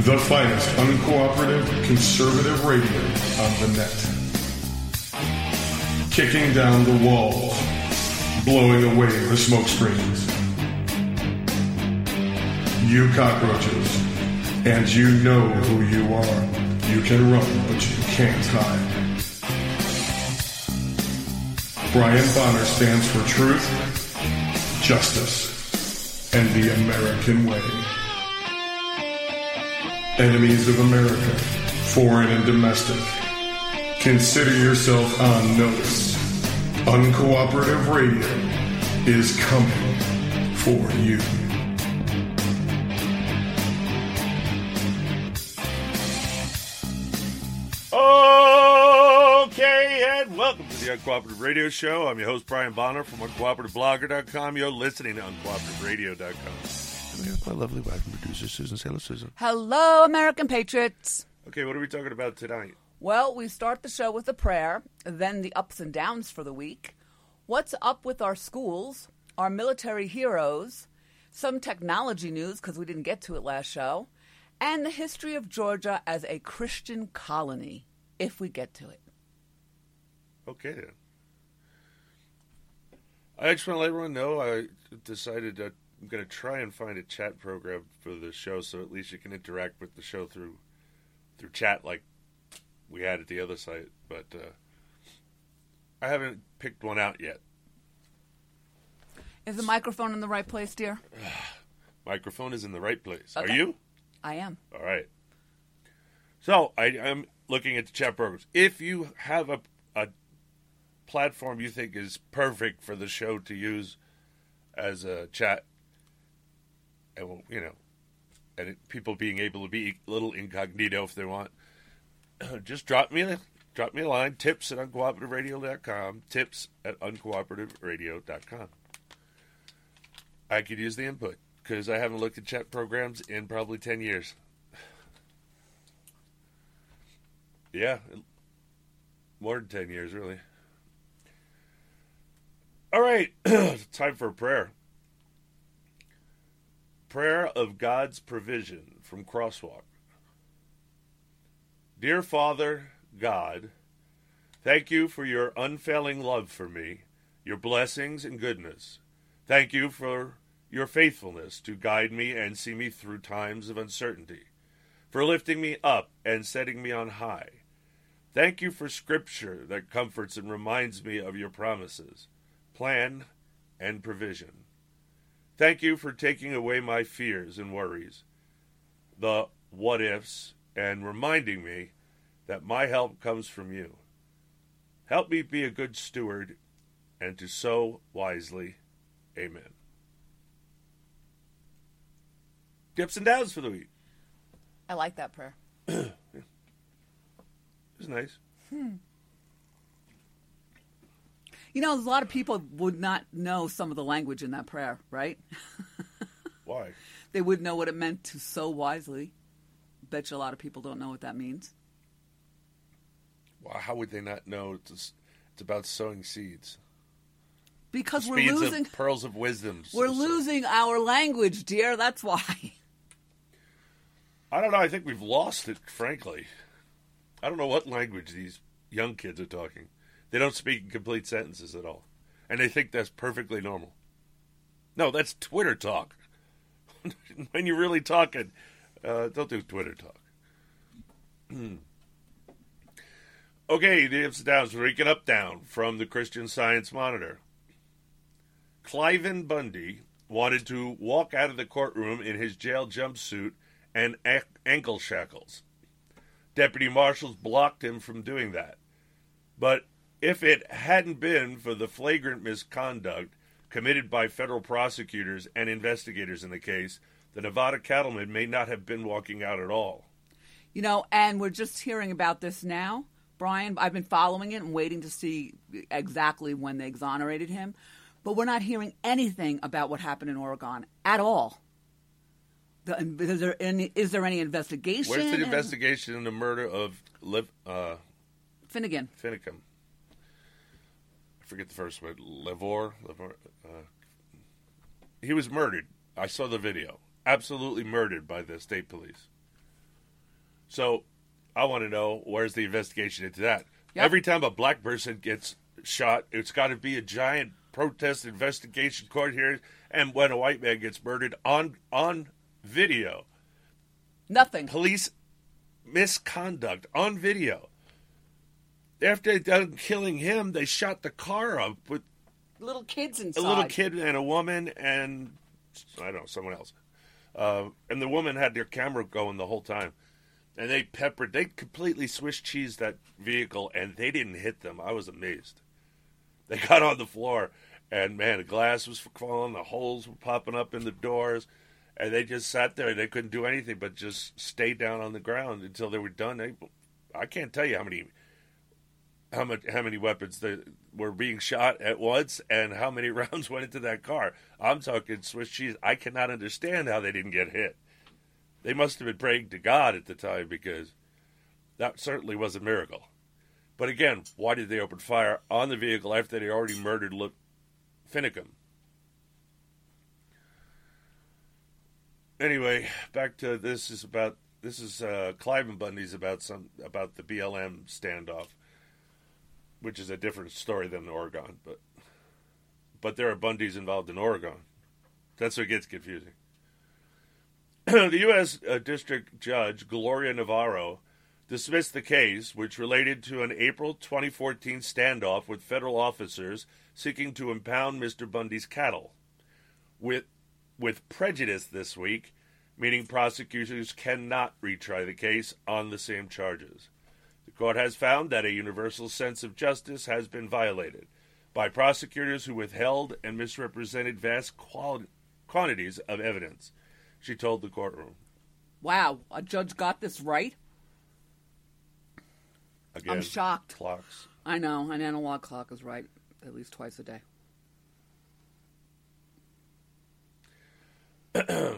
The finest uncooperative conservative radio on the net. Kicking down the walls, blowing away the smoke screens. You cockroaches, and you know who you are. You can run, but you can't hide. Brian Bonner stands for truth, justice, and the American way. Enemies of America, foreign and domestic, consider yourself on notice. Uncooperative radio is coming for you. Okay, and welcome to the Uncooperative Radio Show. I'm your host, Brian Bonner from UncooperativeBlogger.com. You're listening to UncooperativeRadio.com. And we have my lovely wife and producer, Susan. Say hello, Susan. Hello, American Patriots. Okay, what are we talking about tonight? Well, we start the show with a prayer, then the ups and downs for the week. What's up with our schools, our military heroes, some technology news because we didn't get to it last show, and the history of Georgia as a Christian colony, if we get to it. Okay, then. I just want to let everyone know I decided that I'm going to try and find a chat program for the show so at least you can interact with the show through through chat like we had at the other site. But uh, I haven't picked one out yet. Is the microphone in the right place, dear? Microphone is in the right place. Okay. Are you? I am. All right. So I, I'm looking at the chat programs. If you have a, a platform you think is perfect for the show to use as a chat, and you know, and it, people being able to be a little incognito if they want, just drop me a drop me a line. Tips at uncooperativeradio.com. Tips at uncooperativeradio.com. I could use the input because I haven't looked at chat programs in probably ten years. yeah, more than ten years, really. All right, time for a prayer. Prayer of God's provision from Crosswalk. Dear Father, God, thank you for your unfailing love for me, your blessings and goodness. Thank you for your faithfulness to guide me and see me through times of uncertainty, for lifting me up and setting me on high. Thank you for scripture that comforts and reminds me of your promises, plan, and provision. Thank you for taking away my fears and worries, the what ifs, and reminding me that my help comes from you. Help me be a good steward and to sow wisely. Amen. Dips and downs for the week. I like that prayer. It was nice. Hmm. You know, a lot of people would not know some of the language in that prayer, right? Why? they wouldn't know what it meant to sow wisely. Bet you a lot of people don't know what that means. Well, how would they not know? It's, it's about sowing seeds. Because we're Speeds losing of pearls of wisdom. we're So- so- losing our language, dear. That's why. I don't know. I think we've lost it, frankly. I don't know what language these young kids are talking. They don't speak in complete sentences at all. And they think that's perfectly normal. No, that's Twitter talk. when you're really talking, uh, don't do Twitter talk. okay, the ups and downs. We're up down from the Christian Science Monitor. Cliven Bundy wanted to walk out of the courtroom in his jail jumpsuit and ankle shackles. Deputy marshals blocked him from doing that. But if it hadn't been for the flagrant misconduct committed by federal prosecutors and investigators in the case, the Nevada cattleman may not have been walking out at all. You know, and we're just hearing about this now, Brian. I've been following it and waiting to see exactly when they exonerated him, but we're not hearing anything about what happened in Oregon at all. The, is there any is there any investigation? Where's the investigation in the murder of Liv, uh, Finnegan? Finicum? Forget the first word. Levor. Levor uh, he was murdered. I saw the video. Absolutely murdered by the state police. So, I want to know where's the investigation into that. Yep. Every time a black person gets shot, it's got to be a giant protest investigation court here. And when a white man gets murdered on on video, Nothing. police misconduct on video. After they done killing him, they shot the car up with Little kids inside. a little kid and a woman and I don't know someone else. Uh, and the woman had their camera going the whole time, and they peppered. They completely Swiss cheese that vehicle, and they didn't hit them. I was amazed. They got on the floor, and man, the glass was falling, the holes were popping up in the doors, and they just sat there. They couldn't do anything but just stay down on the ground until they were done. They, I can't tell you how many how much how many weapons that were being shot at once and how many rounds went into that car. I'm talking Swiss cheese. I cannot understand how they didn't get hit. They must have been praying to God at the time because that certainly was a miracle. But again, why did they open fire on the vehicle after they already murdered Lip Finicum? Anyway, back to this is about this is uh, Cliven Bundy's about some about the BLM standoff which is a different story than Oregon, but but there are Bundys involved in Oregon. That's what gets confusing. the U.S. Uh, District Judge Gloria Navarro dismissed the case, which related to an April 2014 standoff with federal officers seeking to impound Mr. Bundy's cattle, with with prejudice this week, meaning prosecutors cannot retry the case on the same charges. Court has found that a universal sense of justice has been violated by prosecutors who withheld and misrepresented vast quali- quantities of evidence, she told the courtroom. Wow, a judge got this right. Again, I'm shocked. Clocks. I know an analog clock is right at least twice a day.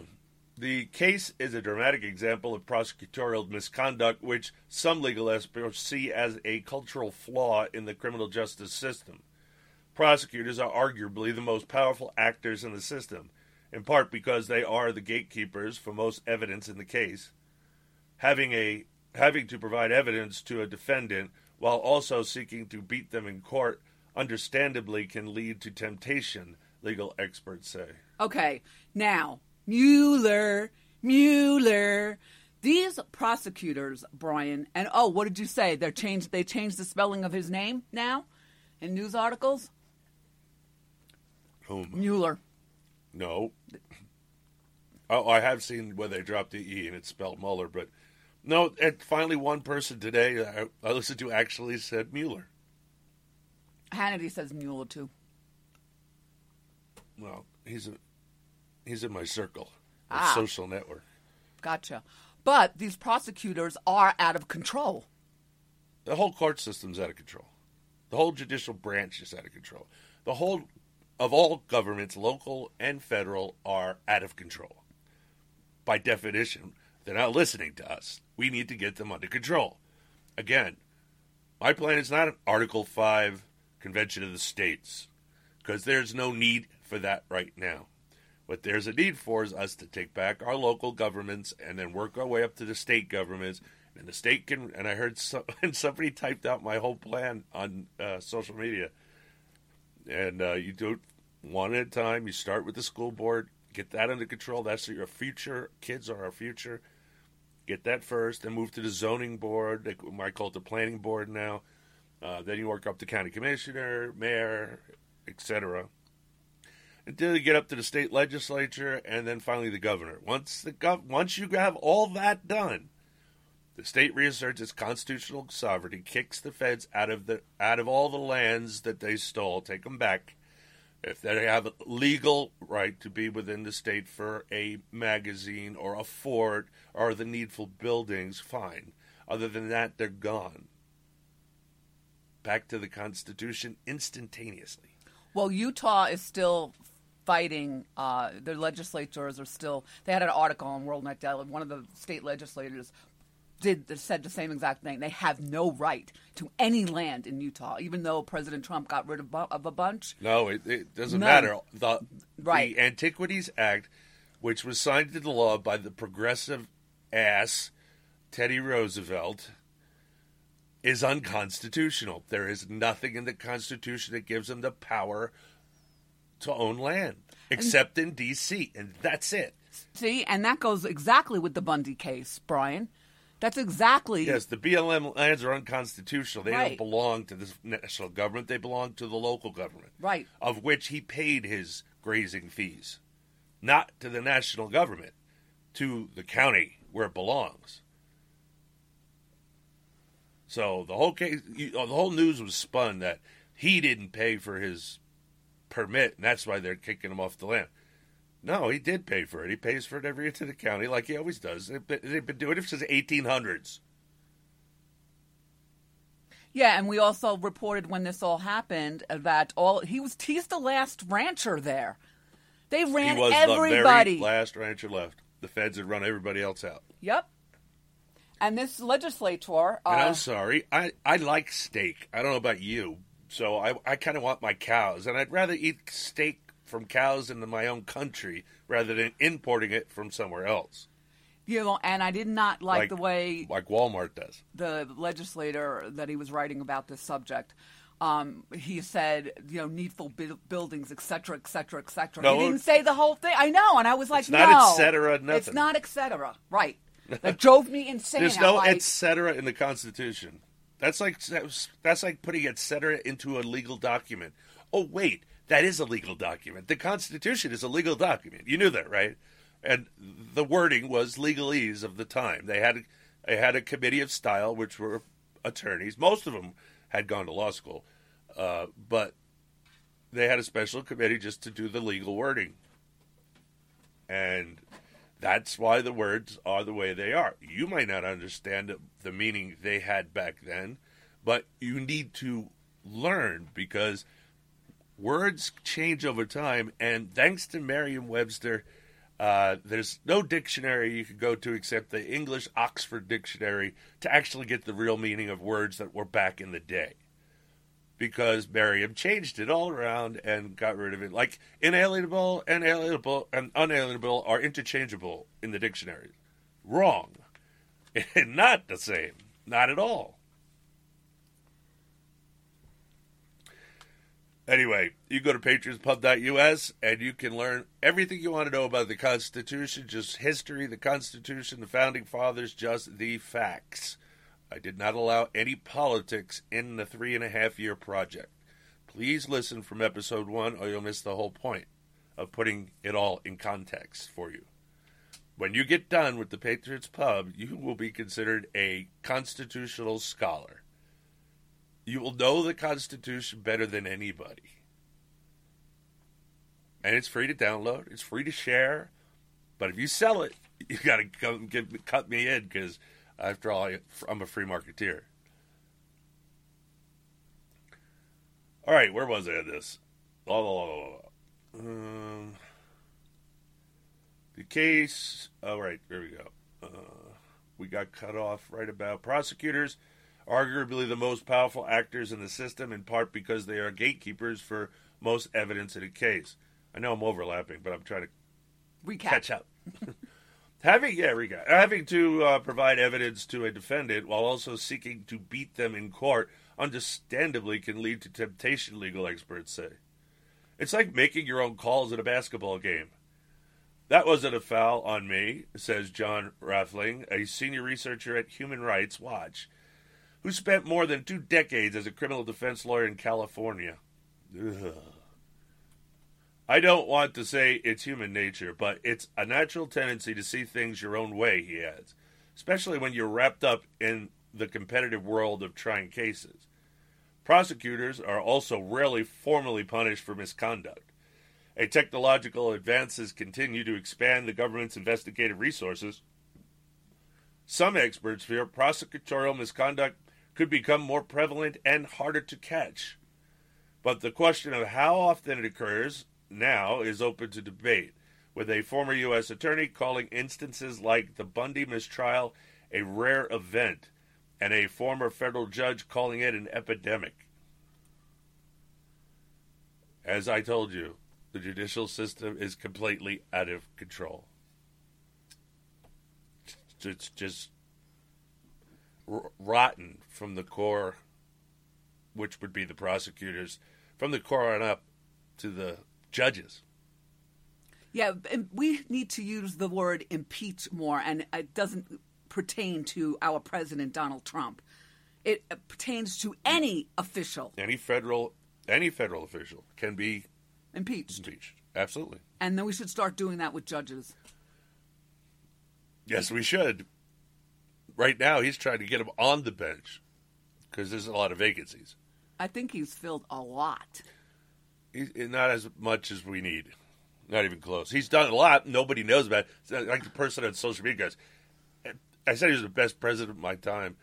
The case is a dramatic example of prosecutorial misconduct, which some legal experts see as a cultural flaw in the criminal justice system. Prosecutors are arguably the most powerful actors in the system, in part because they are the gatekeepers for most evidence in the case. Having a having to provide evidence to a defendant while also seeking to beat them in court understandably can lead to temptation, legal experts say. Okay, now Mueller, Mueller. These prosecutors, Brian, and oh, what did you say? They changed. They changed the spelling of his name now, in news articles. Whom? Mueller. No. Oh, I have seen where they dropped the E and it's spelled Mueller, but no, and finally one person today I, I listened to actually said Mueller. Hannity says Mueller too. Well, he's a, he's in my circle of Ah. social network. Gotcha. But these prosecutors are out of control. The whole court system's out of control. The whole judicial branch is out of control. The whole of all governments, local and federal, are out of control. By definition, they're not listening to us. We need to get them under control. Again, my plan is not an Article 5 Convention of the States, because there's no need for that right now. What there's a need for is us to take back our local governments and then work our way up to the state governments. And the state can. And I heard and somebody typed out my whole plan on uh, social media. And uh, you do it one at a time. You start with the school board, get that under control. That's your future. Kids are our future. Get that first, then move to the zoning board. They might call it the planning board now. Uh, then you work up to county commissioner, mayor, etc until you get up to the state legislature and then finally the governor. Once the gov- once you have all that done, The state reasserts its constitutional sovereignty, kicks the feds out of the out of all the lands that they stole, take them back. If they have a legal right to be within the state for a magazine or a fort or the needful buildings, fine. Other than that, they're gone. Back to the Constitution instantaneously. Well, Utah is still fighting. Uh, their legislators are still. They had an article on World Net Daily. One of the state legislators did said the same exact thing. They have no right to any land in Utah, even though President Trump got rid of, bu- of a bunch. No, it, it doesn't None. matter. The, Right. the Antiquities Act, which was signed into law by the progressive ass Teddy Roosevelt, is unconstitutional. There is nothing in the Constitution that gives them the power to own land, except in D.C., and that's it. See, and that goes exactly with the Bundy case, Brian. That's exactly Yes, the BLM lands are unconstitutional. They Right. don't belong to the national government. They belong to the local government, Right. Of which he paid his grazing fees, not to the national government, to the county where it belongs. So the whole case, you- the whole news was spun that he didn't pay for his permit, and that's why they're kicking him off the land. No, he did pay for it. He pays for it every year to the county, like he always does. They've been, doing it since 1800s. Yeah, and we also reported when this all happened that all he was he's the last rancher there. They ran he was everybody. the very last rancher left. The feds had run everybody else out. Yep. And this legislator, And uh, I'm sorry, I, I like steak. I don't know about you. So I, I kind of want my cows, and I'd rather eat steak from cows in my own country rather than importing it from somewhere else, you know, and I did not like, the way like Walmart does. the legislator that he was writing about this subject. Um, he said, you know, needful bu- buildings, et cetera, et cetera, et cetera. No, he didn't say the whole thing. I know, and I was like, It's not no, et cetera, nothing. It's not et cetera, right? That drove me insane. There's no like, et cetera in the Constitution. That's like that's like putting et cetera into a legal document. Oh wait, that is a legal document. The Constitution is a legal document. You knew that, right? And the wording was legalese of the time. They had they had a committee of style, which were attorneys. Most of them had gone to law school, uh, but they had a special committee just to do the legal wording. And that's why the words are the way they are. You might not understand the meaning they had back then, but you need to learn because words change over time. And thanks to Merriam Webster, uh, there's no dictionary you could go to except the English Oxford Dictionary to actually get the real meaning of words that were back in the day because Merriam changed it all around and got rid of it. Like inalienable, inalienable, and unalienable are interchangeable in the dictionary. Wrong. Not the same. Not at all. Anyway, you go to patriotspub.us and you can learn everything you want to know about the Constitution, just history, the Constitution, the Founding Fathers, just the facts. I did not allow any politics in the three and a half year project. Please listen from episode one, or you'll miss the whole point of putting it all in context for you. When you get done with the Patriots Pub, you will be considered a constitutional scholar. You will know the Constitution better than anybody. And it's free to download, it's free to share. But if you sell it, you got to come give, cut me in because, after all, I'm a free marketeer. All right, where was I at this? Blah, blah, blah, blah. Um, the case. All right, there we go. Uh, we got cut off right about prosecutors, arguably the most powerful actors in the system, in part because they are gatekeepers for most evidence in a case. I know I'm overlapping, but I'm trying to recap. catch up. having yeah, having to uh, provide evidence to a defendant while also seeking to beat them in court, understandably, can lead to temptation. Legal experts say it's like making your own calls at a basketball game. That wasn't a foul on me, says John Raphling, a senior researcher at Human Rights Watch, who spent more than two decades as a criminal defense lawyer in California. Ugh. I don't want to say it's human nature, but it's a natural tendency to see things your own way, he adds. especially when you're wrapped up in the competitive world of trying cases. Prosecutors are also rarely formally punished for misconduct. A technological advances continue to expand the government's investigative resources. Some experts fear prosecutorial misconduct could become more prevalent and harder to catch. But the question of how often it occurs now is open to debate, with a former U.S. attorney calling instances like the Bundy mistrial a rare event, and a former federal judge calling it an epidemic. As I told you, the judicial system is completely out of control. It's just rotten from the core, which would be the prosecutors, from the core on up to the judges. Yeah, and we need to use the word impeach more, and it doesn't pertain to our president, Donald Trump. It pertains to any official Any federal any federal official can be impeached. impeached. Absolutely. And then we should start doing that with judges. Yes, we should. Right now, he's trying to get him on the bench because there's a lot of vacancies. I think he's filled a lot. He's, not as much as we need. Not even close. He's done a lot. Nobody knows about it. Like the person on social media goes, I said he was the best president of my time.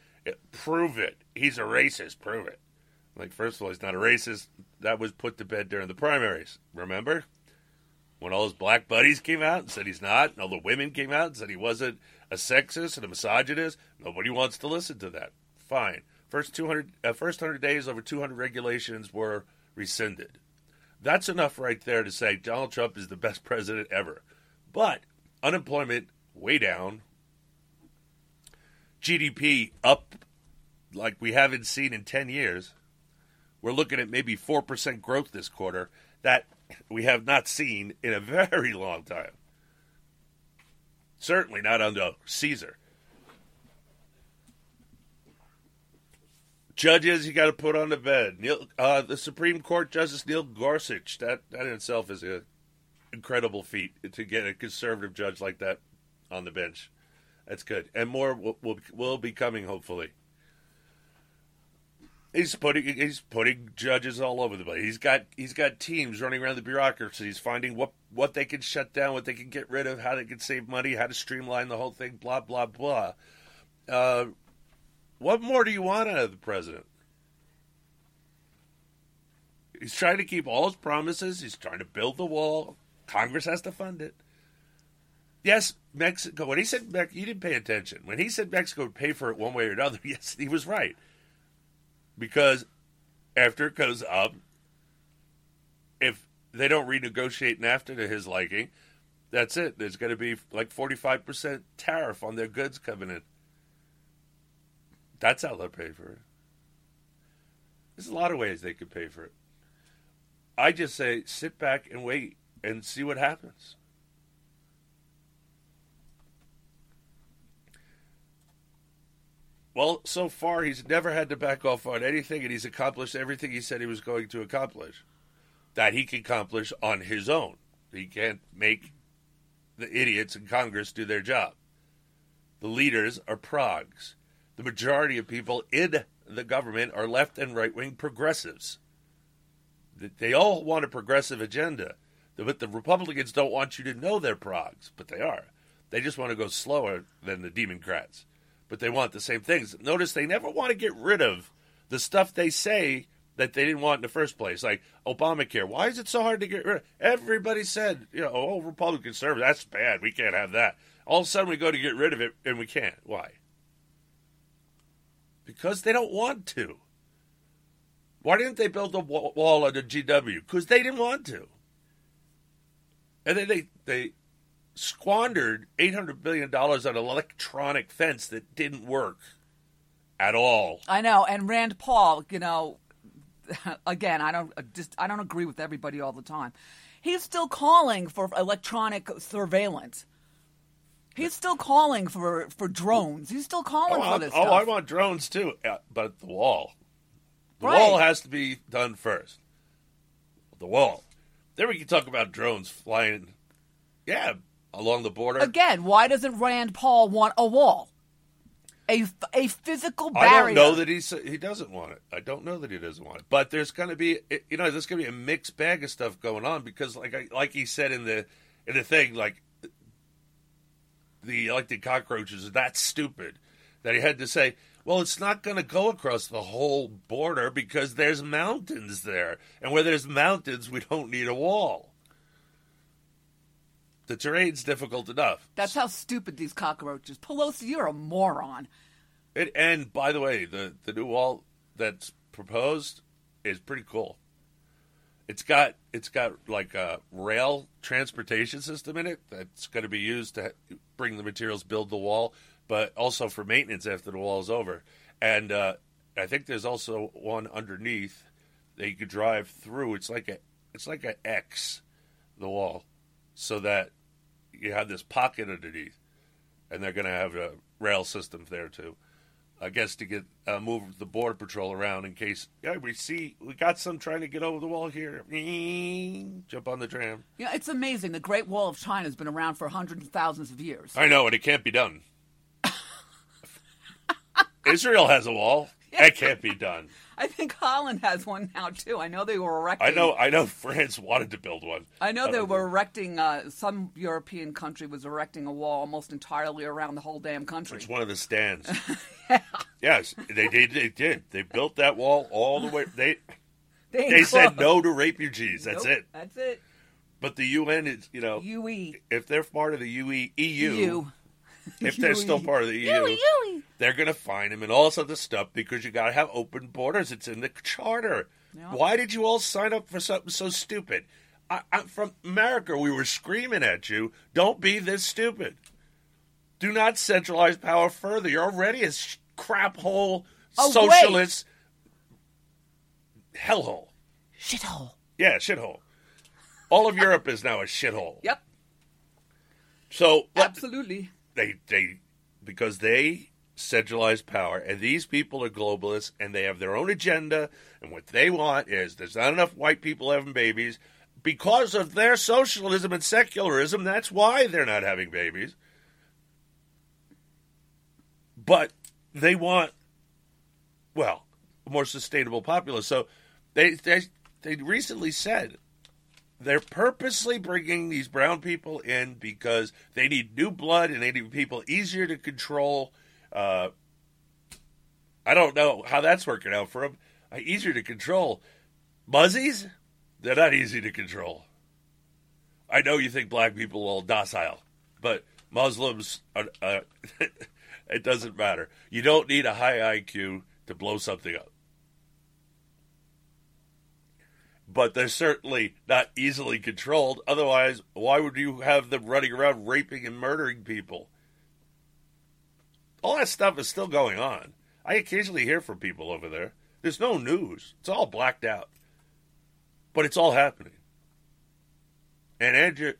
Prove it. He's a racist. Prove it. Like, first of all, he's not a racist. That was put to bed during the primaries. Remember? When all his black buddies came out and said he's not, and all the women came out and said he wasn't a sexist and a misogynist, nobody wants to listen to that. Fine. First 200, uh, first 100 days, over 200 regulations were rescinded. That's enough right there to say Donald Trump is the best president ever. But unemployment way down, GDP up like we haven't seen in 10 years. We're looking at maybe 4% growth this quarter that we have not seen in a very long time. Certainly not under Caesar. Judges, you got to put on the bed. Neil, uh, the Supreme Court Justice Neil Gorsuch. That that in itself is an incredible feat to get a conservative judge like that on the bench. That's good, and more will will, will be coming hopefully. He's putting he's putting judges all over the place. He's got he's got teams running around the bureaucracy. He's finding what what they can shut down, what they can get rid of, how they can save money, how to streamline the whole thing. Blah blah blah. Uh, what more do you want out of the president? He's trying to keep all his promises. He's trying to build the wall. Congress has to fund it. Yes, Mexico. When he said Mexico, you didn't pay attention. When he said Mexico would pay for it one way or another, yes, he was right. Because after it goes up, if they don't renegotiate NAFTA to his liking, that's it. There's going to be like 45% tariff on their goods coming in. That's how they'll pay for it. There's a lot of ways they could pay for it. I just say sit back and wait and see what happens. Well, so far he's never had to back off on anything, and he's accomplished everything he said he was going to accomplish. That he can accomplish on his own. He can't make the idiots in Congress do their job. The leaders are progs. The majority of people in the government are left and right wing progressives. They all want a progressive agenda, but the Republicans don't want you to know they're progs, but they are. They just want to go slower than the Democrats but they want the same things. Notice they never want to get rid of the stuff they say that they didn't want in the first place, like Obamacare. Why is it so hard to get rid of? Everybody said, you know, oh, Republican conservative, that's bad. We can't have that. All of a sudden we go to get rid of it and we can't. Why? Because they don't want to. Why didn't they build a wall the GW? Because they didn't want to. And then they, they squandered $800 billion on an electronic fence that didn't work at all. I know. And Rand Paul, you know, again, I don't uh, just I don't agree with everybody all the time. He's still calling for electronic surveillance. He's still calling for for drones. He's still calling oh, for this. Oh. I want drones too, uh, but the wall. The Right. wall has to be done first. The wall. Then we can talk about drones flying. Yeah, along the border. Again, why doesn't Rand Paul want a wall? A, a physical barrier. I don't know that he's he doesn't want it. I don't know that he doesn't want it. But there's going to be you know there's going to be a mixed bag of stuff going on because like I, like he said in the in the thing like the elected cockroaches are that stupid that he had to say well it's not going to go across the whole border because there's mountains there and where there's mountains we don't need a wall. The terrain's difficult enough. That's how stupid these cockroaches. Pelosi, you're a moron. It, and by the way, the the new wall that's proposed is pretty cool. It's got it's got like a rail transportation system in it that's going to be used to bring the materials, build the wall, but also for maintenance after the wall is over. And uh, I think there's also one underneath that you could drive through. It's like a it's like an X, the wall, so that you have this pocket underneath, and they're going to have a rail system there too. I guess to get uh, move the border patrol around in case. Yeah, we see we got some trying to get over the wall here. Jump on the tram. Yeah, it's amazing. The Great Wall of China has been around for hundreds of thousands of years. I know, and it can't be done. Israel has a wall. That can't be done. I think Holland has one now too. I know they were erecting. I know. I know. France wanted to build one. I know they were erecting. Uh, some European country was erecting a wall almost entirely around the whole damn country. It's one of the stands. Yes, they, they they did. They built that wall all the way. They they said no to refugees. That's Nope, it. That's it. But the UN is, you know, UE. if they're part of the UE, EU, You. if they're still part of the EU, they're going to fine them and all this other stuff because you got to have open borders. It's in the charter. Yeah. Why did you all sign up for something so stupid? I, from America, we were screaming at you, don't be this stupid. Do not centralize power further. You're already a sh- crap hole, Oh, socialist hellhole. Shithole. Yeah, shithole. All of Europe is now a shithole. Yep. So Absolutely. They they because they centralize power and these people are globalists and they have their own agenda and what they want is there's not enough white people having babies. Because of their socialism and secularism that's why they're not having babies. But they want well a more sustainable populace. So they they they recently said they're purposely bringing these brown people in because they need new blood and they need people easier to control. Uh, I don't know how that's working out for them. Uh, easier to control. Muzzies? They're not easy to control. I know you think black people are all docile, but Muslims, are, uh, it doesn't matter. You don't need a high IQ to blow something up. But they're certainly not easily controlled. Otherwise, why would you have them running around raping and murdering people? All that stuff is still going on. I occasionally hear from people over there. There's no news. It's all blacked out. But it's all happening. And Angela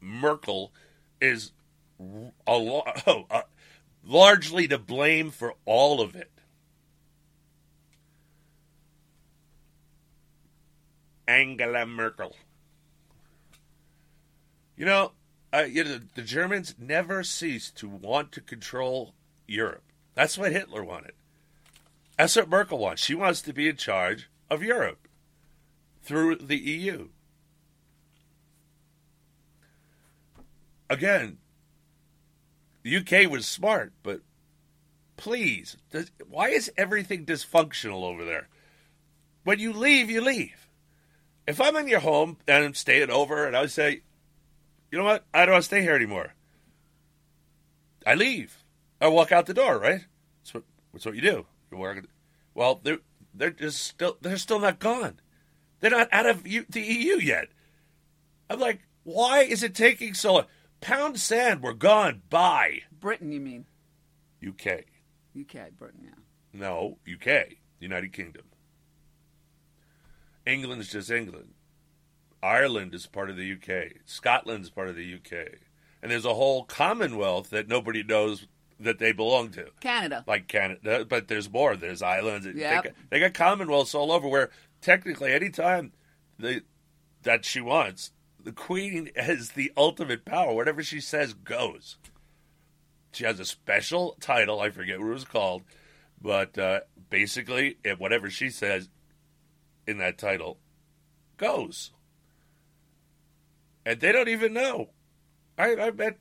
Merkel is a oh, uh, largely to blame for all of it. Angela Merkel. You know, uh, you know, the Germans never ceased to want to control Europe. That's what Hitler wanted. That's what Merkel wants. She wants to be in charge of Europe through the EU. Again, the UK was smart, but please, does, why is everything dysfunctional over there? When you leave, you leave. If I'm in your home and I'm staying over and I say, you know what, I don't want to stay here anymore, I leave. I walk out the door, right? That's what, that's what you do. You walk, well, they're, they're just still, they're still not gone. They're not out of U- the EU yet. I'm like, why is it taking so long? Pound sand, we're gone. Bye. Britain, you mean? UK. UK, Britain, yeah. No, UK, United Kingdom. England is just England. Ireland is part of the UK. Scotland's part of the UK. And there's a whole Commonwealth that nobody knows that they belong to. Canada. Like Canada, but there's more. There's islands. They got- They, got, Commonwealths all over where technically anytime they, that she wants, the Queen has the ultimate power. Whatever she says goes. She has a special title. I forget what it was called, but uh, basically, it, whatever she says in that title goes, and they don't even know. I, I met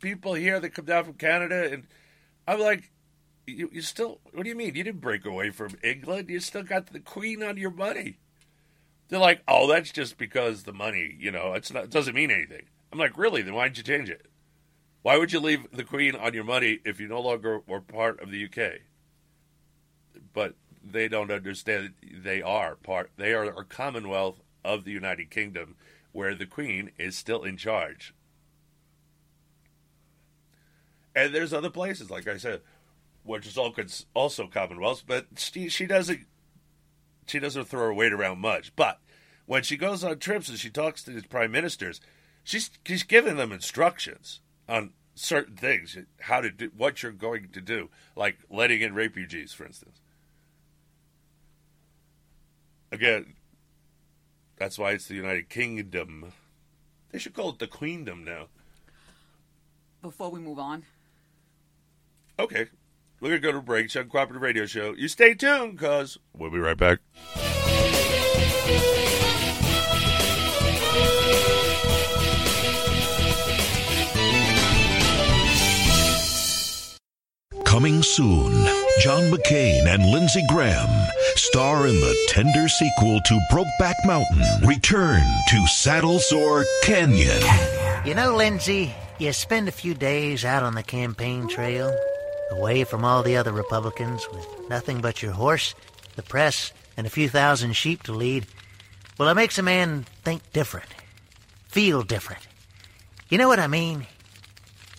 people here that come down from Canada, and I'm like, you, you still, what do you mean? You didn't break away from England. You still got the Queen on your money. They're like, oh, that's just because the money, you know, it's not, it doesn't mean anything. I'm like, really? Then why'd you change it? Why would you leave the Queen on your money if you no longer were part of the UK? But they don't understand they are part, they are a Commonwealth of the United Kingdom where the Queen is still in charge. And there's other places, like I said, which is also Commonwealths, but she, she doesn't she doesn't throw her weight around much. But when she goes on trips and she talks to these prime ministers, she's she's giving them instructions on certain things, how to do what you're going to do, like letting in refugees, for instance. Again, that's why it's the United Kingdom. They should call it the Queendom now. Before we move on. Okay. We're going to go to a break. Chuck Cooperative Radio Show. You stay tuned because we'll be right back. Coming soon, John McCain and Lindsey Graham star in the tender sequel to Brokeback Mountain. Return to Saddle Sore Canyon. You know, Lindsey, you spend a few days out on the campaign trail, away from all the other Republicans, with nothing but your horse, the press, and a few thousand sheep to lead. Well, it makes a man think different, feel different. You know what I mean?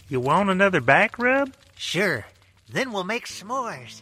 You want another back rub? Sure. Then we'll make s'mores.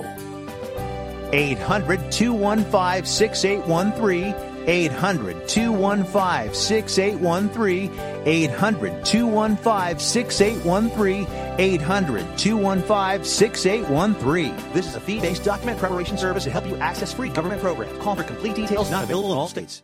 800 215 6813. 800 215 6813. 800 215 6813. 800 215 6813. This is a fee based document preparation service to help you access free government programs. Call for complete details, not available in all states.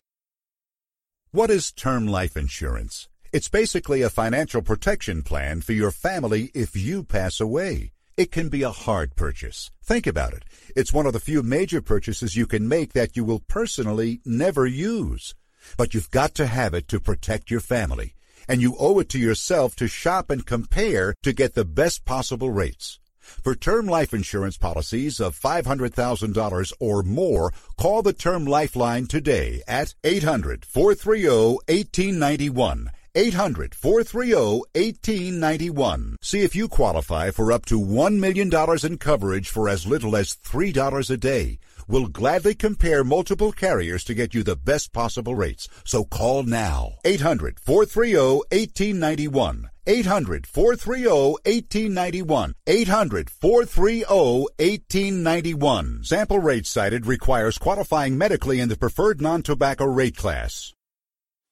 What is term life insurance? It's basically a financial protection plan for your family if you pass away. It can be a hard purchase. Think about it. It's one of the few major purchases you can make that you will personally never use. But you've got to have it to protect your family. And you owe it to yourself to shop and compare to get the best possible rates. For term life insurance policies of $500,000 or more, call the Term Lifeline today at 800 430 1891. 800 430 1891. See if you qualify for up to $1 million in coverage for as little as $3 a day. We'll gladly compare multiple carriers to get you the best possible rates. So call now. 800 430 1891. 800 430 1891. 800 430 1891. Sample rate cited requires qualifying medically in the preferred non tobacco rate class.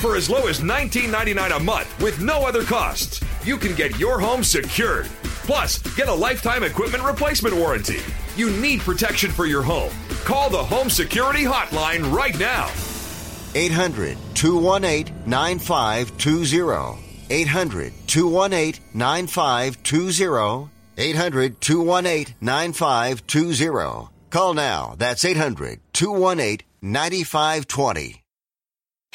For as low as $19.99 a month with no other costs, you can get your home secured. Plus, get a lifetime equipment replacement warranty. You need protection for your home. Call the Home Security Hotline right now. 800 218 9520. 800 218 9520. 800 218 9520. Call now. That's 800 218 9520.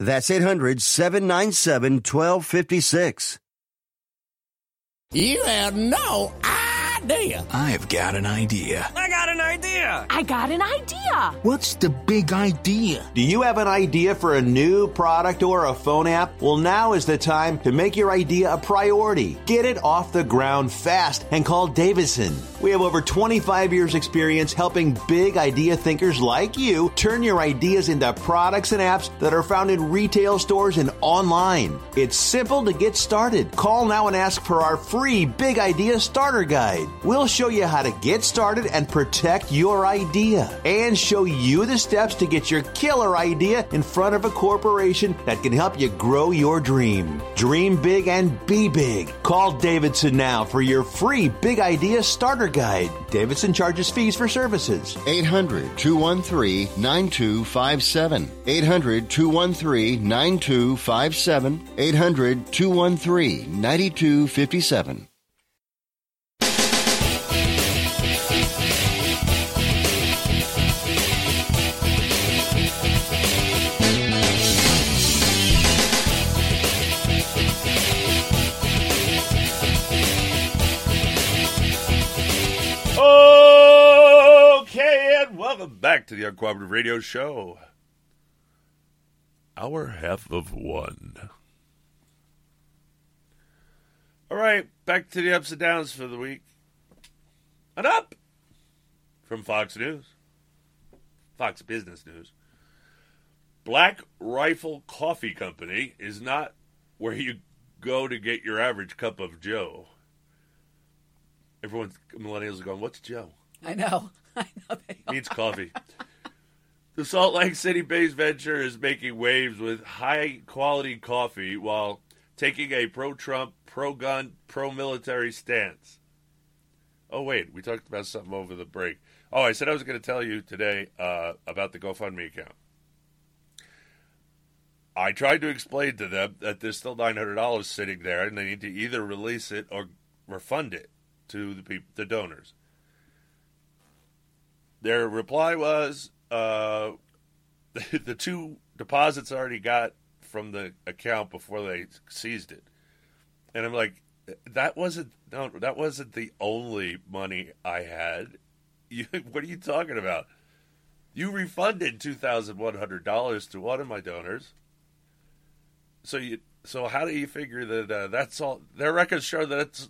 That's 800 797 1256. You have no idea. I've got an idea. I got an idea. I got an idea. What's the big idea? Do you have an idea for a new product or a phone app? Well, now is the time to make your idea a priority. Get it off the ground fast and call Davidson. We have over 25 years experience helping big idea thinkers like you turn your ideas into products and apps that are found in retail stores and online. It's simple to get started. Call now and ask for our free Big Idea Starter Guide. We'll show you how to get started and protect your idea and show you the steps to get your killer idea in front of a corporation that can help you grow your dream. Dream big and be big. Call Davidson now for your free Big Idea Starter Guide. Davidson charges fees for services. 800 213 9257. 800 213 9257. 800 213 9257. Welcome back to the Uncooperative Radio Show. Our half of one. All right, back to the ups and downs for the week. And up from Fox News, Fox Business News. Black Rifle Coffee Company is not where you go to get your average cup of Joe. Everyone's millennials are going, "What's Joe?" I know. I know they means coffee. The Salt Lake City based venture is making waves with high quality coffee while taking a pro Trump, pro gun, pro military stance. Oh, wait, we talked about something over the break. Oh, I said I was going to tell you today uh, about the GoFundMe account. I tried to explain to them that there's still $900 sitting there and they need to either release it or refund it to the people, the donors. Their reply was uh, the two deposits already got from the account before they seized it, and I'm like, that wasn't no, that wasn't the only money I had. You, what are you talking about? You refunded two thousand one hundred dollars to one of my donors. So you, so how do you figure that uh, that's all? Their records show that it's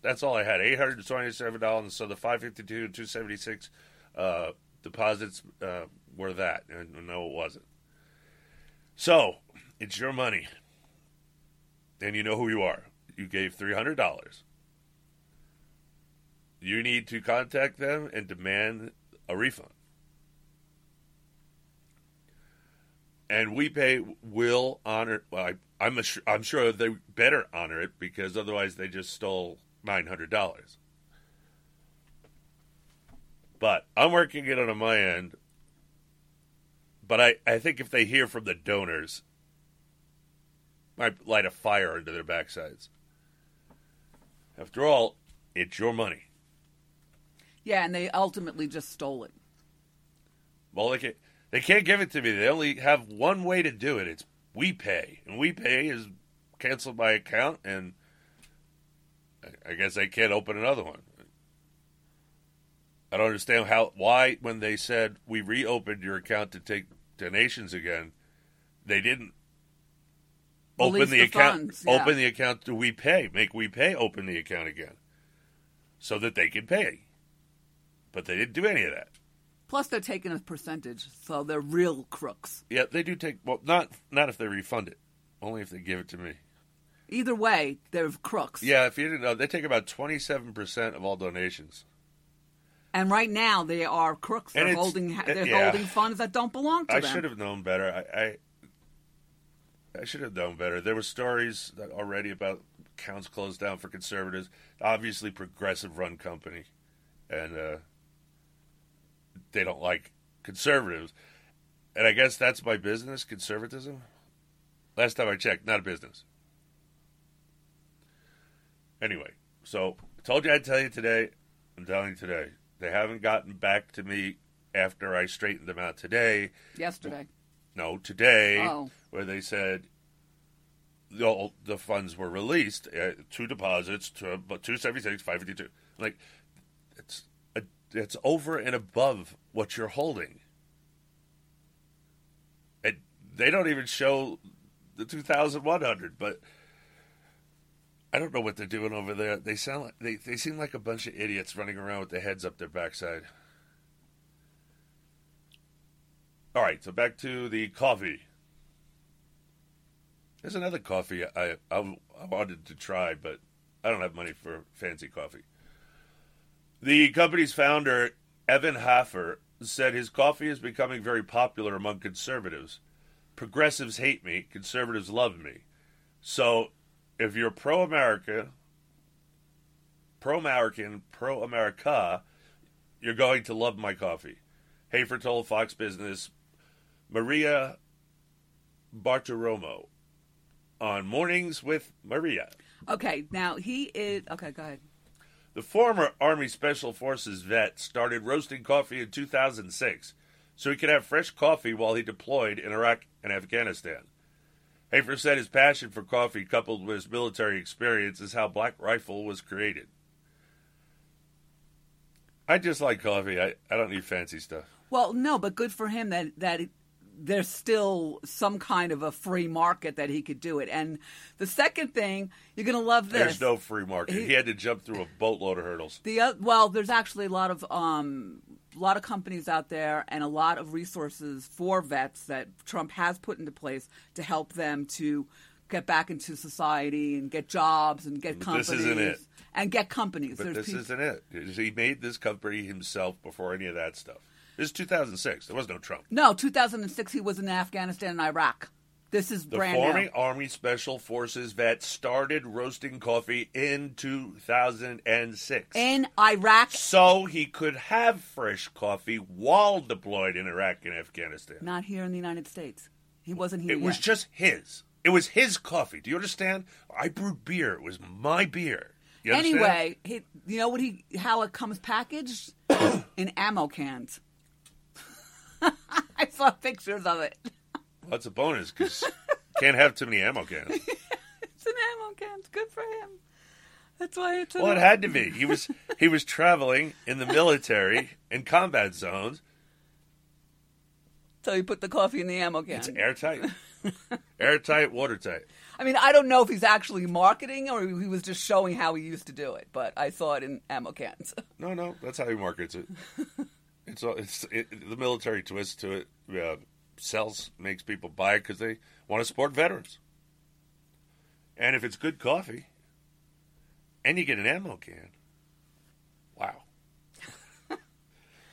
that's all I had eight hundred twenty-seven dollars. So the five fifty-two two seventy-six uh, deposits uh, were that, and no, it wasn't. So it's your money, and you know who you are. You gave three hundred dollars. You need to contact them and demand a refund. And we pay will honor. Well, I, I'm I'm sure they better honor it because otherwise they just stole nine hundred dollars. But I'm working it on my end. But I, I think if they hear from the donors, might light a fire under their backsides. After all, it's your money. Yeah, and they ultimately just stole it. Well, they can't, they can't give it to me. They only have one way to do it. It's we pay, and we pay is canceled my account, and I guess I can't open another one. I don't understand how why when they said we reopened your account to take donations again, they didn't open the, the account. funds, yeah. Open the account to We Pay. Make We Pay open the account again, so that they can pay. But they didn't do any of that. Plus, they're taking a percentage, so they're real crooks. Yeah, they do take. Well, not not if they refund it. Only if they give it to me. Either way, they're crooks. Yeah, if you didn't know, they take about twenty seven percent of all donations. And right now, they are crooks. They're holding. uh, They're yeah. holding funds that don't belong to I them. I should have known better. I, I I should have known better. There were stories that already about accounts closed down for conservatives. Obviously, progressive run company, and uh, they don't like conservatives. And I guess that's my business, conservatism. Last time I checked, not a business. Anyway, so told you I'd tell you today. I'm telling you today. They haven't gotten back to me after I straightened them out today. Yesterday. No, today, Oh. where they said the the funds were released, uh, two deposits, to, but two seventy six, five fifty two. Like it's a, it's over and above what you're holding. And they don't even show the two thousand one hundred, but. I don't know what they're doing over there. They sound like they, they seem like a bunch of idiots running around with their heads up their backside. All right, so back to the coffee. There's another coffee I, I, I wanted to try, but I don't have money for fancy coffee. The company's founder, Evan Hafer, said his coffee is becoming very popular among conservatives. Progressives hate me, conservatives love me. So if you're pro America, pro American, pro America, you're going to love my coffee. Hafer told Fox Business Maria Bartiromo on Mornings with Maria. Okay, now he is. Okay, go ahead. The former Army Special Forces vet started roasting coffee in 2006 so he could have fresh coffee while he deployed in Iraq and Afghanistan. Hafer said his passion for coffee, coupled with his military experience, is how Black Rifle was created. I just like coffee. I, I don't need fancy stuff. Well, no, but good for him that that there's still some kind of a free market that he could do it. And the second thing, you're going to love this. There's no free market. He- He, had to jump through a boatload of hurdles. The uh, well, there's actually a lot of um, a lot of companies out there and a lot of resources for vets that Trump has put into place to help them to get back into society and get jobs and get companies this isn't it. and get companies. But There's this peop- isn't it. He made this company himself before any of that stuff. This is 2006. There was no Trump. no, 2006 he was in Afghanistan and Iraq. This is The brand former new. Army Special Forces vet started roasting coffee in 2006. In Iraq, so he could have fresh coffee while deployed in Iraq and Afghanistan. not here in the United States. He wasn't here. It was just his. It was his coffee. Do you understand? I brewed beer. It was my beer. You anyway, he, you know what he how it comes packaged in ammo cans. I saw pictures of it. Well, that's a bonus because can't have too many ammo cans. It's an ammo can. It's Good for him. That's why it's. Well, it had to be. He was he was traveling in the military in combat zones. So you put the coffee in the ammo can. It's airtight, airtight, watertight. I mean, I don't know if he's actually marketing or he was just showing how he used to do it, but I saw it in ammo cans. No, no, that's how he markets it. It's all- it's it, the military twist to it. Uh, sells makes people buy it because they want to support veterans. And if it's good coffee, and you get an ammo can, wow!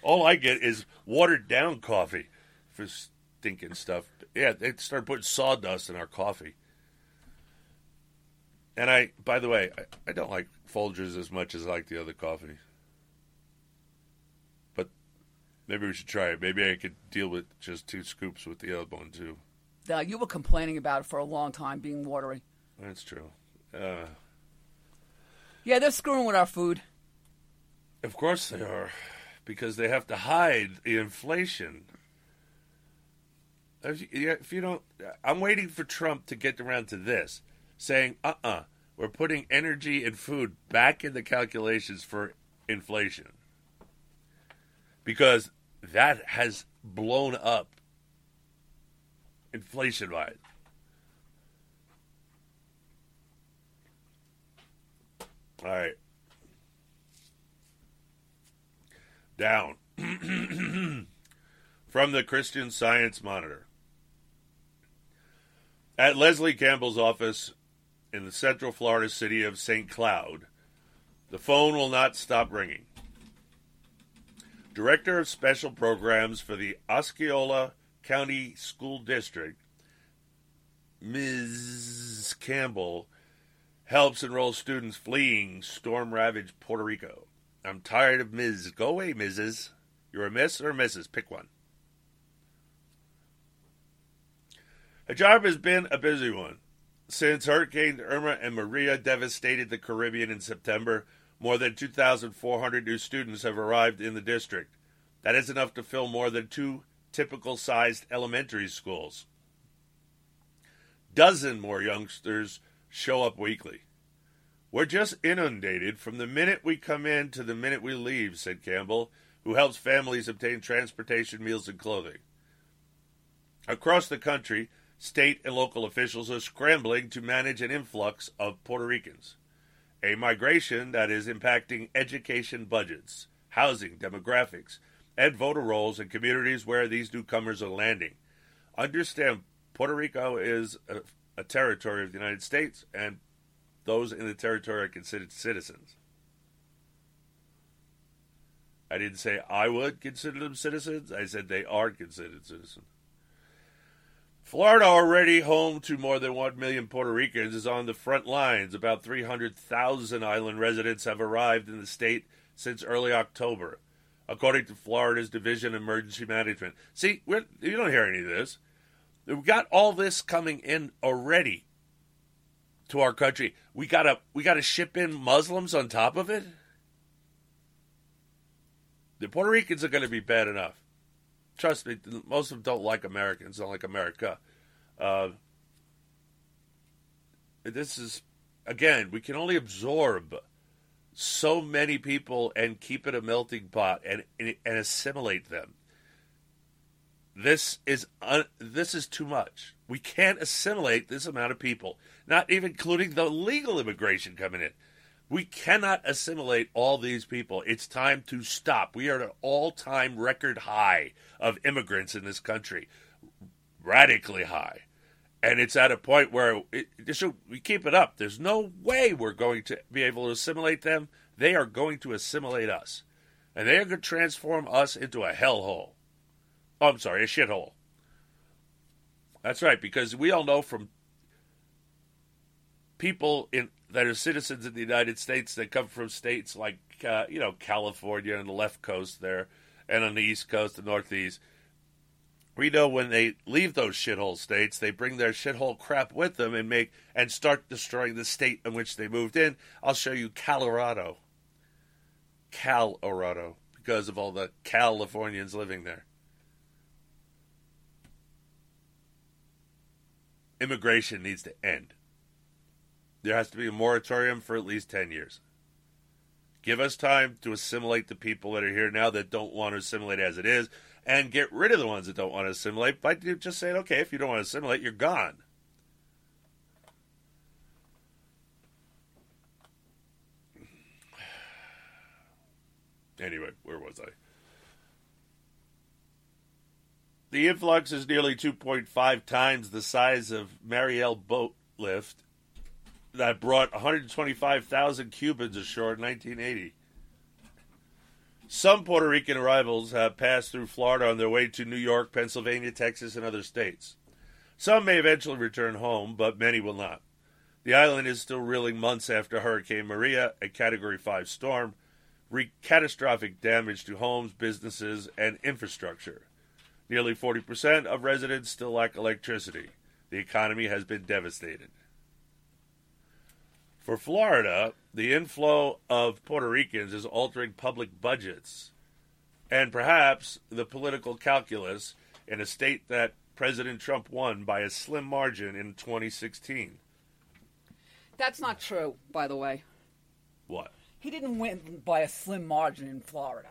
all I get is watered down coffee for stinking stuff. Yeah, they started putting sawdust in our coffee. And I, by the way, I, I don't like Folgers as much as I like the other coffee. Maybe we should try it. Maybe I could deal with just two scoops with the other one too. Now, you were complaining about it for a long time being watery. That's true. Uh, Yeah, they're screwing with our food. of course they are, because they have to hide the inflation. If you, if you don't, I'm waiting for Trump to get around to this, saying, "Uh-uh, we're putting energy and food back in the calculations for inflation," because that has blown up inflation wise. All right. Down. From the Christian Science Monitor. At Leslie Campbell's office in the central Florida city of St. Cloud, the phone will not stop ringing. Director of Special Programs for the Osceola County School District, Ms. Campbell, helps enroll students fleeing storm ravaged Puerto Rico. I'm tired of Ms. Go away, Mrs. You're a Miss or a Mrs. Pick one. Her job has been a busy one. Since Hurricane Irma and Maria devastated the Caribbean in September, more than 2,400 new students have arrived in the district. That is enough to fill more than two typical sized elementary schools. Dozen more youngsters show up weekly. We're just inundated from the minute we come in to the minute we leave, said Campbell, who helps families obtain transportation, meals, and clothing. Across the country, state and local officials are scrambling to manage an influx of Puerto Ricans, a migration that is impacting education budgets, housing, demographics, and voter rolls in communities where these newcomers are landing. Understand, Puerto Rico is a, a territory of the United States, and those in the territory are considered citizens. I didn't say I would consider them citizens. I said they are considered citizens. Florida, already home to more than 1 million Puerto Ricans, is on the front lines. About 300,000 island residents have arrived in the state since early October, according to Florida's Division of Emergency Management. See, we're, you don't hear any of this. We've got all this coming in already to our country. We gotta we gotta ship in Muslims on top of it. The Puerto Ricans are going to be bad enough. Trust me, most of them don't like Americans, don't like America. Uh, this is again, we can only absorb so many people and keep it a melting pot and and, and assimilate them. This is un, this is too much. We can't assimilate this amount of people, not even including the legal immigration coming in. We cannot assimilate all these people. It's time to stop. We are at an all-time record high of immigrants in this country, radically high, and it's at a point where it, so we keep it up. There's no way we're going to be able to assimilate them. They are going to assimilate us, and they are going to transform us into a hellhole. Oh, I'm sorry, a shithole. That's right, because we all know from people in that are citizens in the United States that come from states like uh, you know California and the left coast there, and on the east coast, the northeast. We know when they leave those shithole states, they bring their shithole crap with them and make and start destroying the state in which they moved in. I'll show you Colorado, Colorado, because of all the Californians living there. immigration needs to end. There has to be a moratorium for at least 10 years. Give us time to assimilate the people that are here now that don't want to assimilate as it is, and get rid of the ones that don't want to assimilate by just saying, okay, if you don't want to assimilate, you're gone. Anyway, where was I? The influx is nearly 2.5 times the size of Mariel boat lift that brought 125,000 Cubans ashore in 1980. Some Puerto Rican arrivals have passed through Florida on their way to New York, Pennsylvania, Texas, and other states. Some may eventually return home, but many will not. The island is still reeling months after Hurricane Maria, a Category 5 storm, wreaked catastrophic damage to homes, businesses, and infrastructure. Nearly 40% of residents still lack electricity. The economy has been devastated. For Florida, the inflow of Puerto Ricans is altering public budgets and perhaps the political calculus in a state that President Trump won by a slim margin in 2016. That's not true, by the way. What? He didn't win by a slim margin in Florida.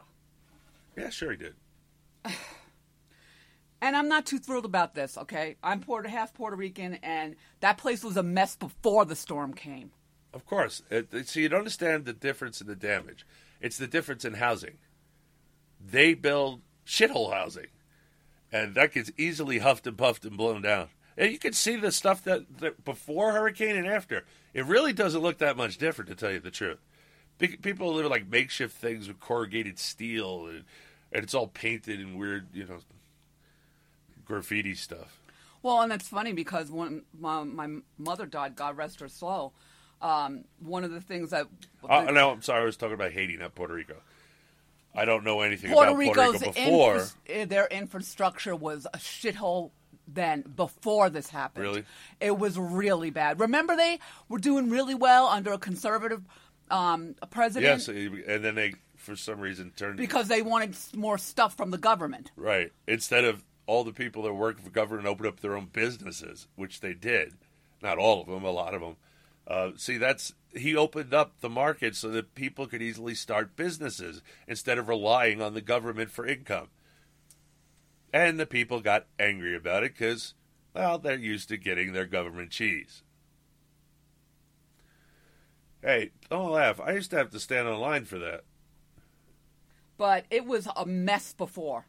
Yeah, sure he did. And I'm not too thrilled about this, okay? I'm Puerto half Puerto Rican, and that place was a mess before the storm came. Of course. Uh, it, it- so you don't understand the difference in the damage. It's the difference in housing. They build shithole housing, and that gets easily huffed and puffed and blown down. And you can see the stuff that, that before hurricane and after. It really doesn't look that much different, to tell you the truth. People live like makeshift things with corrugated steel, and, and it's all painted in weird, you know, graffiti stuff. Well, and that's funny because when my, my mother died, God rest her soul, um, one of the things that Uh, no, I'm sorry. I was talking about Haiti, not Puerto Rico. I don't know anything Puerto about Rico's Puerto Rico before. infras- eh, their infrastructure was a shithole then before this happened. Really? It was really bad. Remember they were doing really well under a conservative um, president Yes, and then they, for some reason, turned because they wanted more stuff from the government. right instead of all the people that work for government open up their own businesses, which they did. Not all of them, a lot of them. Uh, see, that's he opened up the market so that people could easily start businesses instead of relying on the government for income. And the people got angry about it because, well, they're used to getting their government cheese. Hey, don't laugh. I used to have to stand in line for that. but it was a mess before.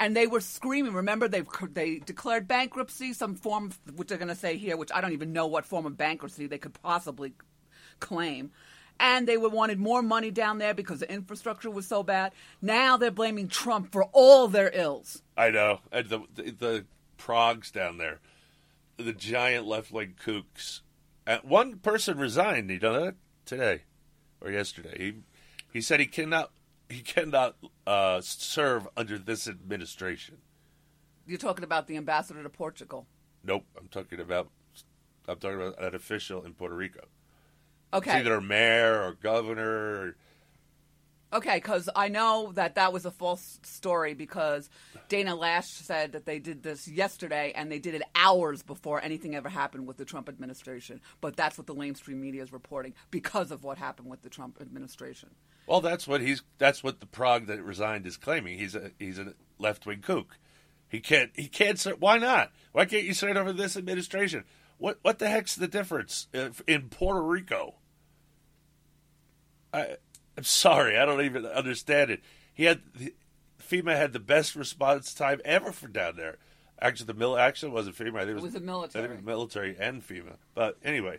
And they were screaming. Remember, they they declared bankruptcy, some form, of, which they're going to say here, which I don't even know what form of bankruptcy they could possibly claim. And they would wanted more money down there because the infrastructure was so bad. Now they're blaming Trump for all their ills. I know. And the, the the progs down there, the giant left wing kooks. Uh, one person resigned. You know that today or yesterday. He he said he cannot he cannot uh, serve under this administration. You're talking about the ambassador to Portugal. Nope. I'm talking about I'm talking about an official in Puerto Rico. Okay. It's either a mayor or governor. Or, Okay, because I know that that was a false story because Dana Loesch said that they did this yesterday and they did it hours before anything ever happened with the Trump administration. But that's what the mainstream media is reporting because of what happened with the Trump administration. well, that's what he's that's what the prog that resigned is claiming. He's a he's a left wing kook. He can't he can't why not? Why can't you serve over this administration? What what the heck's the difference if- in Puerto Rico? I I'm sorry, I don't even understand it. He had the, FEMA had the best response time ever for down there. Actually, the mil actually wasn't FEMA. I think it was, was the I military. think it was military and FEMA. But anyway,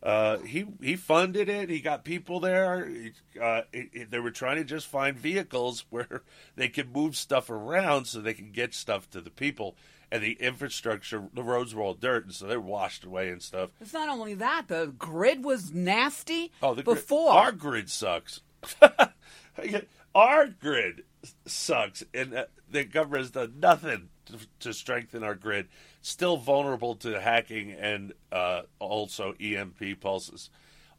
uh, he he funded it. He got people there. He, uh, it, it- they were trying to just find vehicles where they could move stuff around so they can get stuff to the people. And the infrastructure, the roads were all dirt, and so they're washed away and stuff. It's not only that, the grid was nasty Oh, the grid- before. our grid sucks. our grid sucks, and uh, the government has done nothing to, to strengthen our grid. Still vulnerable to hacking and uh, also EMP pulses.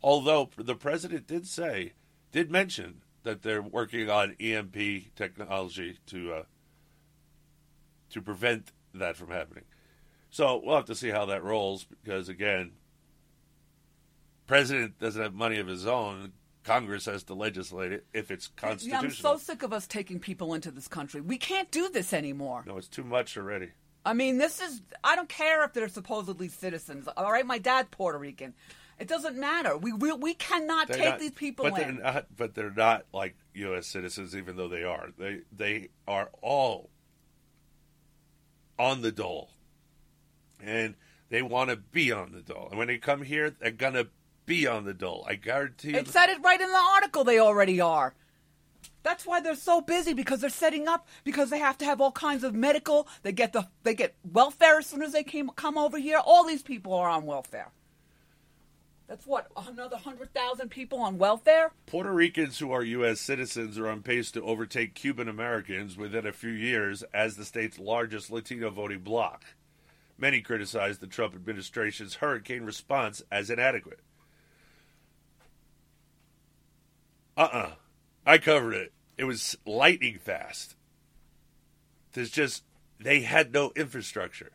Although the president did say, did mention that they're working on EMP technology to uh, to prevent that from happening. So we'll have to see how that rolls because again, president doesn't have money of his own. Congress has to legislate it if it's Yeah, constitutional. I'm so sick of us taking people into this country. We can't do this anymore. no, it's too much already. I mean, this is. I don't care if they're supposedly citizens. All right, my dad's Puerto Rican. It doesn't matter. We we, we cannot They're take not- these people but in. They're not, but they're not like U.S. citizens, even though they are. They they are all on the dole, and they want to be on the dole. And when they come here, they're gonna be on the dole. I guarantee you. It said it right in the article. They already are. That's why they're so busy because they're setting up because they have to have all kinds of medical. They get the they get welfare as soon as they came come over here. All these people are on welfare. That's what another hundred thousand people on welfare. Puerto Ricans who are U.S. citizens are on pace to overtake Cuban Americans within a few years as the state's largest Latino voting bloc. Many criticize the Trump administration's hurricane response as inadequate. Uh uh I covered it. It was lightning fast. There's just, they had no infrastructure.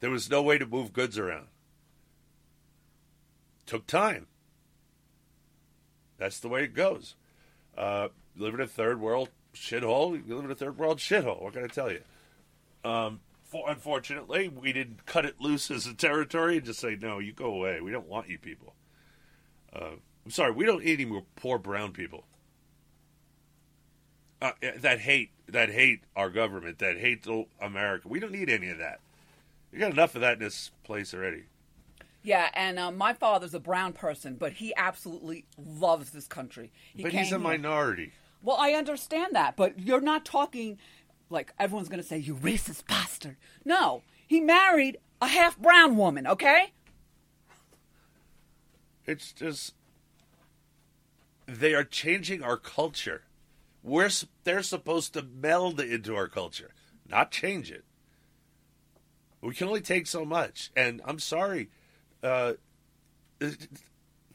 There was no way to move goods around. Took time. That's the way it goes. Uh, live in a third world shithole. You live in a third world shithole. What can I tell you? Um, for, unfortunately, we didn't cut it loose as a territory and just say, no, you go away. We don't want you people. Uh, I'm sorry, we don't need any more poor brown people. Uh, that hate, that hate our government, that hate America. We don't need any of that. You got enough of that in this place already. Yeah, and uh, my father's a brown person, but he absolutely loves this country. He but he's a here- minority. Well, I understand that, but you're not talking like everyone's going to say, you racist bastard. No, he married a half brown woman, okay? It's just they are changing our culture. We're they're supposed to meld into our culture, not change it. We can only take so much, and I'm sorry. Uh,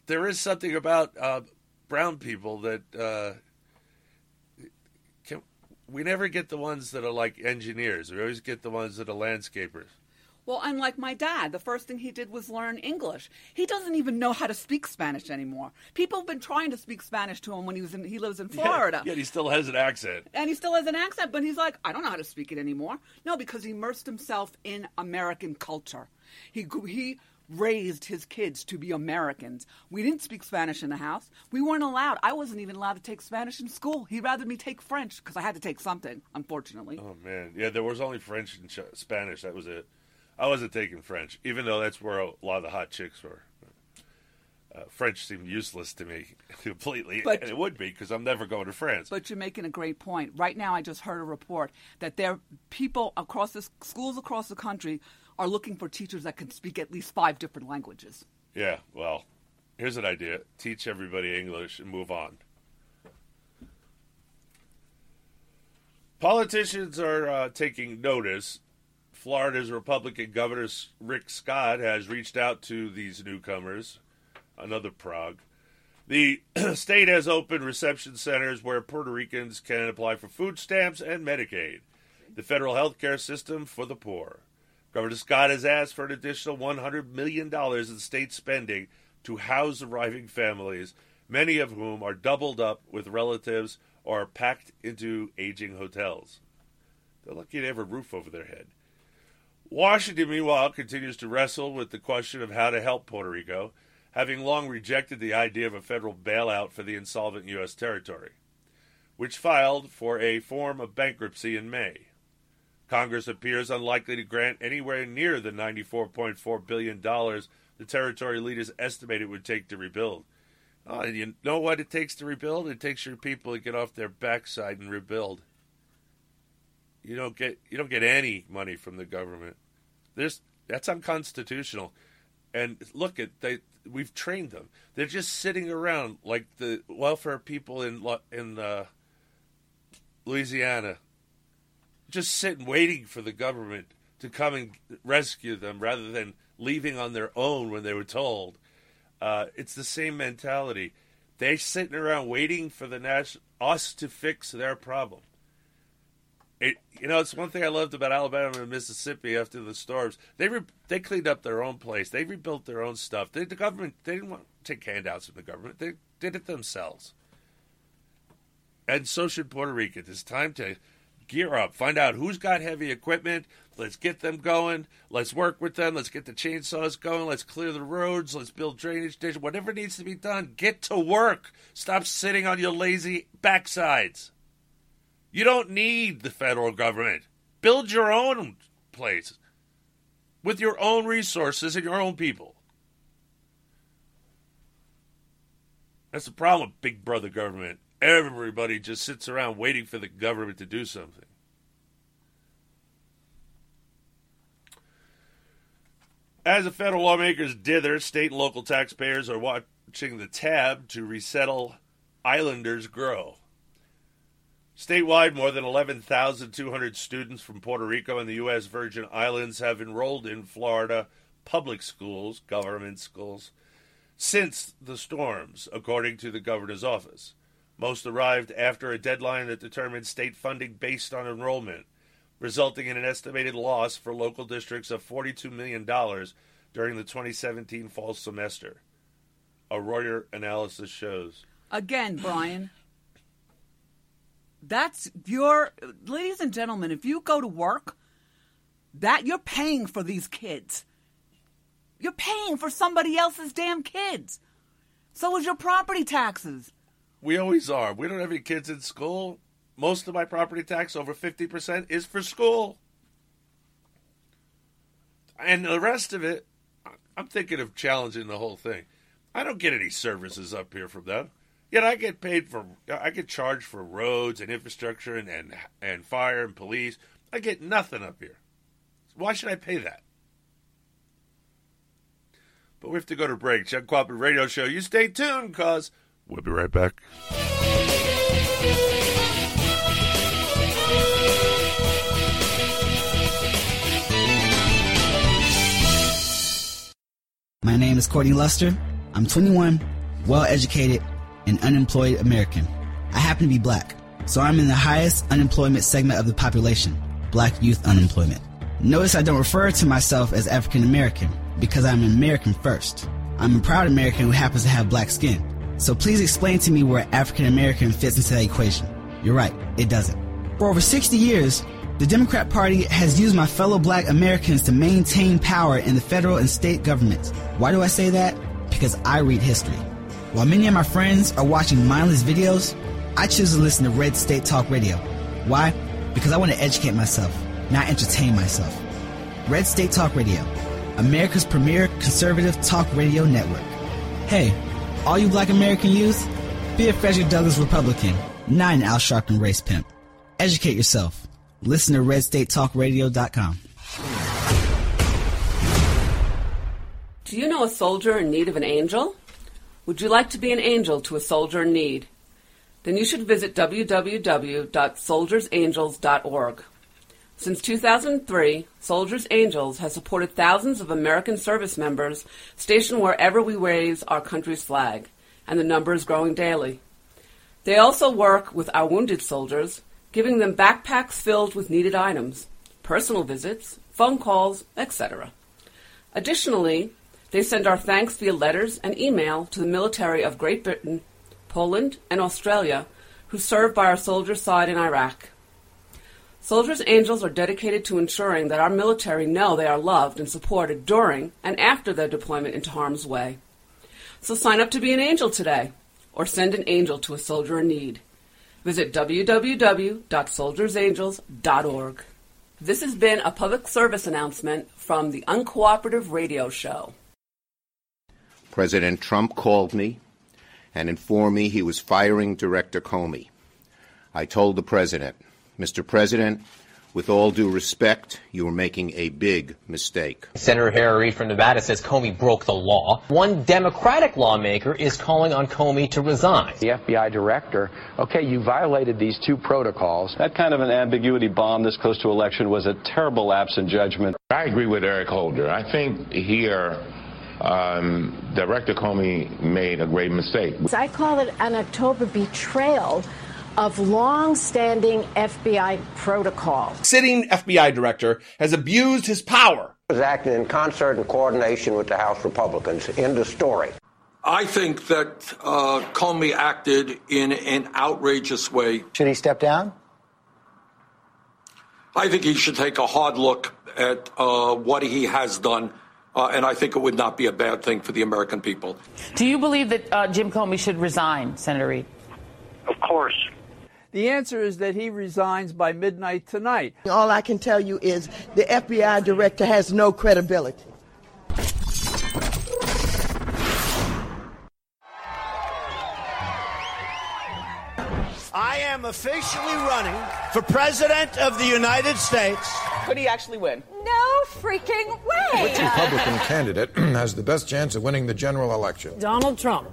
there is something about uh, brown people that uh, can, we never get the ones that are like engineers. We always get the ones that are landscapers. Well, unlike my dad, the first thing he did was learn English. He doesn't even know how to speak Spanish anymore. People have been trying to speak Spanish to him when he was in, he lives in Florida. Yet he still has an accent. And he still has an accent, but he's like, I don't know how to speak it anymore. No, because he immersed himself in American culture. He he raised his kids to be Americans. We didn't speak Spanish in the house. We weren't allowed. I wasn't even allowed to take Spanish in school. He rather me take French because I had to take something, unfortunately. Oh man, yeah, there was only French and Spanish. That was it. I wasn't taking French, even though that's where a lot of the hot chicks were. Uh, French seemed useless to me completely, But- and it would be because I'm never going to France. But you're making a great point. Right now, I just heard a report that there people across the schools across the country are looking for teachers that can speak at least five different languages. Yeah, well, here's an idea: teach everybody English and move on. Politicians are uh, taking notice. Florida's Republican Governor Rick Scott has reached out to these newcomers, another Prague. The state has opened reception centers where Puerto Ricans can apply for food stamps and Medicaid, the federal health care system for the poor. Governor Scott has asked for an additional $100 million in state spending to house arriving families, many of whom are doubled up with relatives or packed into aging hotels. They're lucky to have a roof over their head. Washington, meanwhile, continues to wrestle with the question of how to help Puerto Rico, having long rejected the idea of a federal bailout for the insolvent U.S. territory, which filed for a form of bankruptcy in May. Congress appears unlikely to grant anywhere near the $94.4 billion the territory leaders estimate it would take to rebuild. Oh, you know what it takes to rebuild? It takes your people to get off their backside and rebuild. You don't get you don't get any money from the government. That's unconstitutional. And look at they we've trained them. They're just sitting around like the welfare people in in uh, Louisiana, just sitting waiting for the government to come and rescue them rather than leaving on their own when they were told. Uh, it's the same mentality. They're sitting around waiting for the nas- us to fix their problem. It, you know, it's one thing I loved about Alabama and Mississippi after the storms. They re- they cleaned up their own place. They rebuilt their own stuff. They, the government they didn't want to take handouts from the government. They did it themselves. And so should Puerto Rico. It's time to gear up. Find out who's got heavy equipment. Let's get them going. Let's work with them. Let's get the chainsaws going. Let's clear the roads. Let's build drainage ditches. Whatever needs to be done, get to work. Stop sitting on your lazy backsides. You don't need the federal government. Build your own place with your own resources and your own people. That's the problem with big brother government. Everybody just sits around waiting for the government to do something. As the federal lawmakers dither, state and local taxpayers are watching the tab to resettle islanders grow. Statewide, more than 11,200 students from Puerto Rico and the U.S. Virgin Islands have enrolled in Florida public schools, government schools, since the storms, according to the governor's office. Most arrived after a deadline that determined state funding based on enrollment, resulting in an estimated loss for local districts of $42 million during the 2017 fall semester. A Reuters analysis shows. Again, Brian, that's your. Ladies and gentlemen, if you go to work, That you're paying for these kids. You're paying for somebody else's damn kids. So is your property taxes. We always are. We don't have any kids in school. Most of my property tax, over 50%, is for school. And the rest of it, I'm thinking of challenging the whole thing. I don't get any services up here from them. Yet I get paid for, I get charged for roads and infrastructure and, and, and fire and police. I get nothing up here. Why should I pay that? But we have to go to break. Chuck Cooperative Radio Show. You stay tuned, cause we'll be right back. My name is Courtney Luster. I'm 21, well educated, and unemployed American. I happen to be black, so I'm in the highest unemployment segment of the population black youth unemployment. Notice I don't refer to myself as African American because I'm an American first. I'm a proud American who happens to have black skin. So please explain to me where African American fits into that equation. You're right, it doesn't. For over 60 years, the Democrat Party has used my fellow black Americans to maintain power in the federal and state governments. Why do I say that? Because I read history. While many of my friends are watching mindless videos, I choose to listen to Red State Talk Radio. Why? Because I want to educate myself, not entertain myself. Red State Talk Radio, America's premier conservative talk radio network. Hey, all you black American youth, be a Frederick Douglass Republican, not an Al Sharpton race pimp. Educate yourself. Listen to redstatetalkradio.com. Do you know a soldier in need of an angel? Would you like to be an angel to a soldier in need? Then you should visit www.soldiersangels.org. Since 2003, Soldiers Angels has supported thousands of American service members stationed wherever we raise our country's flag, and the number is growing daily. They also work with our wounded soldiers, giving them backpacks filled with needed items, personal visits, phone calls, etc. Additionally, they send our thanks via letters and email to the military of Great Britain, Poland, and Australia who serve by our soldiers' side in Iraq. Soldiers Angels are dedicated to ensuring that our military know they are loved and supported during and after their deployment into harm's way. So sign up to be an angel today or send an angel to a soldier in need. Visit www.soldiersangels.org. This has been a public service announcement from the Uncooperative Radio Show. President Trump called me and informed me he was firing Director Comey. I told the president, Mr. President, with all due respect, you are making a big mistake. Senator Harry Reid from Nevada says Comey broke the law. One Democratic lawmaker is calling on Comey to resign. The FBI director, okay, you violated these two protocols. That kind of an ambiguity bomb this close to election was a terrible lapse in judgment. I agree with Eric Holder. I think here um, Director Comey made a great mistake. I call it an October betrayal of long-standing FBI protocol. Sitting FBI director has abused his power. Was acting in concert and coordination with the House Republicans. End of story. I think that uh, Comey acted in an outrageous way. Should he step down? I think he should take a hard look at uh, what he has done. Uh, and I think it would not be a bad thing for the American people. Do you believe that uh, Jim Comey should resign, Senator Reid? Of course. The answer is that he resigns by midnight tonight. All I can tell you is the FBI director has no credibility. I am officially running for President of the United States. Could he actually win? No freaking way! Which Republican candidate has the best chance of winning the general election? Donald Trump.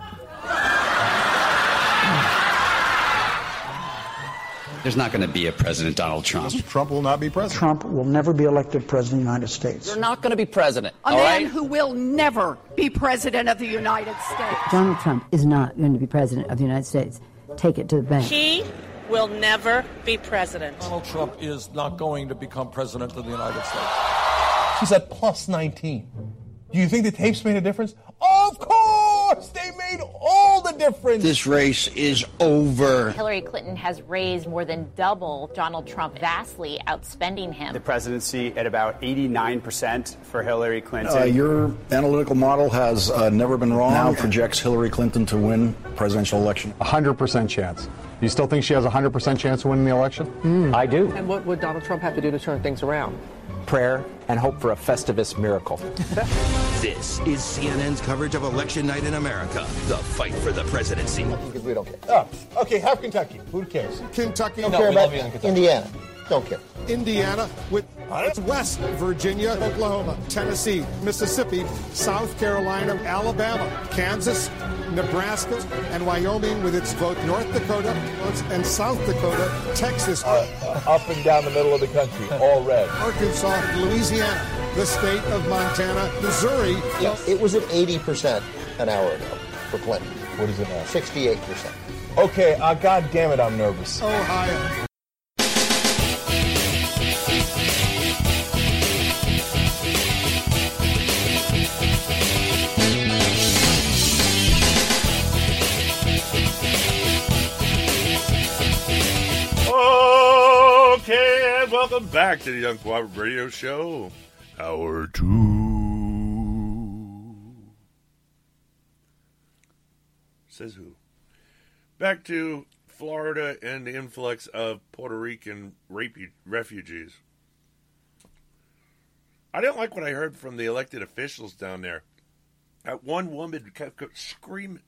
There's not going to be a President Donald Trump. Trump will not be president. Trump will never be elected president of the United States. You're not going to be president. A all man right? who will never be president of the United States. Donald Trump is not going to be president of the United States. Take it to the bank. He will never be president. Donald Trump is not going to become president of the United States. She's at plus 19. Do you think the tapes made a difference? Of course! They made all the difference. This race is over. Hillary Clinton has raised more than double Donald Trump, vastly outspending him. The presidency at about 89% for Hillary Clinton. Uh, your analytical model has uh, never been wrong. Now projects Hillary Clinton to win presidential election. 100% chance. You still think she has a 100% chance of winning the election? I do. And what would Donald Trump have to do to turn things around? Prayer and hope for a Festivus miracle. This is CNN's coverage of election night in America. The fight for the presidency. Because we don't care. Oh, okay, half Kentucky. Who cares? Kentucky. Don't No, care we about love you in Kentucky. Indiana. Don't care. Indiana with West Virginia, Oklahoma, Tennessee, Mississippi, South Carolina, Alabama, Kansas, Nebraska, and Wyoming with its vote, North Dakota and South Dakota, Texas. Uh, up and down the middle of the country, all red. Arkansas, Louisiana, the state of Montana, Missouri. Yeah, it was at 80% an hour ago for Clinton. What is it now? 68%. Okay, uh, God damn it, I'm nervous. Ohio. Back to the Uncooperative Radio Show, Hour 2. Says who? Back to Florida and the influx of Puerto Rican rape- refugees. I didn't like what I heard from the elected officials down there. That one woman kept screaming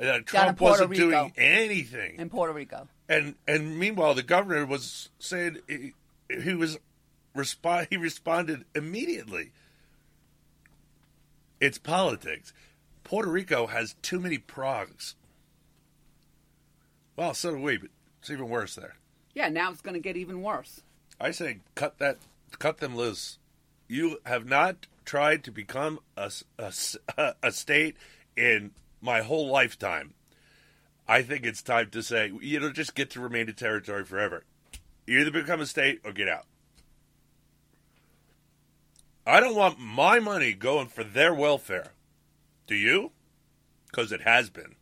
uh, that Trump wasn't doing anything. in Puerto Rico. And and meanwhile, the governor was saying eh, he, was respond. He responded immediately. It's politics. Puerto Rico has too many progs. Well, so do we, but it's even worse there. Yeah, now it's going to get even worse. I say cut that, cut them loose. You have not tried to become a a state in my whole lifetime. I think it's time to say you don't just get to remain a territory forever. You either become a state or get out. I don't want my money going for their welfare. Do you? Because it has been.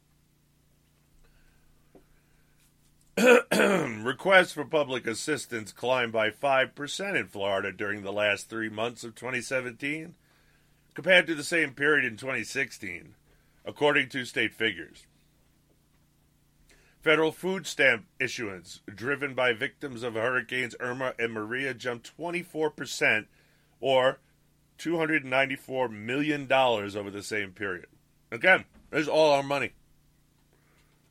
Requests for public assistance climbed by 5% in Florida during the last three months of 2017 compared to the same period in 2016, according to state figures. Federal food stamp issuance, driven by victims of Hurricanes Irma and Maria, jumped 24%, or $294 million over the same period. Again, there's all our money.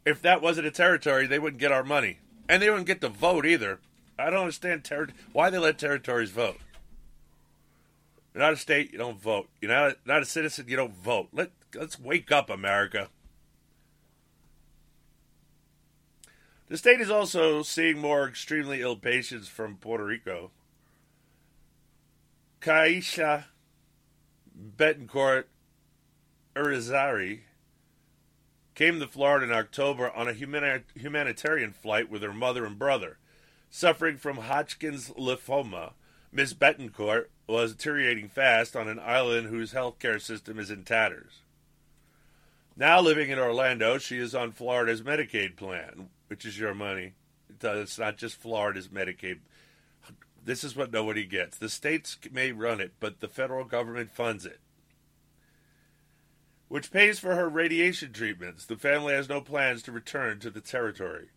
If that wasn't a territory, they wouldn't get our money. And they wouldn't get to vote either. I don't understand terri- why they let territories vote. You're not a state, you don't vote. You're not a, not a citizen, you don't vote. Let, let's wake up, America. The state is also seeing more extremely ill patients from Puerto Rico. Kaisha Betancourt Irizarry came to Florida in October on a humanitarian flight with her mother and brother. Suffering from Hodgkin's lymphoma, Miss Betancourt was deteriorating fast on an island whose healthcare system is in tatters. Now living in Orlando, she is on Florida's Medicaid plan, which is your money. It's not just Florida's Medicaid. This is what nobody gets. The states may run it, but the federal government funds it, which pays for her radiation treatments. The family has no plans to return to the territory.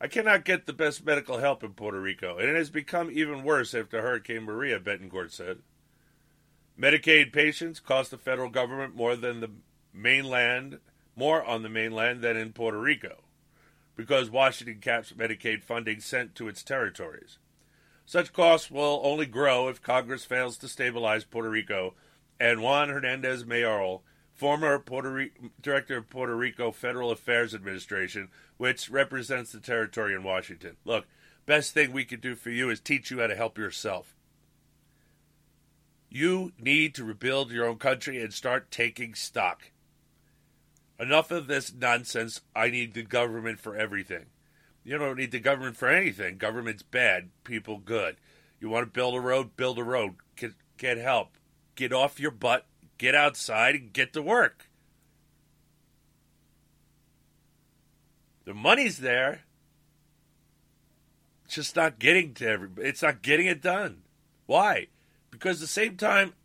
I cannot get the best medical help in Puerto Rico, and it has become even worse after Hurricane Maria, Betancourt said. Medicaid patients cost the federal government more than the mainland, more on the mainland than in Puerto Rico, because Washington caps Medicaid funding sent to its territories. Such costs will only grow if Congress fails to stabilize Puerto Rico, and Juan Hernandez Mayoral, former Puerto Ri- director of Puerto Rico Federal Affairs Administration, which represents the territory in Washington. Look, best thing we could do for you is teach you how to help yourself. You need to rebuild your own country and start taking stock. Enough of this nonsense. I need the government for everything. You don't need the government for anything. Government's bad, people good. You want to build a road, build a road. Get, get help. Get off your butt, get outside, and get to work. The money's there. It's just not getting to everybody. It's not getting it done. Why? Because the same time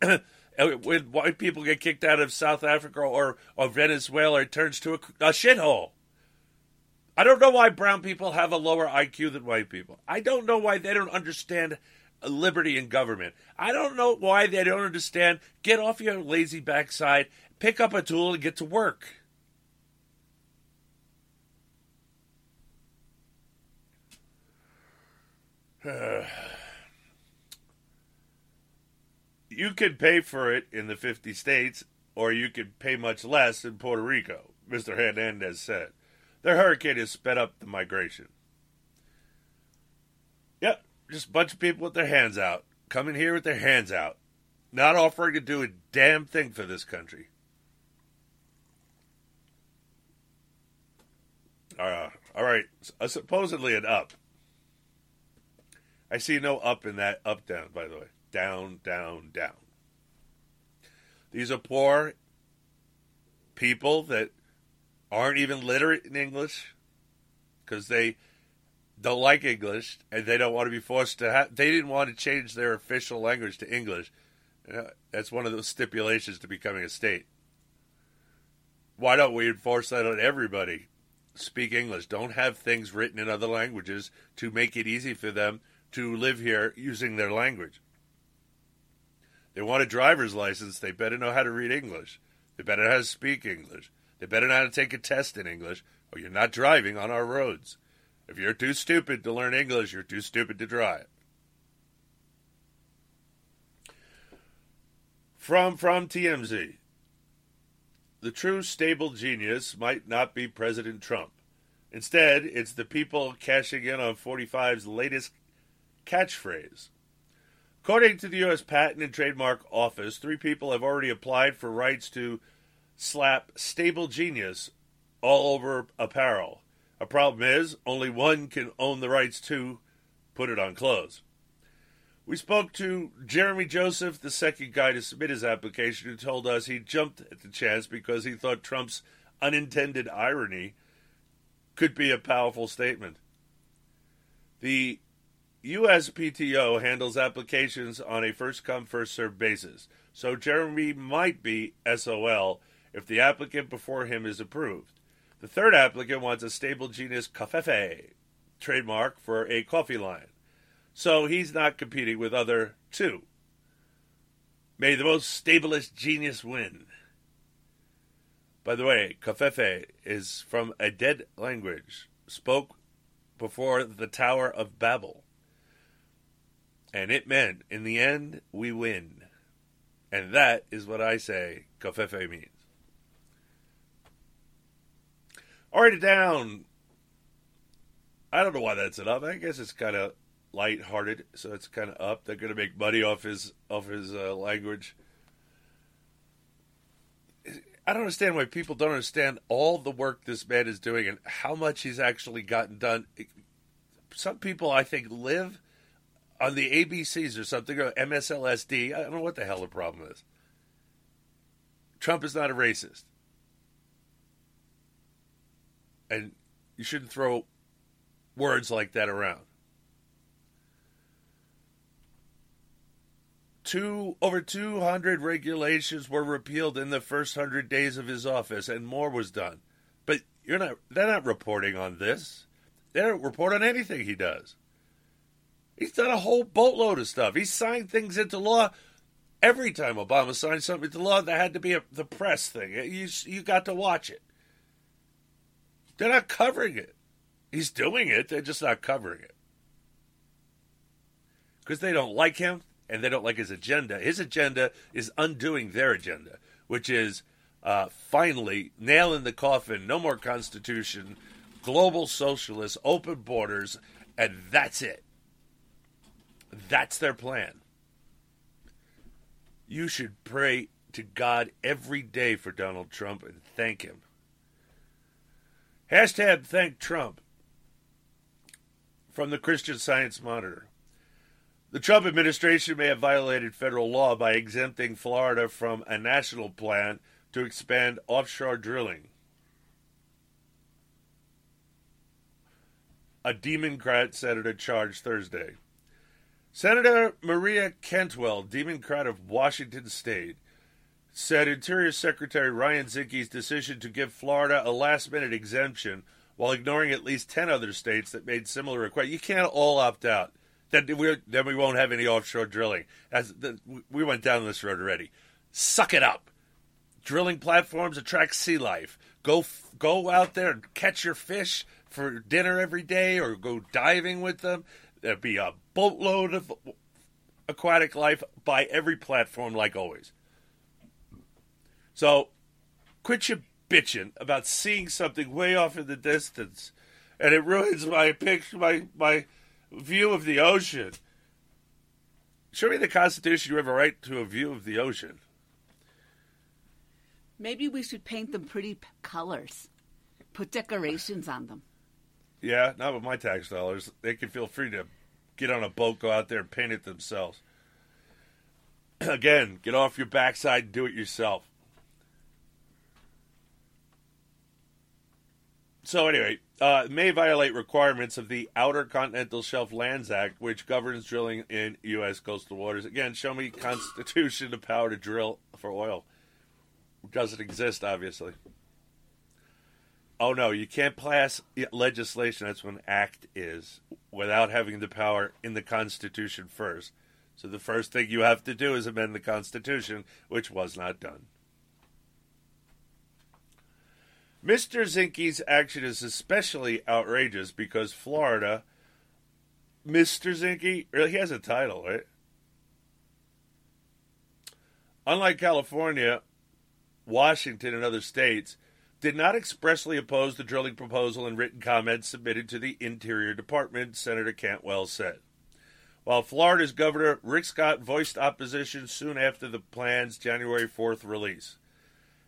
when white people get kicked out of South Africa or, or Venezuela, it turns to a, a shithole. I don't know why brown people have a lower IQ than white people. I don't know why they don't understand liberty and government. I don't know why they don't understand get off your lazy backside, pick up a tool, and get to work. you could pay for it in the 50 states, or you could pay much less in Puerto Rico, Mr. Hernandez said. The hurricane has sped up the migration. Yep, just a bunch of people with their hands out, coming here with their hands out, not offering to do a damn thing for this country. Uh, all right, uh, supposedly an up. I see no up in that up down, by the way. Down, down, down. These are poor people that aren't even literate in English because they don't like English and they don't want to be forced to have. They didn't want to change their official language to English. Uh, that's one of those stipulations to becoming a state. Why don't we enforce that on everybody? Speak English. Don't have things written in other languages to make it easy for them to live here using their language. They want a driver's license. They better know how to read English. They better know how to speak English. They better know how to take a test in English, or you're not driving on our roads. If you're too stupid to learn English, you're too stupid to drive. From from TMZ. The true stable genius might not be President Trump. Instead, it's the people cashing in on 45's latest catchphrase. According to the U.S. Patent and Trademark Office, three people have already applied for rights to slap Stable Genius all over apparel. A problem is, only one can own the rights to put it on clothes. We spoke to Jeremy Joseph, the second guy to submit his application, who told us he jumped at the chance because he thought Trump's unintended irony could be a powerful statement. The USPTO handles applications on a first come, first served basis, so Jeremy might be SOL if the applicant before him is approved. The third applicant wants a stable genius Covfefe trademark for a coffee line, so he's not competing with other two. May the most stablest genius win. By the way, Covfefe is from a dead language, spoke before the Tower of Babel. And it meant, in the end, we win. And that is what I say Covfefe means. Already down. I don't know why that's it up. I guess it's kind of light-hearted, so it's kind of up. They're going to make money off his off his uh, language. I don't understand why people don't understand all the work this man is doing and how much he's actually gotten done. Some people, I think, live on the ABCs or something, or MSLSD. I don't know what the hell the problem is. Trump is not a racist. And you shouldn't throw words like that around. Two over 200 regulations were repealed in the first 100 days of his office and more was done. But you're not they're not reporting on this. They don't report on anything he does. He's done a whole boatload of stuff. He signed things into law. Every time Obama signed something into law, there had to be a, the press thing. You, you got to watch it. They're not covering it. He's doing it, they're just not covering it. Because they don't like him and they don't like his agenda. His agenda is undoing their agenda, which is uh, finally nail in the coffin, no more Constitution, global socialists, open borders, and that's it. That's their plan. You should pray to God every day for Donald Trump and thank him. Hashtag thank Trump from the Christian Science Monitor. The Trump administration may have violated federal law by exempting Florida from a national plan to expand offshore drilling. a Democrat senator charged Thursday. Senator Maria Cantwell, Democrat of Washington State, said Interior Secretary Ryan Zinke's decision to give Florida a last minute exemption while ignoring at least 10 other states that made similar requests. You can't all opt out. Then we, then we won't have any offshore drilling. As the, we went down this road already. Suck it up. Drilling platforms attract sea life. Go go out there and catch your fish for dinner every day, or go diving with them. There'd be a boatload of aquatic life by every platform, like always. So, quit your bitching about seeing something way off in the distance, and it ruins my picture, my my view of the ocean. Show me the Constitution. You have a right to a view of the ocean. Maybe we should paint them pretty colors. Put decorations on them. Yeah, not with my tax dollars. They can feel free to get on a boat, go out there, and paint it themselves. Again, get off your backside and do it yourself. So anyway, uh, may violate requirements of the Outer Continental Shelf Lands Act, which governs drilling in U.S. coastal waters. Again, show me Constitution the power to drill for oil. Doesn't exist, obviously. Oh no, you can't pass legislation. That's what an act is without having the power in the Constitution first. So the first thing you have to do is amend the Constitution, which was not done. Mr. Zinke's action is especially outrageous because Florida, Mr. Zinke, really, he has a title, right? Unlike California, Washington, and other states, did not expressly oppose the drilling proposal in written comments submitted to the Interior Department, Senator Cantwell said. While Florida's Governor Rick Scott voiced opposition soon after the plan's January 4th release.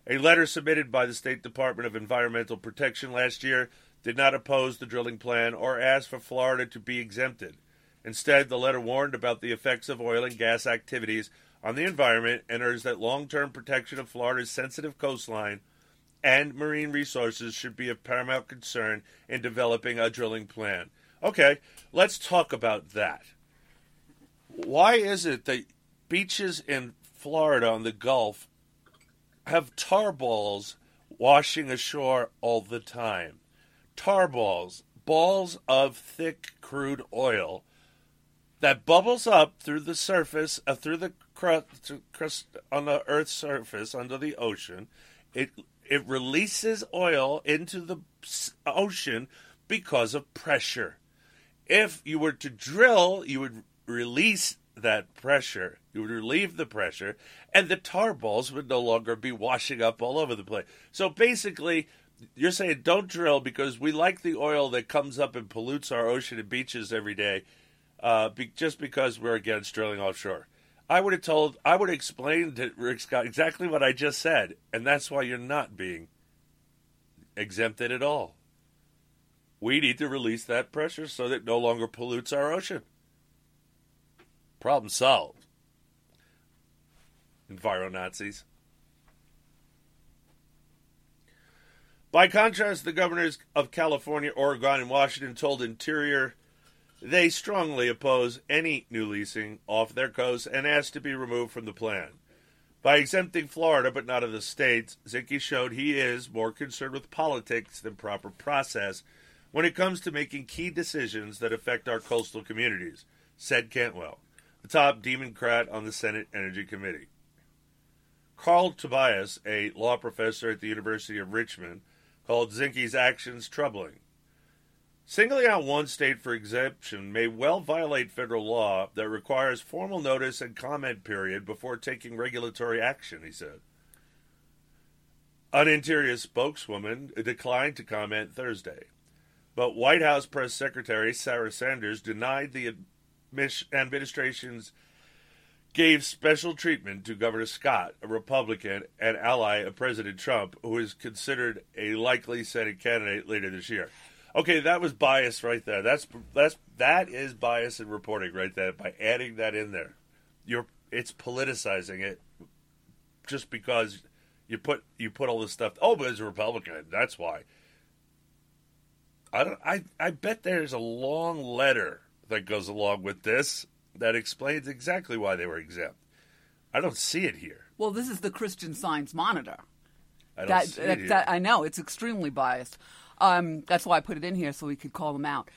A letter submitted by the State Department of Environmental Protection last year did not oppose the drilling plan or ask for Florida to be exempted. Instead, the letter warned about the effects of oil and gas activities on the environment and urged that long term protection of Florida's sensitive coastline and marine resources should be of paramount concern in developing a drilling plan. Okay, let's talk about that. Why is it that beaches in Florida on the Gulf have tar balls washing ashore all the time? Tar balls, balls of thick crude oil that bubbles up through the surface, uh, through the crust, crust on the Earth's surface under the ocean. It it releases oil into the ocean because of pressure. If you were to drill, you would release that pressure. You would relieve the pressure, and the tar balls would no longer be washing up all over the place. So basically, you're saying don't drill because we like the oil that comes up and pollutes our ocean and beaches every day, uh, be, just because we're against drilling offshore. I would have told, I would have explained to Rick Scott exactly what I just said, and that's why you're not being exempted at all. We need to release that pressure so that no longer pollutes our ocean. Problem solved. Enviro Nazis. By contrast, the governors of California, Oregon, and Washington told Interior they strongly oppose any new leasing off their coast and asked to be removed from the plan. By exempting Florida but not other states, Zinke showed he is more concerned with politics than proper process when it comes to making key decisions that affect our coastal communities, said Cantwell, the top Democrat on the Senate Energy Committee. Carl Tobias, a law professor at the University of Richmond, called Zinke's actions troubling. Singling out one state for exemption may well violate federal law that requires formal notice and comment period before taking regulatory action, he said. An Interior spokeswoman declined to comment Thursday, but White House Press Secretary Sarah Sanders denied the administration's gave special treatment to Governor Scott, a Republican and ally of President Trump, who is considered a likely Senate candidate later this year. Okay, that was bias right there. That's that's that is bias in reporting right there by adding that in there. You're it's politicizing it just because you put you put all this stuff. Oh, but it's a Republican. That's why. I don't. I I bet there's a long letter that goes along with this that explains exactly why they were exempt. I don't see it here. Well, this is the Christian Science Monitor. I don't that, see it here. that- I know it's extremely biased. Um, that's why I put it in here so we could call them out.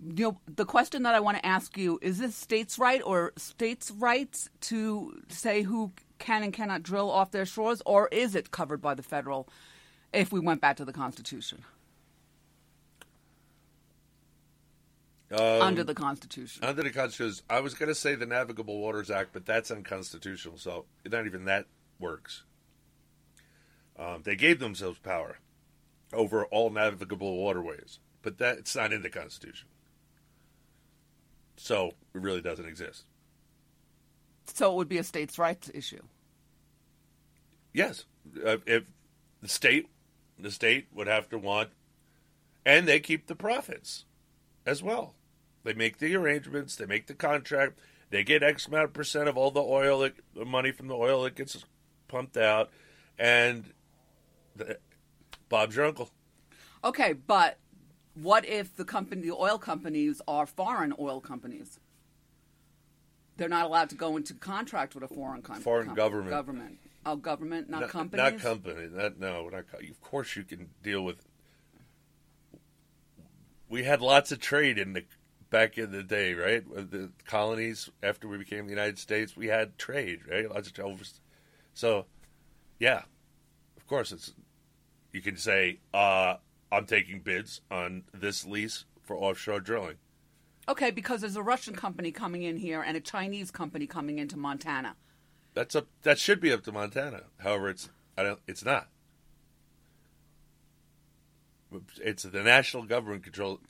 You know, the question that I want to ask you is: this states' right or states' rights to say who can and cannot drill off their shores, or is it covered by the federal? If we went back to the Constitution, Um, under the Constitution. Under the Constitution, I was going to say the Navigable Waters Act, but that's unconstitutional, so not even that works. Um, they gave themselves power over all navigable waterways, but that's not in the Constitution. So it really doesn't exist. So it would be a states' rights issue. Yes, uh, if the state, the state would have to want, and they keep the profits as well. They make the arrangements, they make the contract, they get X amount of percent of all the oil, that, the money from the oil that gets pumped out, and the, Bob's your uncle. Okay, but what if the company, the oil companies, are foreign oil companies? They're not allowed to go into contract with a foreign com- Foreign com- government. Government. Oh, government, not, Not- companies. Not company. Not, no, not. Of course, you can deal with. We had lots of trade in the back in the day, right? With the colonies after we became the United States, we had trade, right? Lots of over. So, yeah, of course, it's. You can say, uh, "I'm taking bids on this lease for offshore drilling." Okay, because there's a Russian company coming in here and a Chinese company coming into Montana. That's up. That should be up to Montana. However, it's I don't. It's not. It's the national government control.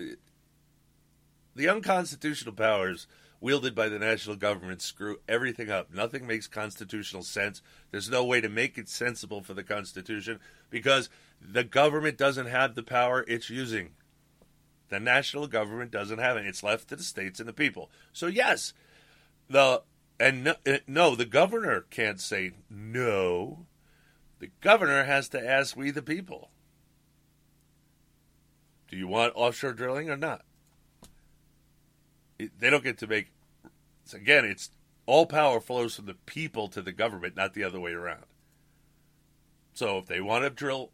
The unconstitutional powers wielded by the national government screw everything up. Nothing makes constitutional sense. There's no way to make it sensible for the Constitution because the government doesn't have the power it's using. The national government doesn't have it. It's left to the states and the people. So yes, the and no, uh, no, the governor can't say no. The governor has to ask we the people. Do you want offshore drilling or not? It- they don't get to make. Again, it's all power flows from the people to the government, not the other way around. So if they want to drill,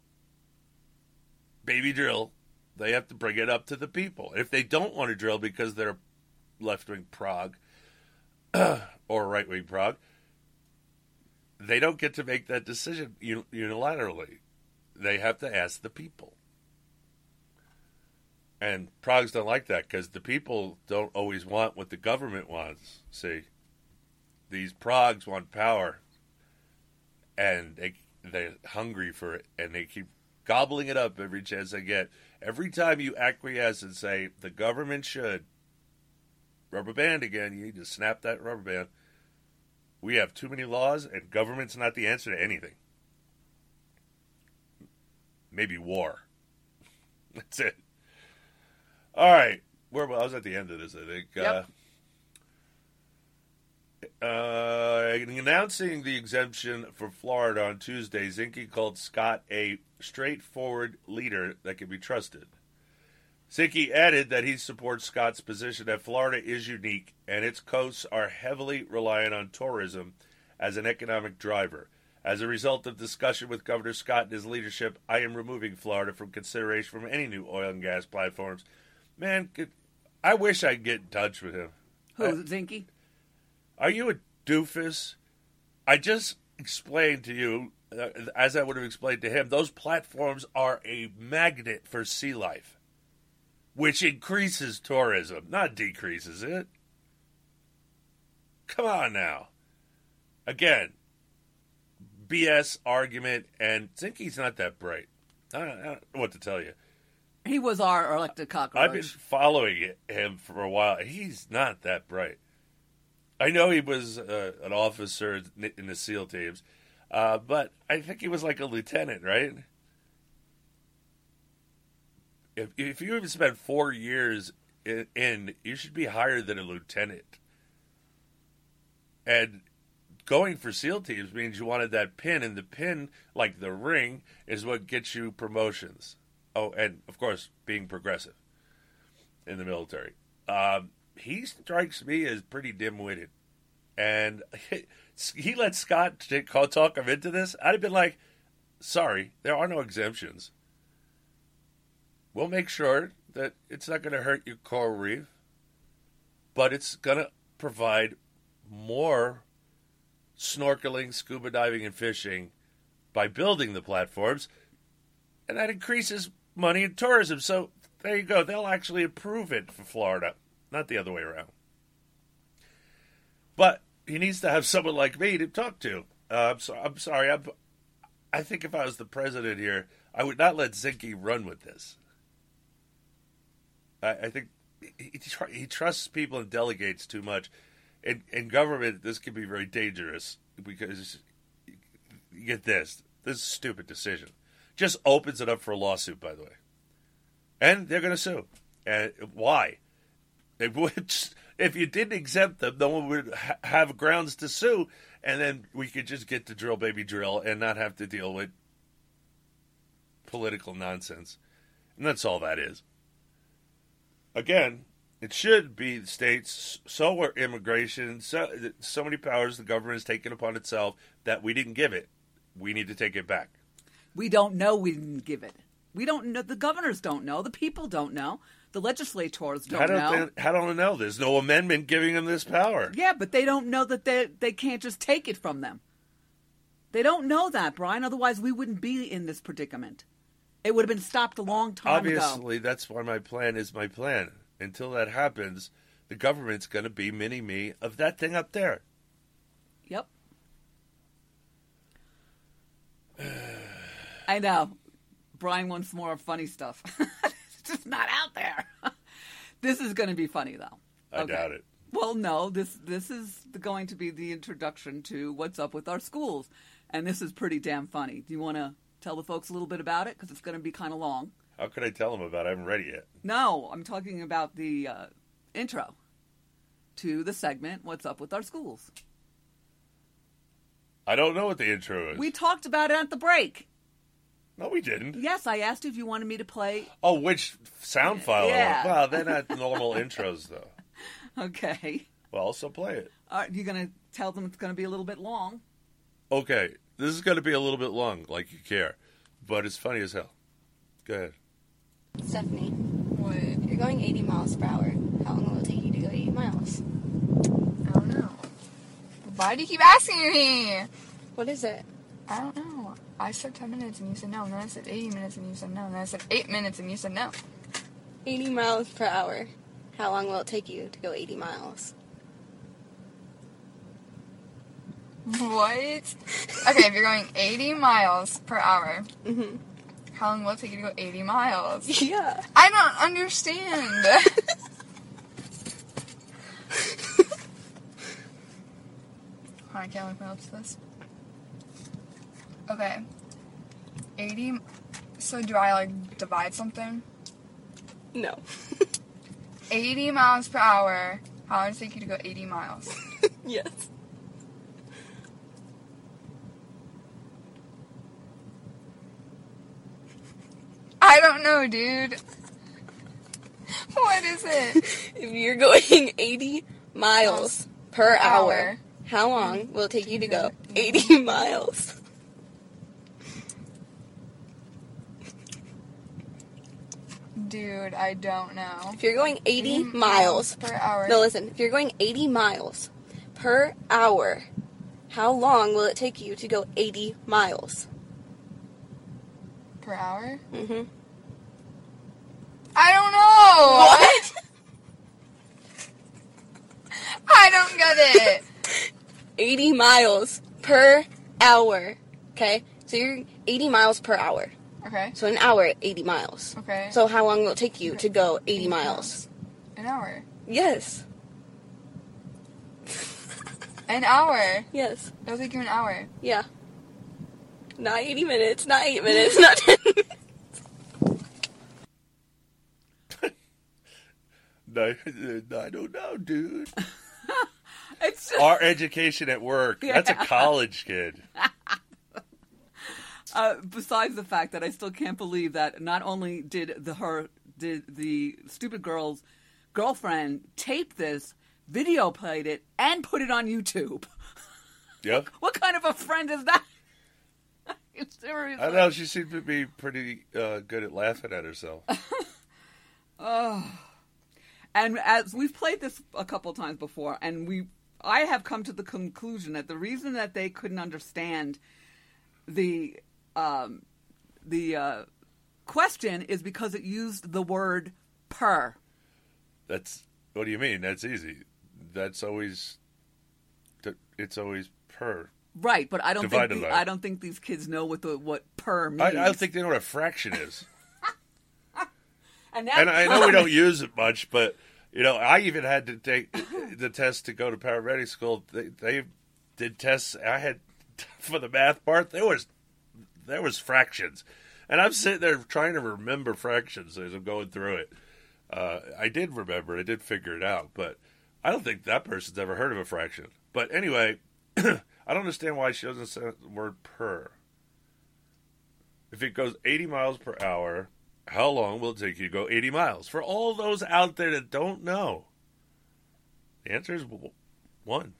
baby drill, they have to bring it up to the people. If they don't want to drill because they're left wing prog or right wing prog, they don't get to make that decision unilaterally. They have to ask the people. And progs don't like that because the people don't always want what the government wants. See, these progs want power, and they they're hungry for it, and they keep gobbling it up every chance I get. Every time you acquiesce and say the government should rubber band again, you need to snap that rubber band. We have too many laws, and government's not the answer to anything. Maybe war. That's it. All right. Where I was at the end of this, I think. Yep. Uh, uh, announcing the exemption for Florida on Tuesday, Zinke called Scott a straightforward leader that can be trusted. Zinke added that he supports Scott's position that Florida is unique and its coasts are heavily reliant on tourism as an economic driver. As a result of discussion with Governor Scott and his leadership, I am removing Florida from consideration from any new oil and gas platforms. Man, could- I wish I'd get in touch with him. Who, Zinke? Are you a doofus? I just explained to you, uh, as I would have explained to him, those platforms are a magnet for sea life, which increases tourism, not decreases it. Come on now. Again, BS argument, and Zinke's not that bright. I don't, I don't know what to tell you. He was our elected cockroach. I've been following him for a while. He's not that bright. I know he was uh, an officer in the SEAL teams, uh, but I think he was like a lieutenant, right? If if you even spent four years in, in, you should be higher than a lieutenant. And going for SEAL teams means you wanted that pin, and the pin, like the ring, is what gets you promotions. Oh, and of course, being progressive. in the military. Um, he strikes me as pretty dim-witted, and he let Scott talk him into this. I'd have been like, "Sorry, there are no exemptions. We'll make sure that it's not going to hurt your coral reef, but it's going to provide more snorkeling, scuba diving, and fishing by building the platforms, and that increases money in tourism. So there you go. They'll actually approve it for Florida, not the other way around. But he needs to have someone like me to talk to. Uh, I'm, so, I'm sorry. I'm, I think if I was the president here, I would not let Zinke run with this. I, I think he, he, trusts people and delegates too much. In, in government, this can be very dangerous because you get this. This is a stupid decision. Just opens it up for a lawsuit, by the way. And they're going to sue. And why? Would, if you didn't exempt them, no one would ha- have grounds to sue, and then we could just get to drill, baby, drill, and not have to deal with political nonsense. And that's all that is. Again, it should be the states. So are immigration. So, so many powers the government has taken upon itself that we didn't give it. We need to take it back. We don't know we didn't give it. We don't know. The governors don't know. The people don't know. The legislators don't, how don't know. They, how don't they know? There's no amendment giving them this power. Yeah, but they don't know that they they can't just take it from them. They don't know that, Brian. Otherwise, we wouldn't be in this predicament. It would have been stopped a long time Obviously, ago. Obviously, that's why my plan is my plan. Until that happens, the government's going to be mini me of that thing up there. Yep. I know. Brian wants more funny stuff. it's just not out there. this is going to be funny, though. I okay. doubt it. Well, no. This this is going to be the introduction to what's up with our schools, and this is pretty damn funny. Do you want to tell the folks a little bit about it because it's going to be kind of long? How could I tell them about it? I haven't read it yet. No, I'm talking about the uh, intro to the segment "What's up with our schools." I don't know what the intro is. We talked about it at the break. No, we didn't. Yes, I asked if you wanted me to play. Oh, which sound file? Yeah. Well, they're not normal intros, though. Okay. Well, so play it. Are you're going to tell them it's going to be a little bit long. Okay, this is going to be a little bit long, like you care, but it's funny as hell. Go ahead. Stephanie, what? You're going 80 miles per hour. How long will it take you to go 80 miles? I don't know. Why do you keep asking me? What is it? I don't know. I said 10 minutes and you said no. And then I said 80 minutes and you said no. And then I said 8 minutes and you said no. 80 miles per hour. How long will it take you to go 80 miles? What? Okay, if you're going 80 miles per hour, mm-hmm. how long will it take you to go 80 miles? Yeah. I don't understand. I can't look my up to this. Okay. 80. So do I like divide something? No. 80 miles per hour. How long does it take you to go 80 miles? yes. I don't know, dude. What is it? if you're going 80 miles per hour, hour, how long will it take you to go mm-hmm. 80 miles? Dude, I don't know. If you're going 80 miles per hour. No, listen. If you're going 80 miles per hour, how long will it take you to go 80 miles? Per hour? Mm-hmm. I don't know. What? I don't get it. 80 miles per hour. Okay? So you're 80 miles per hour. Okay. So an hour, 80 miles. Okay. So how long will it take you to go 80 miles? An hour. Yes. An hour? Yes. It'll take you an hour. Yeah. Not 80 minutes, not 8 minutes, not 10 minutes. No, I don't know, dude. it's Our education at work. Yeah. That's a college kid. Uh, besides the fact that I still can't believe that not only did the her did the stupid girl's girlfriend tape this, video played it, and put it on YouTube. Yep. What kind of a friend is that? Seriously. I know she seemed to be pretty uh, good at laughing at herself. Oh. And as we've played this a couple times before, and we, I have come to the conclusion that the reason that they couldn't understand the um, the uh, question is because it used the word per. That's what do you mean? That's easy. That's always. It's always per. Right, but I don't think the. I don't think these kids know what the what per means. I don't think they know what a fraction is. and, and I know we don't use it much, but you know, I even had to take the test to go to paramedic school. They, they did tests. I had for the math part. There was there was fractions, and I'm sitting there trying to remember fractions as I'm going through it. Uh, I did remember. I did figure it out, but I don't think that person's ever heard of a fraction. But anyway, I don't understand why she doesn't say the word per. If it goes 80 miles per hour, how long will it take you to go 80 miles? For all those out there that don't know, the answer is one.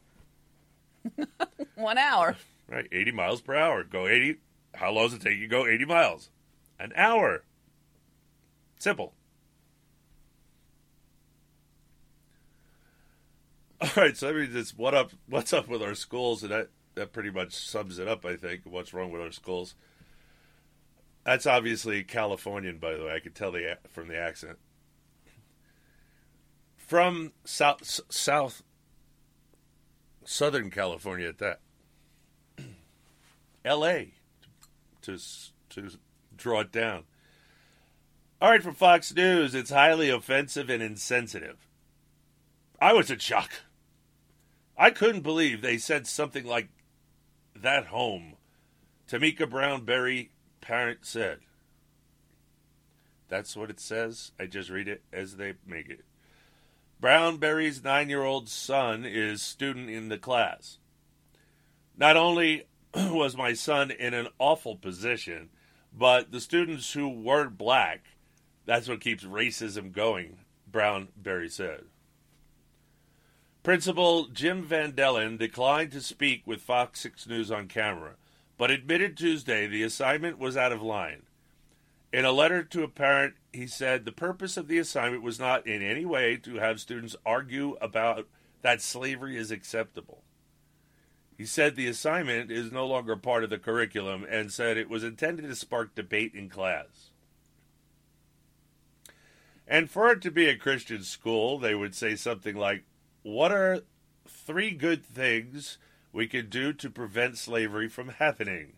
one hour. Right, 80 miles per hour. Go 80. How long does it take you to go 80 miles? An hour. Simple. All right, so I mean, this what up? What's up with our schools? And that that pretty much sums it up. I think what's wrong with our schools. That's obviously Californian, by the way. I could tell the from the accent. From south, south, Southern California at that. L.A. to to draw it down. All right, from Fox News, it's highly offensive and insensitive. I was in shock. I couldn't believe they said something like that home. Tamika Brown Berry parent said. That's what it says. I just read it as they make it. Brownberry's nine year old son is student in the class. Not only was my son in an awful position, but the students who weren't black, that's what keeps racism going, Brown Berry said. Principal Jim Van Dellen declined to speak with Fox 6 News on camera, but admitted Tuesday the assignment was out of line. In a letter to a parent, he said the purpose of the assignment was not in any way to have students argue about that slavery is acceptable. He said the assignment is no longer part of the curriculum and said it was intended to spark debate in class. And for it to be a Christian school, they would say something like, What are three good things we could do to prevent slavery from happening?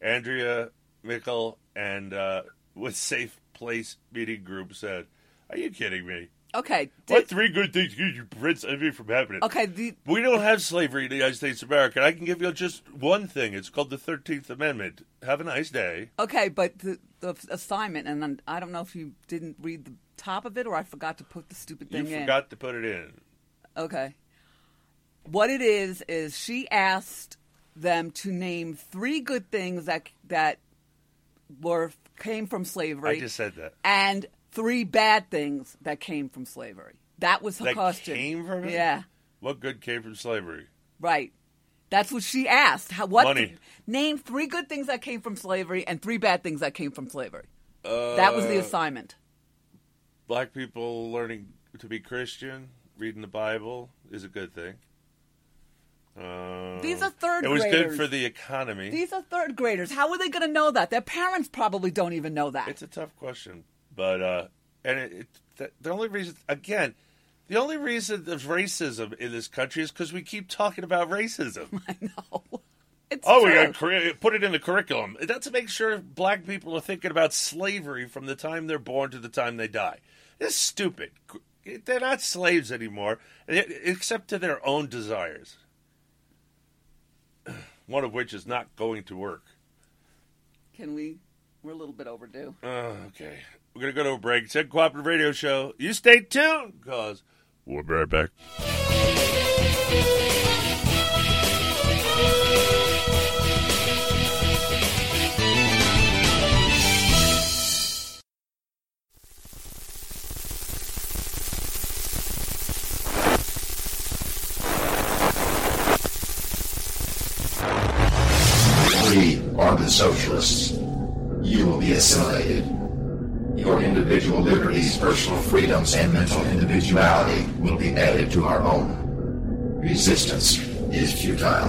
Andrea Mickle and uh, with Safe Place Meeting Group said, Are you kidding me? Okay. What three good things could you prevent slavery from happening? Okay. The, We don't have slavery in the United States of America. I can give you just one thing. It's called the 13th Amendment. Have a nice day. okay, but the, the assignment, and I don't know if you didn't read the top of it or I forgot to put the stupid thing in. You forgot to put it in. Okay. What it is is she asked them to name three good things that that were came from slavery. I just said that. and three bad things that came from slavery. That was her That question. came from it? Yeah, What good came from slavery? right. That's what she asked. How, what Money. name three good things that came from slavery and three bad things that came from slavery. Uh, that was the assignment. Black people learning to be Christian, reading the Bible is a good thing. Uh, These are third It was good for the economy. These are third graders. How are they going to know that? Their parents probably don't even know that. It's a tough question, but uh, and it, it, the, the only reason again, the only reason there's racism in this country is because we keep talking about racism. I know. It's oh, we got to put it in the curriculum. That's to make sure black people are thinking about slavery from the time they're born to the time they die. It's stupid. They're not slaves anymore, except to their own desires. One of which is not going to work. Can we? We're a little bit overdue. Uh, okay. We're going to go to a break. It's Uncooperative Radio Show. You stay tuned because we'll be right back. We are the socialists. You will be assimilated. Your individual liberties, personal freedoms, and mental individuality will be added to our own. Resistance is futile.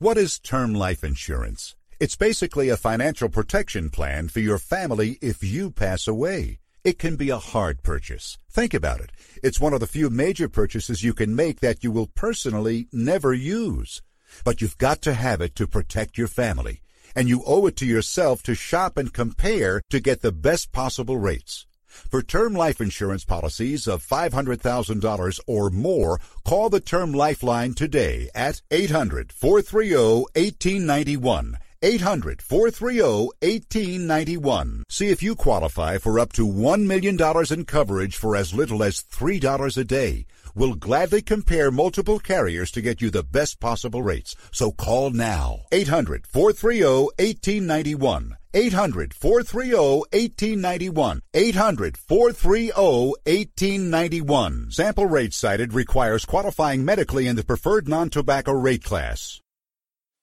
What is term life insurance? It's basically a financial protection plan for your family if you pass away. It can be a hard purchase. Think about it. It's one of the few major purchases you can make that you will personally never use. But you've got to have it to protect your family. And you owe it to yourself to shop and compare to get the best possible rates. For term life insurance policies of $500,000 or more, call the Term Lifeline today at 800 430 1891. 800 430 1891. See if you qualify for up to $1 million in coverage for as little as $3 a day. We'll gladly compare multiple carriers to get you the best possible rates. So call now. 800 430 1891. 800 430 1891. 800 430 1891. Sample rate cited requires qualifying medically in the preferred non tobacco rate class.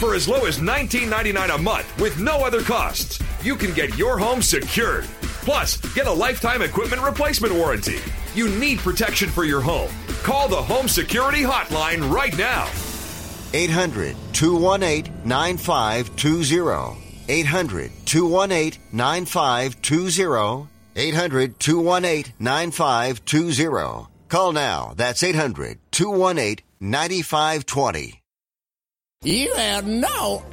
For as low as $19.99 a month with no other costs, you can get your home secured. Plus, get a lifetime equipment replacement warranty. You need protection for your home. Call the Home Security Hotline right now. 800 218 9520. 800 218 9520. 800 218 9520. Call now. That's 800 218 9520. You have no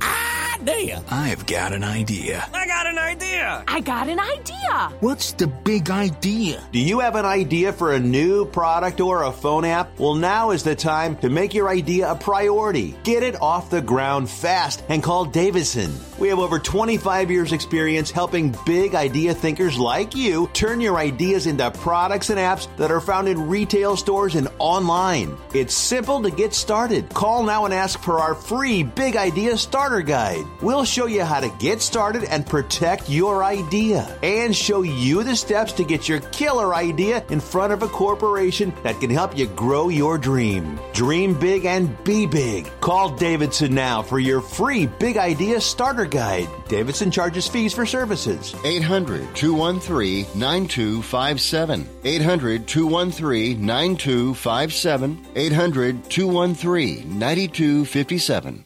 idea. I've got an idea. I got an idea. I got an idea. What's the big idea? Do you have an idea for a new product or a phone app? Well, now is the time to make your idea a priority. Get it off the ground fast and call Davidson. We have over 25 years experience helping big idea thinkers like you turn your ideas into products and apps that are found in retail stores and online. It's simple to get started. Call now and ask for our free Big Idea Starter Guide. We'll show you how to get started and protect your idea and show you the steps to get your killer idea in front of a corporation that can help you grow your dream. Dream big and be big. Call Davidson now for your free Big Idea Starter Guide. Davidson charges fees for services. 800 213 9257. 800 213 9257. 800 213 9257.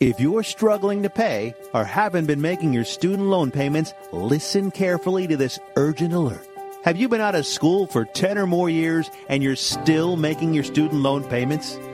If you're struggling to pay or haven't been making your student loan payments, listen carefully to this urgent alert. Have you been out of school for 10 or more years and you're still making your student loan payments?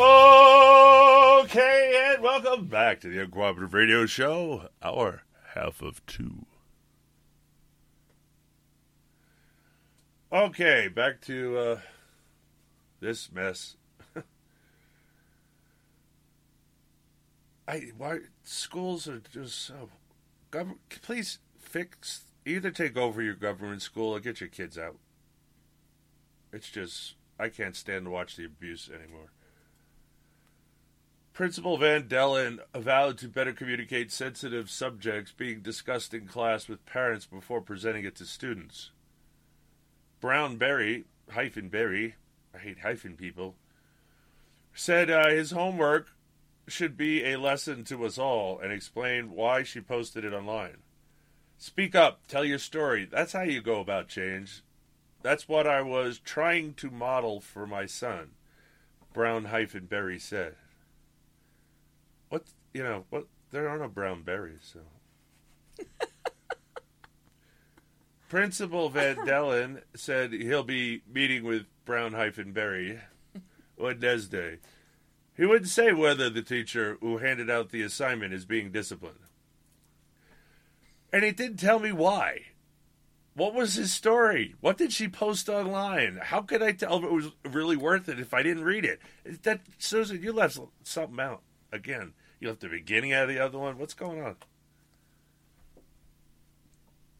Okay, and welcome back to the Uncooperative Radio Show, our half of two. Okay, back to uh, this mess. I why schools are just so. Government, please fix. Either take over your government school or get your kids out. It's just I can't stand to watch the abuse anymore. Principal Van Dellen vowed to better communicate sensitive subjects being discussed in class with parents before presenting it to students. Brown Berry, hyphen Berry, I hate hyphen people, said uh, his homework should be a lesson to us all and explained why she posted it online. Speak up, tell your story. That's how you go about change. That's what I was trying to model for my son, Brown hyphen Berry said. You know? What there are no brown berries, so. Principal Van Dellen said he'll be meeting with Brown hyphen Berry Wednesday. He wouldn't say whether the teacher who handed out the assignment is being disciplined. And he didn't tell me why. What was his story? What did she post online? How could I tell if it was really worth it if I didn't read it? That Susan, you left something out again. You left the beginning out of the other one. What's going on?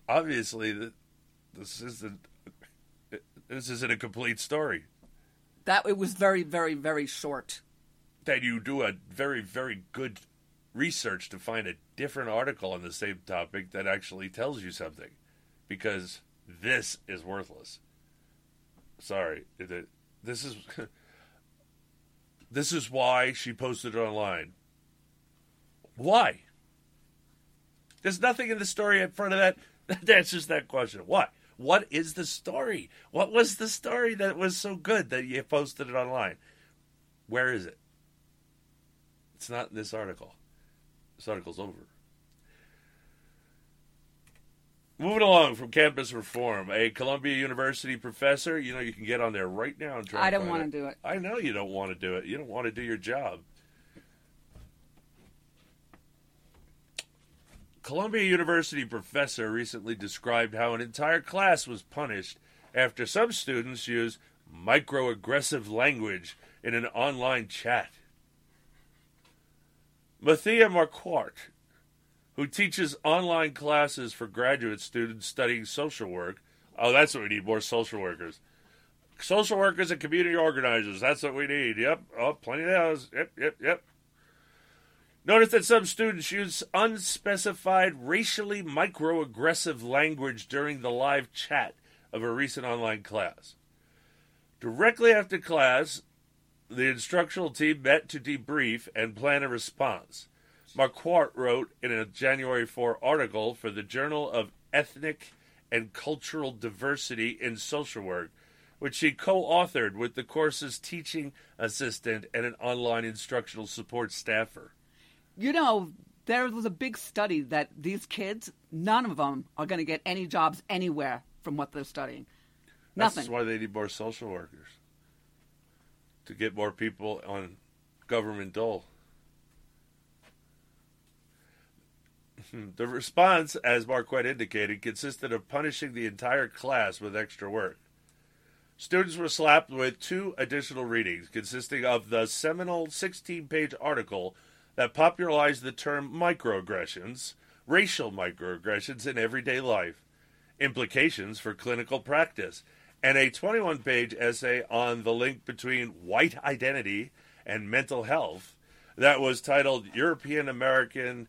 Obviously, this isn't this isn't a complete story. That it was very, very, very short. That you do a very, very good research to find a different article on the same topic that actually tells you something, because this is worthless. Sorry, this is this is why she posted it online. Why? There's nothing in the story in front of that that answers that question. Why? What is the story? What was the story that was so good that you posted it online? Where is it? It's not in this article. This article's over. Moving along from campus reform, a Columbia University professor, you know, you can get on there right now and try. I don't want to do it. I know you don't want to do it. You don't want to do your job. Columbia University professor recently described how an entire class was punished after some students used microaggressive language in an online chat. Matthea Marquart, who teaches online classes for graduate students studying social work. Oh, that's what we need more social workers. Social workers and community organizers. That's what we need. Yep. Oh, plenty of those. Yep, yep, yep. Notice that some students use unspecified racially microaggressive language during the live chat of a recent online class. Directly after class, the instructional team met to debrief and plan a response. Marquart wrote in a January 4 article for the Journal of Ethnic and Cultural Diversity in Social Work, which she co authored with the course's teaching assistant and an online instructional support staffer. You know, there was a big study that these kids, none of them are going to get any jobs anywhere from what they're studying. Nothing. That's why they need more social workers to get more people on government dole. the response, as Marquette indicated, consisted of punishing the entire class with extra work. Students were slapped with two additional readings, consisting of the seminal 16 page article that popularized the term microaggressions, racial microaggressions in everyday life, implications for clinical practice, and a 21 page essay on the link between white identity and mental health that was titled European American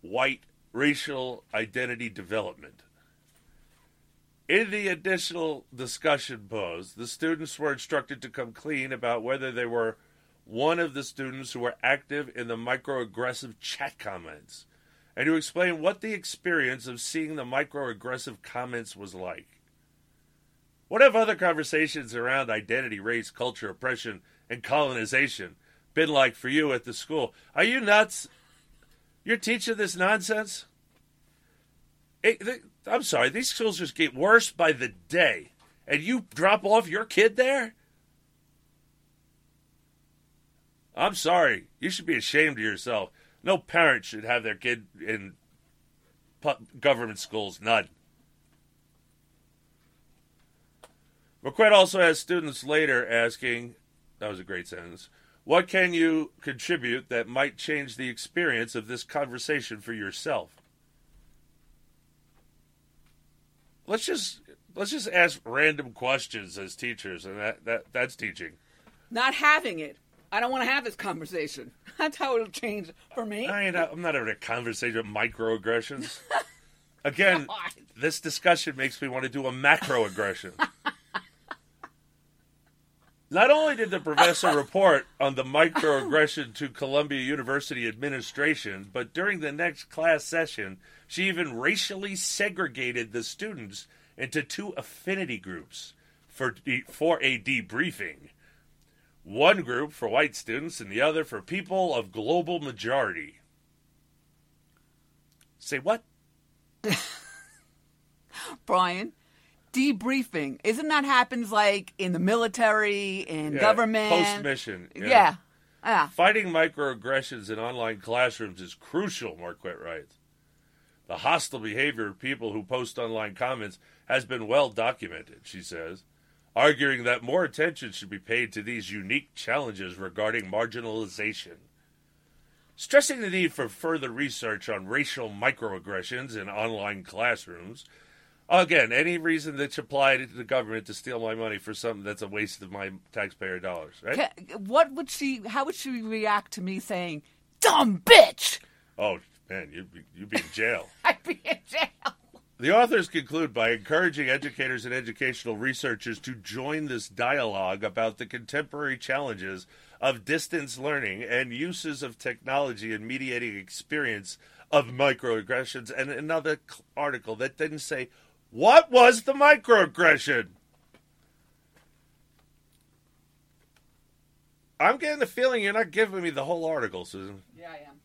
White Racial Identity Development. In the additional discussion posed, the students were instructed to come clean about whether they were one of the students who were active in the microaggressive chat comments and to explain what the experience of seeing the microaggressive comments was like. What have other conversations around identity, race, culture, oppression, and colonization been like for you at the school? Are you nuts? You're teaching this nonsense? It, I'm sorry, these schools just get worse by the day, and you drop off your kid there? I'm sorry. You should be ashamed of yourself. No parent should have their kid in government schools. None. McQuinn also has students later asking, that was a great sentence, what can you contribute that might change the experience of this conversation for yourself? Let's just let's just ask random questions as teachers, and that, that that's teaching. Not having it. I don't want to have this conversation. That's how it'll change for me. I ain't, I'm not having a conversation of microaggressions. Again, this discussion makes me want to do a macroaggression. Not only did the professor report on the microaggression to Columbia University administration, but during the next class session, she even racially segregated the students into two affinity groups for, de- for a debriefing. One group for white students and the other for people of global majority. Say what? Brian, debriefing. Isn't that happens like in the military, in Yeah, government? Post mission. Yeah. Yeah. Fighting microaggressions in online classrooms is crucial, Marquette writes. The hostile behavior of people who post online comments has been well documented, she says, arguing that more attention should be paid to these unique challenges regarding marginalization. Stressing the need for further research on racial microaggressions in online classrooms. Again, any reason that you apply to the government to steal my money for something that's a waste of my taxpayer dollars, right? What would she? How would she react to me saying, "Dumb bitch"? Oh man, you'd be, you'd be in jail. I'd be in jail. The authors conclude by encouraging educators and educational researchers to join this dialogue about the contemporary challenges of distance learning and uses of technology in mediating experience of microaggressions. And another article that didn't say, what was the microaggression? I'm getting the feeling you're not giving me the whole article, Susan. Yeah, I am.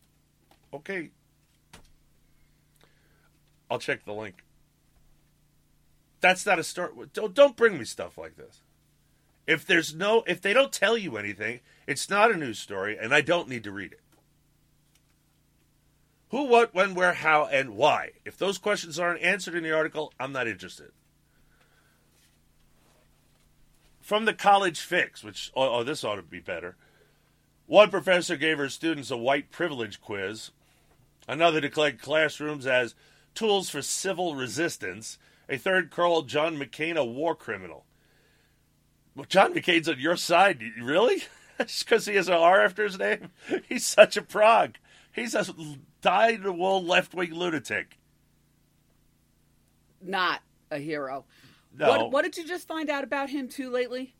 Okay. I'll check the link. That's not a story. Don't don't bring me stuff like this. If there's no, if they don't tell you anything, it's not a news story, and I don't need to read it. Who, what, when, where, how, and why? If those questions aren't answered in the article, I'm not interested. From the College Fix, which oh, oh this ought to be better. One professor gave her students a white privilege quiz. Another declared classrooms as tools for civil resistance. A third called John McCain a war criminal. Well, John McCain's on your side. Really? Just because he has an R after his name? He's such a prog. He's a dyed-in-the-wool left-wing lunatic. Not a hero. No. What, what did you just find out about him too lately?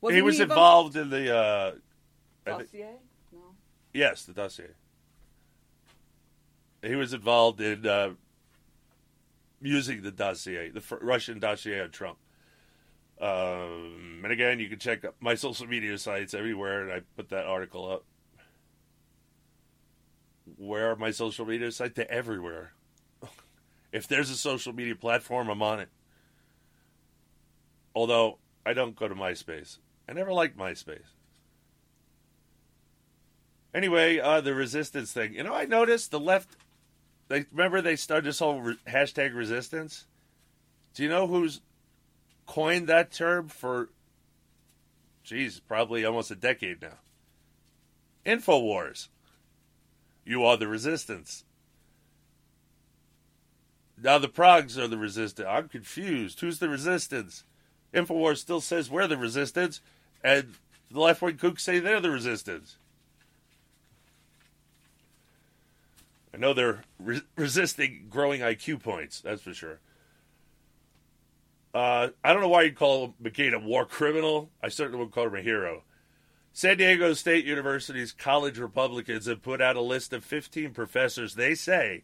Wasn't he was involved- involved in the... Uh, I thi- Dossier? No. Yes, the dossier. He was involved in uh, using the dossier, the Russian dossier on Trump. Um, and again, you can check my social media sites everywhere, and I put that article up. Where are my social media sites? They're everywhere. if there's a social media platform, I'm on it. Although I don't go to MySpace. I never liked MySpace. Anyway, uh, the resistance thing. You know, I noticed the left. They remember they started this whole re- hashtag resistance. Do you know who's coined that term for? Geez, probably almost a decade now. Infowars. You are the resistance. Now the progs are the resistance. I'm confused. Who's the resistance? Infowars still says we're the resistance, and the left wing kooks say they're the resistance. I know they're re- resisting growing IQ points, that's for sure. Uh, I don't know why you'd call McCain a war criminal. I certainly wouldn't call him a hero. San Diego State University's college Republicans have put out a list of 15 professors they say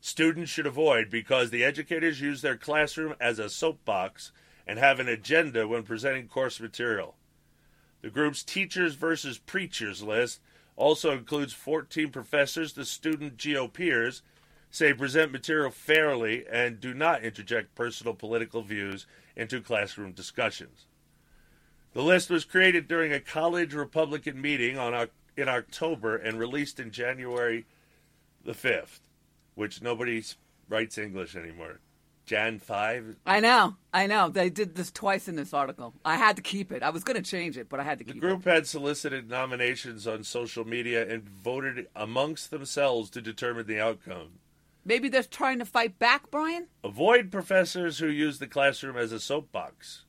students should avoid because the educators use their classroom as a soapbox and have an agenda when presenting course material. The group's Teachers versus Preachers list also includes 14 professors the student GOPers say present material fairly and do not interject personal political views into classroom discussions. The list was created during a college Republican meeting on in October and released in January the 5th, which nobody writes English anymore. Jan 5. I know. I know. They did this twice in this article. I had to keep it. I was going to change it, but I had to The keep it. The group had solicited nominations on social media and voted amongst themselves to determine the outcome. Maybe they're trying to fight back, Brian? Avoid professors who use the classroom as a soapbox.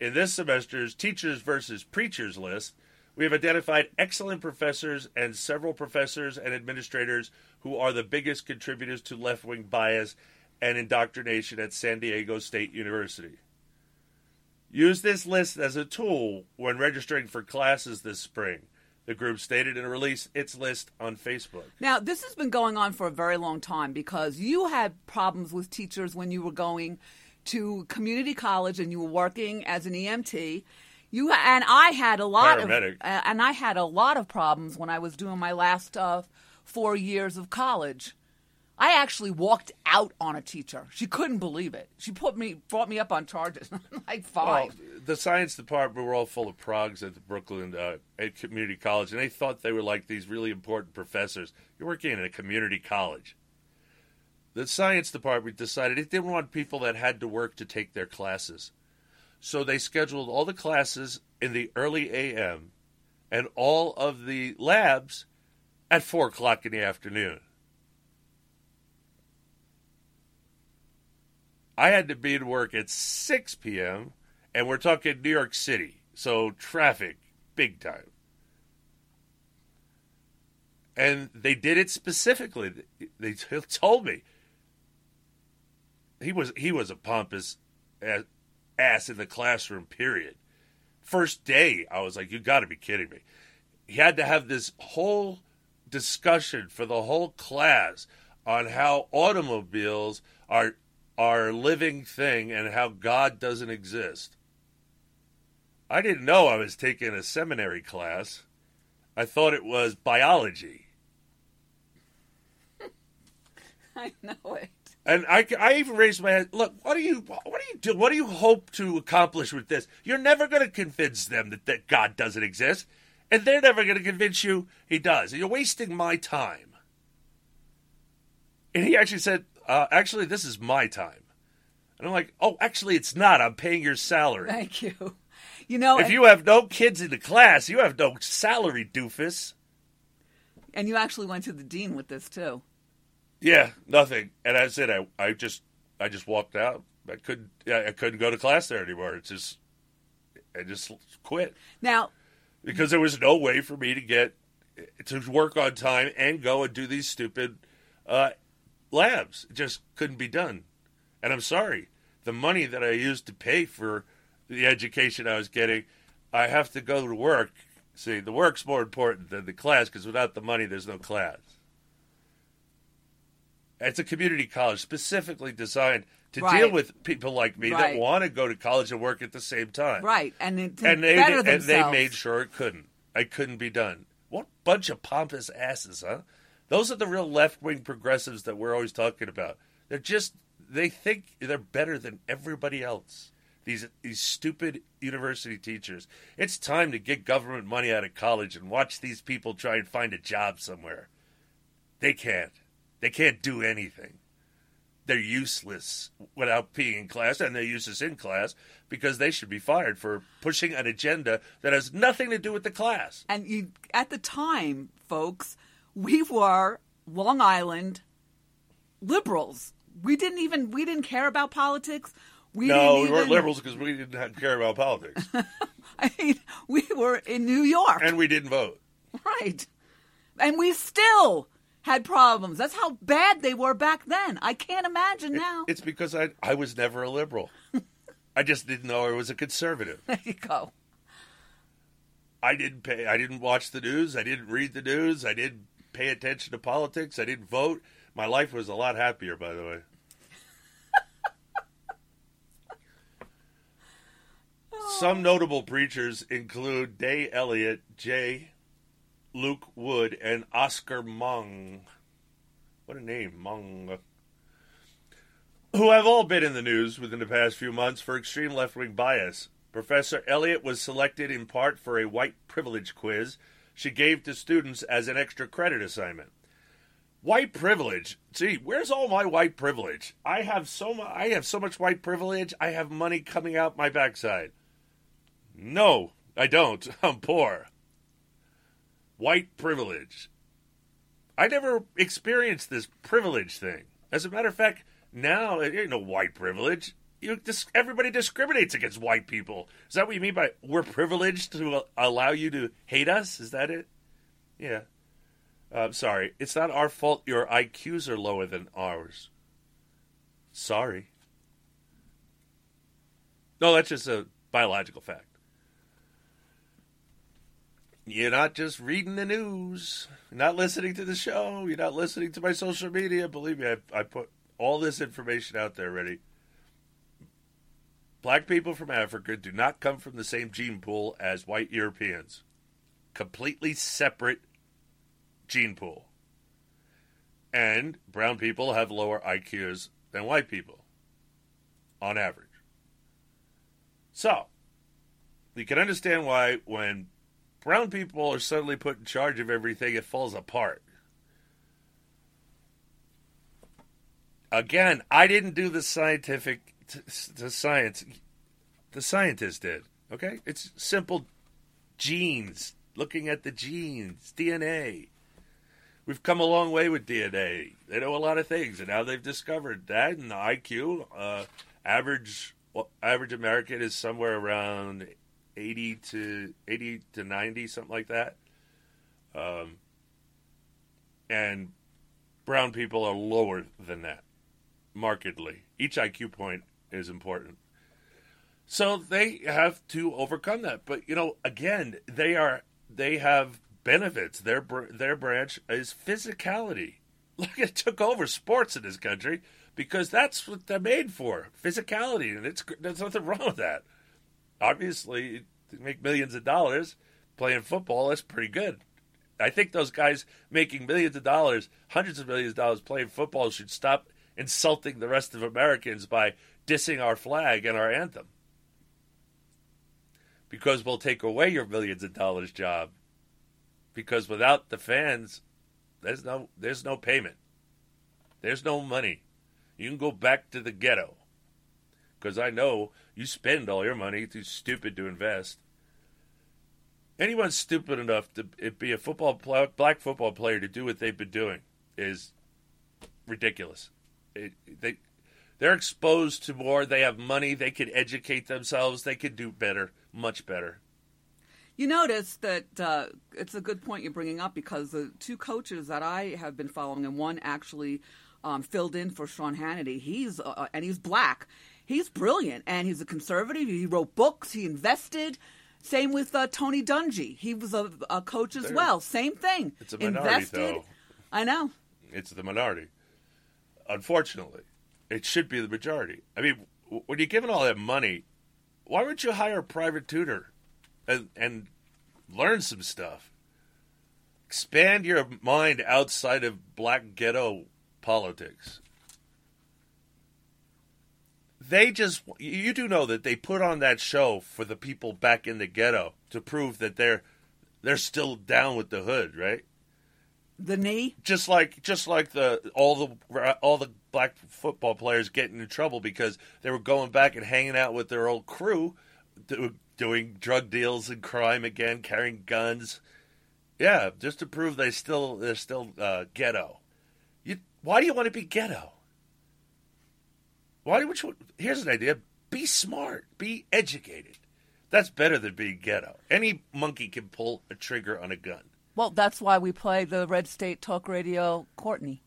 In this semester's Teachers versus Preachers list, we have identified excellent professors and several professors and administrators who are the biggest contributors to left wing bias and indoctrination at San Diego State University. Use this list as a tool when registering for classes this spring. The group stated in a release its list on Facebook. Now, this has been going on for a very long time because you had problems with teachers when you were going to community college and you were working as an EMT. You and I had a lot Paramedic. of uh, and I had a lot of problems when I was doing my last uh, four years of college. I actually walked out on a teacher. She couldn't believe it. She put me brought me up on charges. like five. Well, the science department were all full of progs at the Brooklyn uh, at community college, and they thought they were like these really important professors. You're working in a community college. The science department decided it didn't want people that had to work to take their classes. So they scheduled all the classes in the early AM and all of the labs at 4 o'clock in the afternoon. I had to be at work at 6 p.m., and we're talking New York City, so traffic, big time. And they did it specifically. They told me he was he was a pompous ass in the classroom. Period. First day, I was like, "You got to be kidding me!" He had to have this whole discussion for the whole class on how automobiles are are living thing and how God doesn't exist. I didn't know I was taking a seminary class. I thought it was biology. I know it. And I, I even raised my hand. Look, what do you what do you do? What do you hope to accomplish with this? You're never going to convince them that, that God doesn't exist, and they're never going to convince you he does. You're wasting my time. And he actually said, uh, "Actually, this is my time." And I'm like, "Oh, actually, it's not. I'm paying your salary." Thank you. You know, if and, you have no kids in the class, you have no salary, doofus. and you actually went to the dean with this too. Yeah, nothing. And I said, I, I just, I just walked out. I couldn't, I I couldn't go to class there anymore. It's just, I just quit Now, because there was no way for me to get to work on time and go and do these stupid uh, labs. It just couldn't be done. And I'm sorry, the money that I used to pay for the education I was getting, I have to go to work. See, the work's more important than the class because without the money, there's no class. It's a community college specifically designed to Right. deal with people like me Right. that want to go to college and work at the same time right, and and they and they made sure it couldn't. It couldn't be done. What bunch of pompous asses, huh? Those are the real left wing progressives that we're always talking about. They're just they think they're better than everybody else. These these stupid university teachers. It's time to get government money out of college and watch these people try and find a job somewhere. They can't. They can't do anything. They're useless without being in class, and they're useless in class because they should be fired for pushing an agenda that has nothing to do with the class. And you, at the time, folks, we were Long Island liberals. We didn't even we didn't care about politics. We no, we even, weren't liberals because we didn't care about politics, I mean, we were in New York, and we didn't vote. right? And we still had problems. That's how bad they were back then. I can't imagine now. It's because I I was never a liberal. I just didn't know I was a conservative. There you go. I didn't pay. I didn't watch the news. I didn't read the news. I didn't pay attention to politics. I didn't vote. My life was a lot happier, by the way. Some notable preachers include Dae Elliott, J. Luke Wood, and Oscar Mung. What a name, Mung. Who have all been in the news within the past few months for extreme left wing bias. Professor Elliott was selected in part for a white privilege quiz she gave to students as an extra credit assignment. White privilege. Gee, where's all my white privilege? I have so I have so much white privilege. I have money coming out my backside. No, I don't. I'm poor. White privilege. I never experienced this privilege thing. As a matter of fact, now it ain't no white privilege. You everybody discriminates against white people. Is that what you mean by we're privileged to allow you to hate us? Is that it? Yeah. Uh, sorry, it's not our fault. Your IQs are lower than ours. Sorry. No, that's just a biological fact. You're not just reading the news, you're not listening to the show, you're not listening to my social media. Believe me, I, I put all this information out there already. Black people from Africa do not come from the same gene pool as white Europeans. Completely separate gene pool. And brown people have lower IQs than white people, on average. So, you can understand why when brown people are suddenly put in charge of everything, it falls apart. Again, I didn't do the scientific, the science. The scientists did. Okay, it's simple genes. Looking at the genes, DNA. We've come a long way with DNA. They know a lot of things, and now they've discovered that. And the IQ, uh, average well, average American is somewhere around eighty to eighty to ninety, something like that. Um, and brown people are lower than that, markedly. Each IQ point is important. So they have to overcome that. But you know, again, they are they have benefits. Their their branch is physicality. Look, it took over sports in this country because that's what they're made for, physicality, and it's there's nothing wrong with that. Obviously, to make millions of dollars playing football, that's pretty good. I think those guys making millions of dollars, hundreds of millions of dollars playing football should stop insulting the rest of Americans by dissing our flag and our anthem. Because we'll take away your millions of dollars job. Because without the fans, there's no there's no payment. There's no money. You can go back to the ghetto. Because I know you spend all your money, too stupid to invest. Anyone stupid enough to be a football black football player to do what they've been doing is ridiculous. It, they they're exposed to more. They have money. They could educate themselves. They could do better, much better. You notice that uh, it's a good point you're bringing up because the two coaches that I have been following, and one actually um, filled in for Sean Hannity. He's uh, and he's black. He's brilliant, and he's a conservative. He wrote books. He invested. Same with uh, Tony Dungy. He was a, a coach as There- well. Same thing. It's a minority, invested. though. I know. It's the minority. Unfortunately, it should be the majority. I mean, when you're given all that money, why wouldn't you hire a private tutor and, and learn some stuff? Expand your mind outside of black ghetto politics. They just, you do know that they put on that show for the people back in the ghetto to prove that they're they're still down with the hood, right? The knee, just like just like the all the all the black football players getting in trouble because they were going back and hanging out with their old crew, do, doing drug deals and crime again, carrying guns. Yeah, just to prove they still they're still uh, ghetto. You, why do you want to be ghetto? Why would you? Here's an idea: be smart, be educated. That's better than being ghetto. Any monkey can pull a trigger on a gun. Well, that's why we play the Red State Talk Radio Courtney.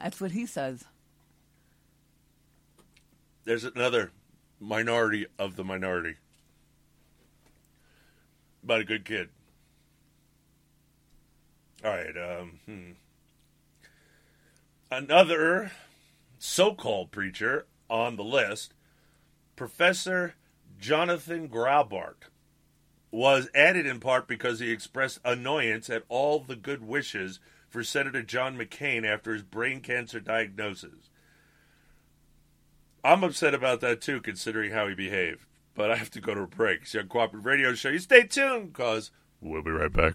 That's what he says. there's another minority of the minority. But a good kid. All right. Um, hmm. Another so called preacher on the list, Professor Jonathan Graubart, was added in part because he expressed annoyance at all the good wishes for Senator John McCain after his brain cancer diagnosis. I'm upset about that too, considering how he behaved. But I have to go to a break. It's your cooperative radio show. You stay tuned, because we'll be right back.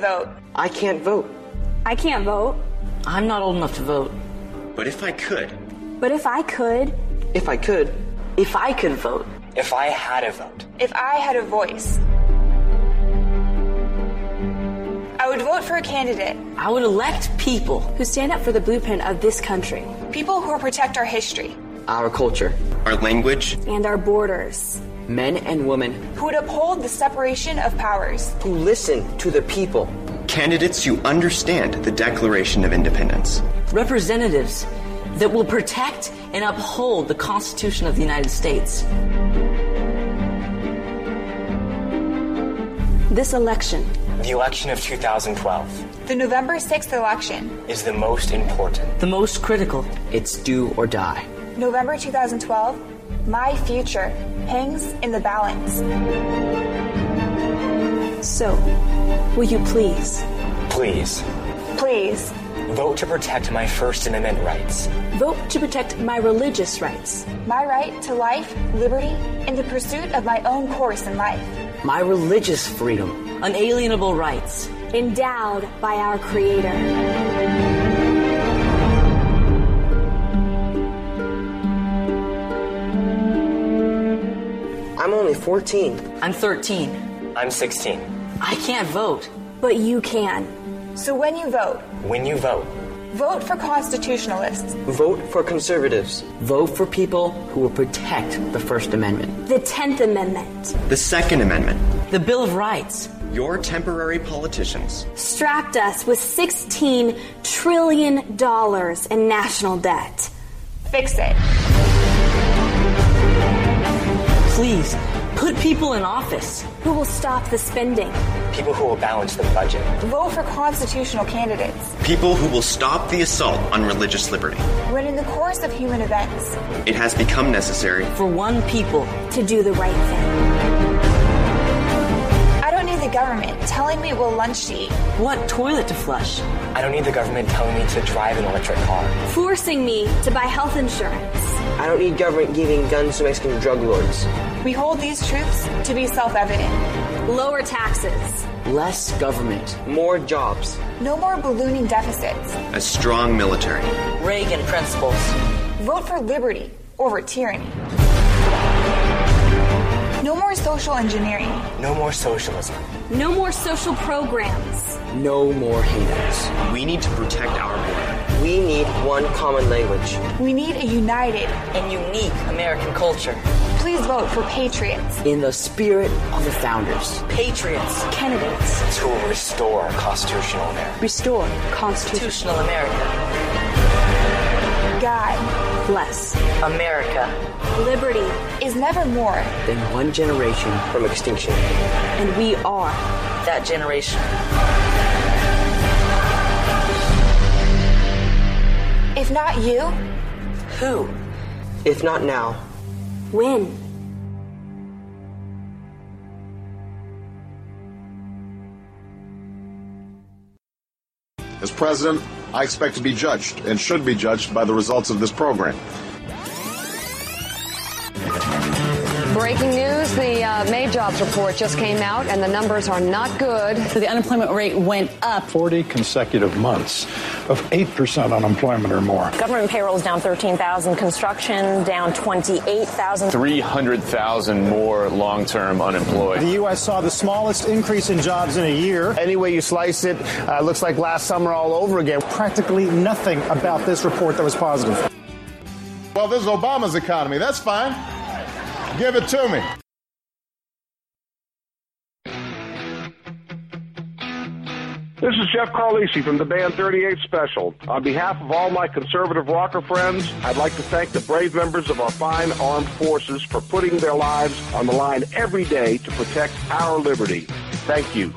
Vote. I can't vote. I can't vote. I'm not old enough to vote. But if I could, But if I could, If I could, if I could vote, if I had a vote, if I had a voice, I would vote for a candidate I would elect people, who stand up for the blueprint of this country. People who will protect our history our culture, our language, and our borders. Men and women Who would uphold the separation of powers. who listen to the people, candidates who understand the Declaration of Independence, representatives that will protect and uphold the Constitution of the United States. This election, the election of 2012, the November 6th election, is the most important. The most critical. It's do or die. November 2012, my future hangs in the balance. So, will you please, Please, please vote to protect my First Amendment rights. vote to protect my religious rights, my right to life, liberty, and the pursuit of my own course in life, My religious freedom, unalienable rights. endowed by our Creator. I'm only 14. I'm 13. I'm 16. I can't vote. But you can. So when you vote, When you vote, vote for constitutionalists, Vote for conservatives. Vote for people who will protect the First Amendment. the 10th Amendment, the Second Amendment, The Bill of Rights. your temporary politicians, strapped us with $16 trillion in national debt. Fix it. Please, put people in office. Who will stop the spending? people who will balance the budget, Vote for constitutional candidates. people who will stop the assault on religious liberty. When in the course of human events, It has become necessary For one people. to do the right thing. I don't need the government telling me what lunch to eat, What toilet to flush? I don't need the government telling me to drive an electric car. forcing me to buy health insurance. I don't need government giving guns to Mexican drug lords. We hold these truths to be self evident. Lower taxes. Less government. More jobs. No more ballooning deficits. A strong military. Reagan principles. Vote for liberty over tyranny. No more social engineering. No more socialism. No more social programs. No more haters. We need to protect our border. We need one common language. We need a united. And unique American culture. Please vote for patriots, In the spirit of the founders. Patriots. candidates. To restore constitutional America. Restore Constitutional America. God bless. America. Liberty is never more, than one generation from extinction. and we are. That generation. If not you, Who? If not now. When? As president, I expect to be judged and should be judged by the results of this program. Breaking news the uh, May jobs report just came out, and the numbers are not good. So the unemployment rate went up. 40 consecutive months of 8% unemployment or more. Government payrolls down 13,000, construction down 28,000. 300,000 more long term unemployed. The U.S. saw the smallest increase in jobs in a year. Any way you slice it, uh, looks like last summer all over again. Practically nothing about this report that was positive. Well, this is Obama's economy. That's fine. Give it to me. This is Jeff Carlisi from the band 38 Special. On behalf of all my conservative rocker friends, I'd like to thank the brave members of our fine armed forces for putting their lives on the line every day to protect our liberty. Thank you.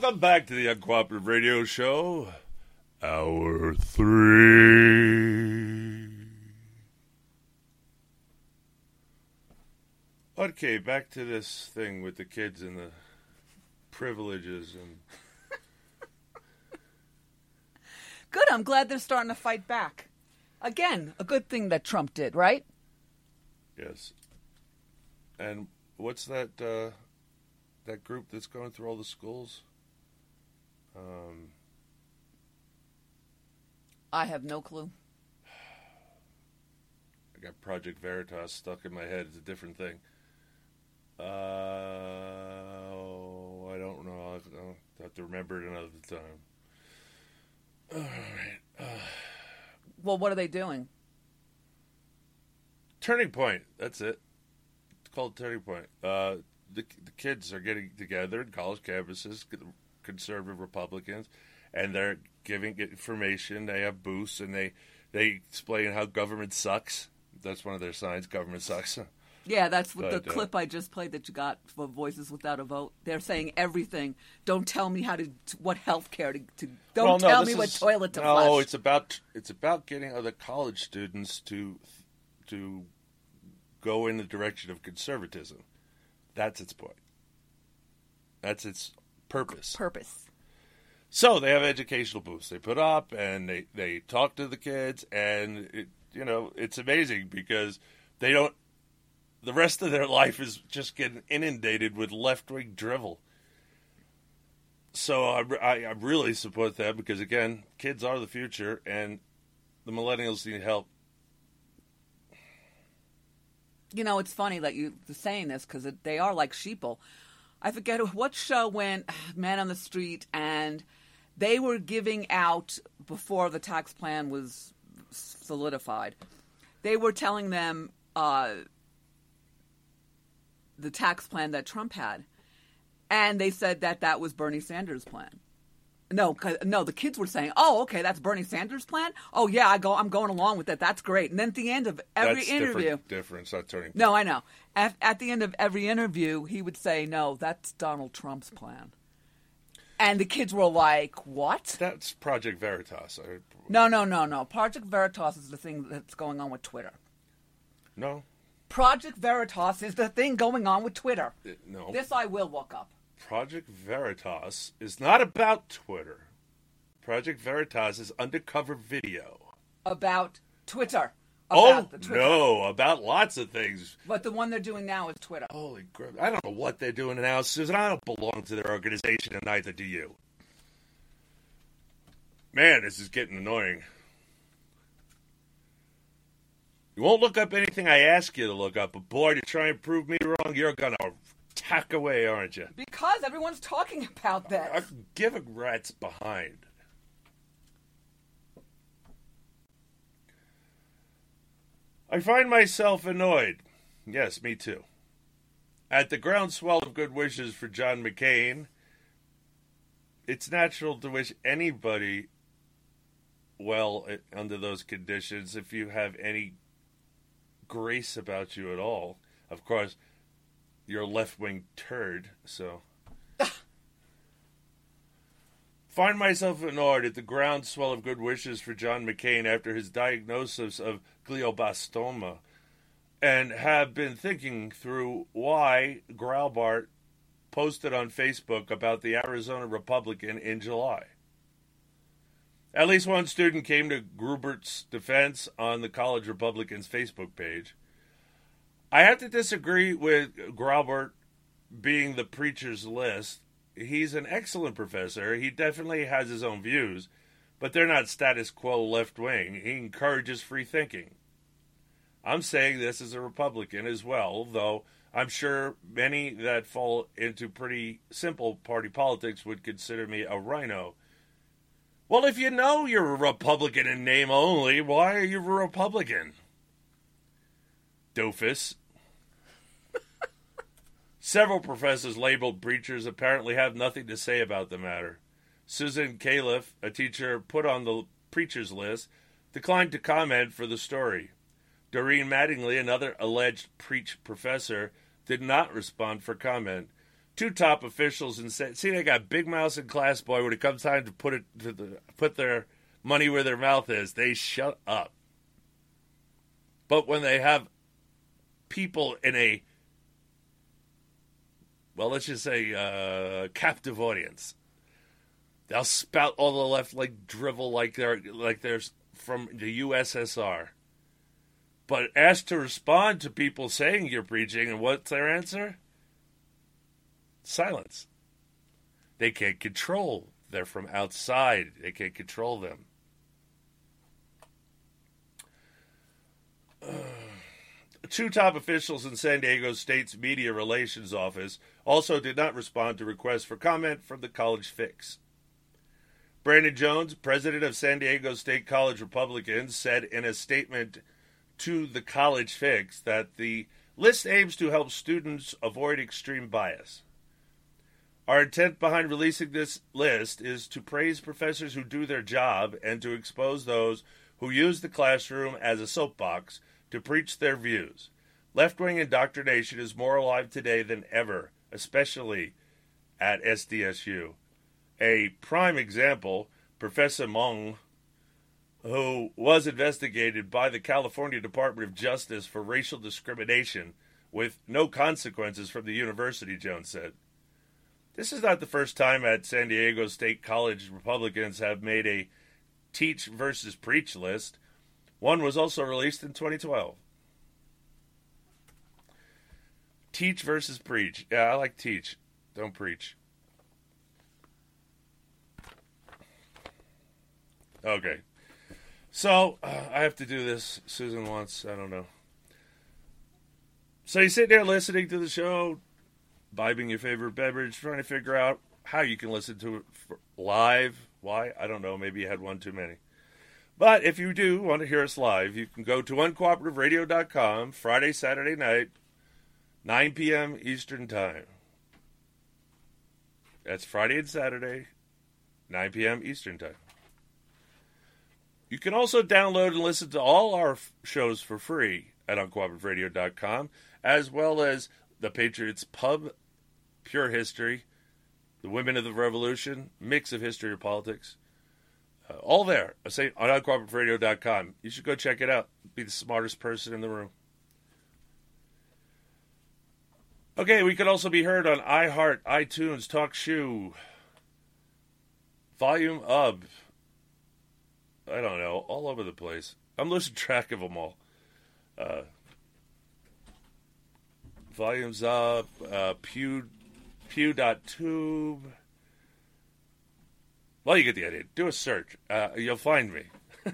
Welcome back to the Uncooperative Radio Show, Hour 3. Okay, back to this thing with the kids and the privileges and Good. I'm glad they're starting to fight back. Again, a good thing that Trump did, right? yes. And what's that uh, that group that's going through all the schools? Um, I have no clue. I got Project Veritas stuck in my head. It's a different thing. Uh, oh, I don't know. I'll, I'll have to remember it another time. All right. Uh, Well, what are they doing? Turning Point. That's it. It's called Turning Point. Uh, the, the kids are getting together in college campuses, conservative Republicans, and they're giving information. They have booths and they they explain how government sucks. That's one of their signs. Government sucks. Yeah, that's But, the uh, clip I just played that you got for Voices Without a Vote. They're saying everything. Don't tell me how to, what health care to, to. Don't Well, no, tell me what is- toilet to no, flush. it's about it's about getting other college students to to go in the direction of conservatism. That's its point. That's its purpose. Purpose. So they have educational booths they put up, and they they talk to the kids, and it, you know it's amazing because they don't. The rest of their life is just getting inundated with left wing drivel. So I, I, I really support that because again, kids are the future, and the millennials need help. You know, it's funny that you're saying this because they are like sheeple. I forget what show went Man on the Street, and they were giving out before the tax plan was solidified. They were telling them uh, the tax plan that Trump had, and they said that that was Bernie Sanders' plan. No, no, the kids were saying, "Oh, okay, that's Bernie Sanders' plan. Oh, yeah, I go, I'm going along with that. That's great." And then at the end of every That's interview, different, difference, not turning. no, I know. At, at the end of every interview, he would say, "No, that's Donald Trump's plan." And the kids were like, "What?" That's Project Veritas. I, No, no, no, no. Project Veritas is the thing that's going on with Twitter. no, Project Veritas is the thing going on with Twitter. No. This I will look up. Project Veritas is not about Twitter. Project Veritas is undercover video. About Twitter. oh About the Twitter. no, about lots of things. But the one they're doing now is Twitter. Holy crap! I don't know what they're doing now, Susan. I don't belong to their organization, and neither do you. Man, this is getting annoying. You won't look up anything I ask you to look up, but boy, to try and prove me wrong, you're gonna tack away, aren't you? Because everyone's talking about this. I'm giving rats behind. I find myself annoyed. Yes, me too. At the groundswell of good wishes for John McCain, it's natural to wish anybody well under those conditions if you have any grace about you at all. Of course, you're left wing turd, so. Find myself annoyed at the groundswell of good wishes for John McCain after his diagnosis of glioblastoma and have been thinking through why Graubart posted on Facebook about the Arizona Republican in July. At least one student came to Graubart's defense on the College Republicans Facebook page. I have to disagree with Graubart being the preacher's list. He's an excellent professor. He definitely has his own views, but they're not status quo left wing. He encourages free thinking. I'm saying this as a Republican as well, though I'm sure many that fall into pretty simple party politics would consider me a rhino. Well, if you know you're a Republican in name only, why are you a Republican? Doofus. Several professors labeled preachers apparently have nothing to say about the matter. Susan Cayleff, a teacher put on the preachers list, declined to comment for the story. Doreen Mattingly, another alleged preach professor, did not respond for comment. Two top officials and said, "See, they got big mouths and class boy. When it comes time to put it to the, put their money where their mouth is, they shut up. But when they have people in a well, let's just say uh, captive audience, they'll spout all the left like drivel like they're like they're from the USSR. But asked to respond to people saying you're preaching, and what's their answer? Silence. They can't control. They're from outside. They can't control them. Two top officials in San Diego State's Media Relations Office also did not respond to requests for comment from the College Fix. Brandon Jones, president of San Diego State College Republicans, said in a statement to the College Fix that the list aims to help students avoid extreme bias. Our intent behind releasing this list is to praise professors who do their job and to expose those who use the classroom as a soapbox to preach their views. Left wing indoctrination is more alive today than ever, especially at SDSU. A prime example, Professor Meng, who was investigated by the California Department of Justice for racial discrimination with no consequences from the university, Jones said. This is not the first time at San Diego State College Republicans have made a teach versus preach list. One was also released in 2012. Teach versus preach. Yeah, I like teach. Don't preach. Okay. So, uh, I have to do this. Susan wants, I don't know. So you sit there listening to the show, imbibing your favorite beverage, trying to figure out how you can listen to it live. Why? I don't know. Maybe you had one too many. But if you do want to hear us live, you can go to uncooperativeradio.com Friday, Saturday night, 9 p.m. Eastern Time. That's Friday and Saturday, 9 p.m. Eastern Time. You can also download and listen to all our f- shows for free at uncooperativeradio.com, as well as the Patriots Pub, Pure History, the Women of the Revolution, mix of history or politics. Uh, all there. Say on uncooperativeradio.com. You should go check it out. Be the smartest person in the room. Okay, we could also be heard on iHeart, iTunes, Talk Shoe, Volume Up. I don't know, all over the place. I'm losing track of them all. Uh, volumes up, uh, Pew, Pew.tube. Well, you get the idea. Do a search. Uh, you'll find me.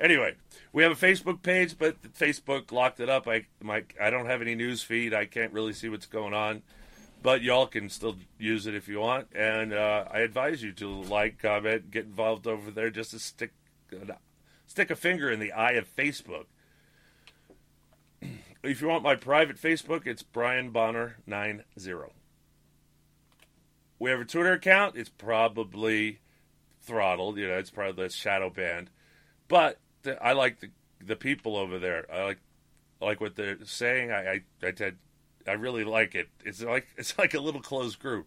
anyway, we have a Facebook page, but Facebook locked it up. I my I don't have any news feed. I can't really see what's going on. But y'all can still use it if you want, and uh, I advise you to like, comment, get involved over there, just to stick stick a finger in the eye of Facebook. If you want my private Facebook, it's Brian Bonner nine zero. We have a Twitter account. It's probably throttled. You know, it's probably the shadow banned. But the, I like the the people over there. I like like what they're saying. I I I, I really like it. It's like it's like a little closed group.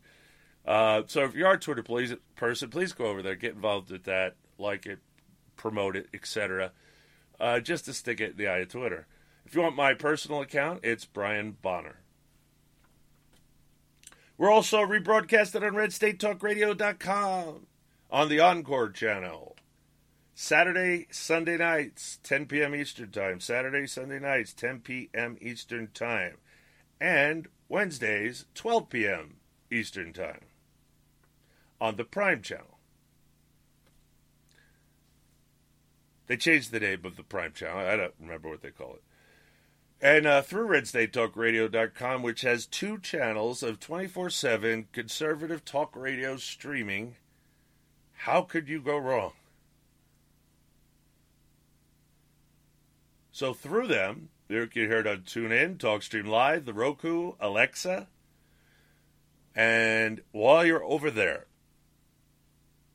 Uh, so if you are a Twitter please, person, please go over there, get involved with that, like it, promote it, etc. Uh, just to stick it in the eye of Twitter. If you want my personal account, it's Brian Bonner. We're also rebroadcasted on RedStateTalkRadio.com on the Encore channel. Saturday, Sunday nights, 10 p.m. Eastern Time. Saturday, Sunday nights, 10 p.m. Eastern Time. And Wednesdays, 12 p.m. Eastern Time on the Prime channel. They changed the name of the Prime channel. I don't remember what they call it. And uh, through RedStateTalkRadio.com, which has two channels of 24 7 conservative talk radio streaming, how could you go wrong? So through them, you can hear it on TuneIn, TalkStream Live, the Roku, Alexa. And while you're over there,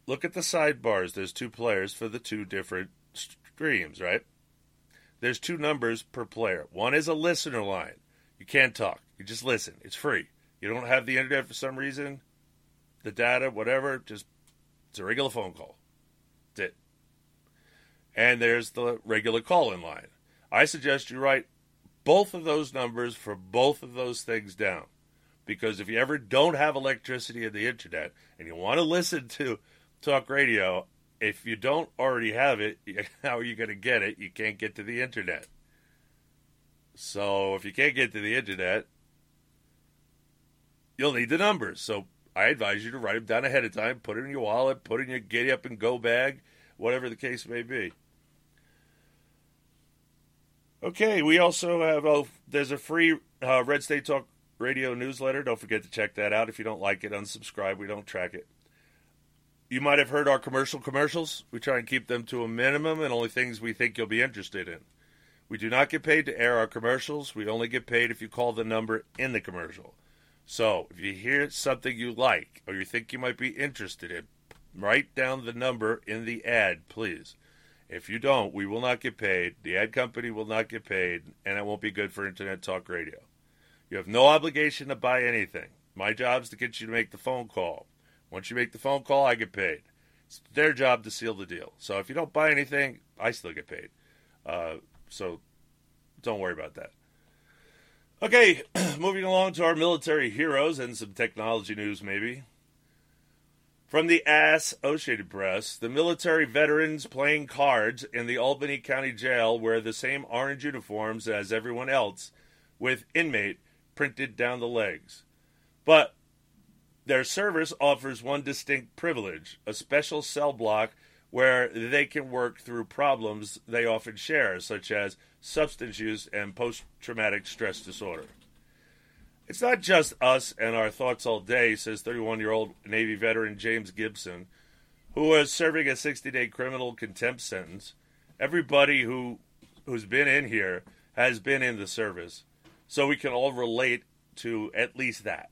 look at the sidebars. There's two players for the two different streams, right? There's two numbers per player. One is a listener line. You can't talk. You just listen. It's free. You don't have the internet for some reason, the data, whatever. Just it's a regular phone call. That's it. And there's the regular call-in line. I suggest you write both of those numbers for both of those things down. Because if you ever don't have electricity and the internet and you want to listen to talk radio, if you don't already have it, how are you going to get it? You can't get to the internet. So if you can't get to the internet, you'll need the numbers. So I advise you to write them down ahead of time, put it in your wallet, put it in your giddy up and go bag, whatever the case may be. Okay, we also have oh, there's a free uh, Red State Talk Radio newsletter. Don't forget to check that out. If you don't like it, unsubscribe. We don't track it. You might have heard our commercial commercials. We try and keep them to a minimum and only things we think you'll be interested in. We do not get paid to air our commercials. We only get paid if you call the number in the commercial. So, if you hear something you like or you think you might be interested in, write down the number in the ad, please. If you don't, we will not get paid. The ad company will not get paid, and it won't be good for Internet Talk Radio. You have no obligation to buy anything. My job is to get you to make the phone call. Once you make the phone call, I get paid. It's their job to seal the deal. So if you don't buy anything, I still get paid. Uh, so don't worry about that. Okay, moving along to our military heroes and some technology news, maybe. From the ass Associated Press, the military veterans playing cards in the Albany County Jail wear the same orange uniforms as everyone else, with inmate printed down the legs. But their service offers one distinct privilege a special cell block where they can work through problems they often share, such as substance use and post traumatic stress disorder. It's not just us and our thoughts all day, says 31 year old Navy veteran James Gibson, who was serving a 60 day criminal contempt sentence. Everybody who, who's been in here has been in the service, so we can all relate to at least that.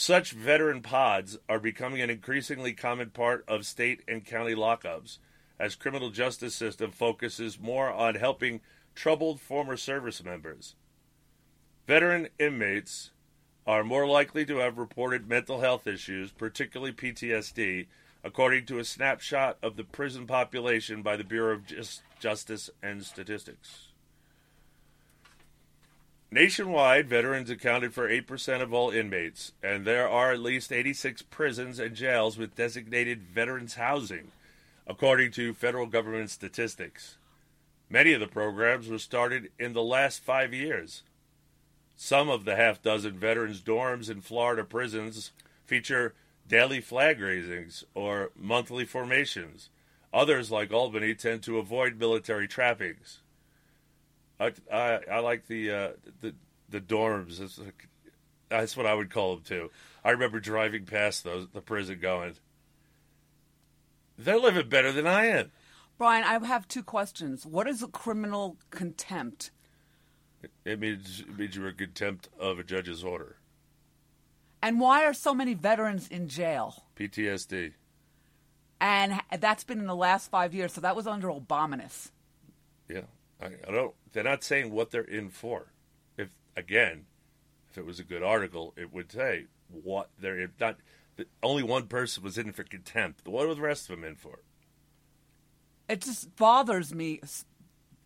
Such veteran pods are becoming an increasingly common part of state and county lockups as criminal justice system focuses more on helping troubled former service members. Veteran inmates are more likely to have reported mental health issues, particularly PTSD, according to a snapshot of the prison population by the Bureau of Justice and Statistics. Nationwide, veterans accounted for 8% of all inmates, and there are at least 86 prisons and jails with designated veterans housing, according to federal government statistics. Many of the programs were started in the last five years. Some of the half dozen veterans' dorms in Florida prisons feature daily flag raisings or monthly formations. Others, like Albany, tend to avoid military trappings. I, I, I like the, uh, the the dorms. That's, that's what I would call them too. I remember driving past those the prison, going, "They're living better than I am." Brian, I have two questions. What is a criminal contempt? It means it means you're in contempt of a judge's order. And why are so many veterans in jail? PTSD. And that's been in the last five years, so that was under Obamanus. Yeah, I, I don't. They're not saying what they're in for. If again, if it was a good article, it would say what they're not. Only one person was in for contempt. What were the rest of them in for? It just bothers me.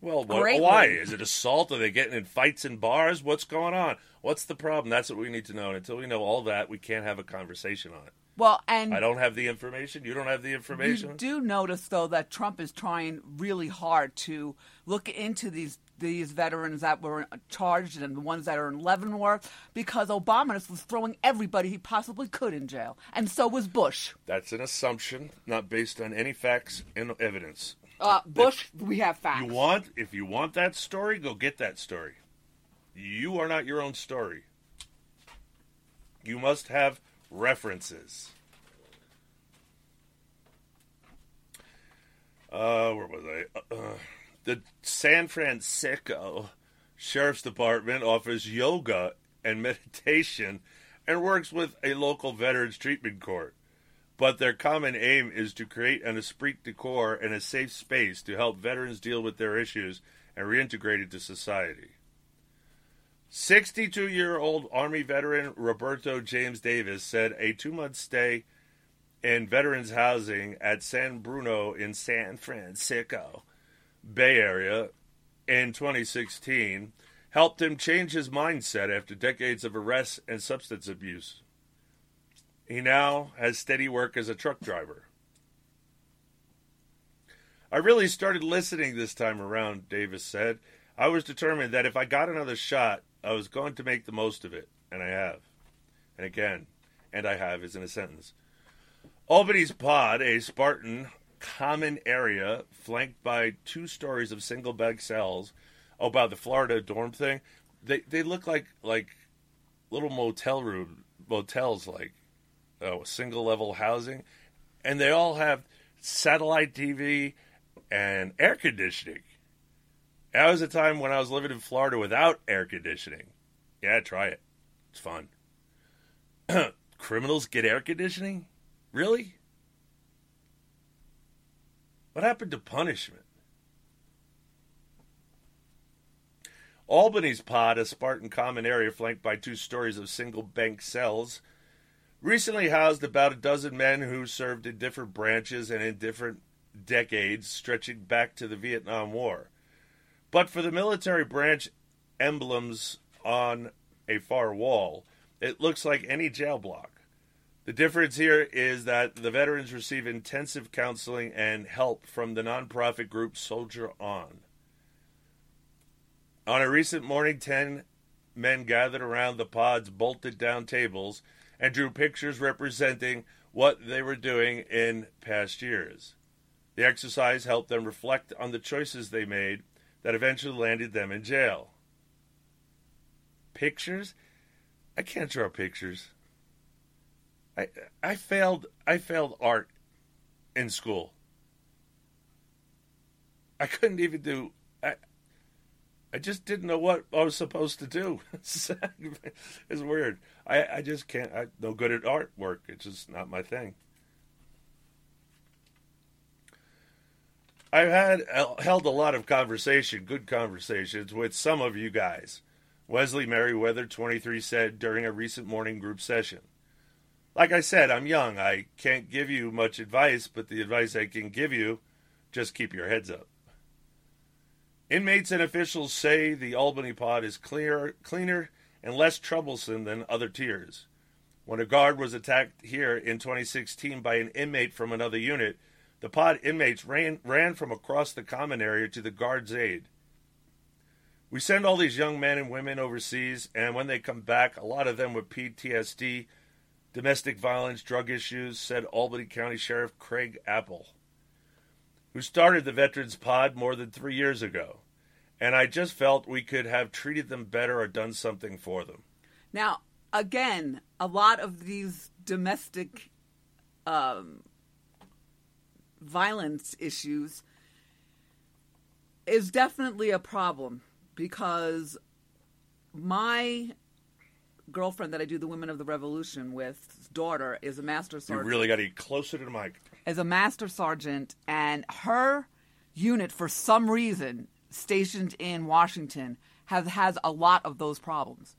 Well, what, why is it assault? Are they getting in fights in bars? What's going on? What's the problem? That's what we need to know. And until we know all that, we can't have a conversation on it. Well, and I don't have the information. You don't have the information. You do notice though that Trump is trying really hard to look into these these veterans that were charged and the ones that are in Leavenworth because Obama was throwing everybody he possibly could in jail, and so was Bush. That's an assumption, not based on any facts and evidence. Uh, Bush, if we have facts. You want if you want that story, go get that story. You are not your own story. You must have references. Uh, where was I? Uh, uh, the San Francisco Sheriff's Department offers yoga and meditation and works with a local veterans treatment court. But their common aim is to create an esprit de corps and a safe space to help veterans deal with their issues and reintegrate into society. 62 year old Army veteran Roberto James Davis said a two month stay in veterans housing at San Bruno in San Francisco Bay Area in 2016 helped him change his mindset after decades of arrests and substance abuse. He now has steady work as a truck driver. I really started listening this time around, Davis said. I was determined that if I got another shot, I was going to make the most of it, and I have. And again, and I have is in a sentence. Albany's pod, a Spartan common area flanked by two stories of single bed cells. Oh, about the Florida dorm thing, they they look like like little motel room motels, like oh, single level housing, and they all have satellite TV and air conditioning. That was a time when I was living in Florida without air conditioning. Yeah, try it. It's fun. Criminals get air conditioning? Really? What happened to punishment? Albany's pod, a Spartan common area flanked by two stories of single bank cells, recently housed about a dozen men who served in different branches and in different decades, stretching back to the Vietnam War. But for the military branch emblems on a far wall, it looks like any jail block. The difference here is that the veterans receive intensive counseling and help from the nonprofit group Soldier On. On a recent morning, 10 men gathered around the pod's bolted down tables and drew pictures representing what they were doing in past years. The exercise helped them reflect on the choices they made that eventually landed them in jail. Pictures? I can't draw pictures. I I failed I failed art in school. I couldn't even do I I just didn't know what I was supposed to do. it's weird. I, I just can't. I'm no good at artwork. It's just not my thing. I've had uh, held a lot of conversation, good conversations with some of you guys. Wesley Merriweather, 23, said during a recent morning group session. Like I said, I'm young. I can't give you much advice, but the advice I can give you, just keep your heads up. Inmates and officials say the Albany pod is clear, cleaner and less troublesome than other tiers. When a guard was attacked here in 2016 by an inmate from another unit, the pod inmates ran, ran from across the common area to the guard's aid. We send all these young men and women overseas, and when they come back, a lot of them with PTSD, domestic violence, drug issues, said Albany County Sheriff Craig Apple, who started the Veterans Pod more than three years ago. And I just felt we could have treated them better or done something for them. Now, again, a lot of these domestic um, violence issues is definitely a problem because my girlfriend that I do the Women of the Revolution with, daughter, is a master sergeant. You really got to get closer to the mic. Is a master sergeant, and her unit, for some reason, stationed in Washington, has has a lot of those problems.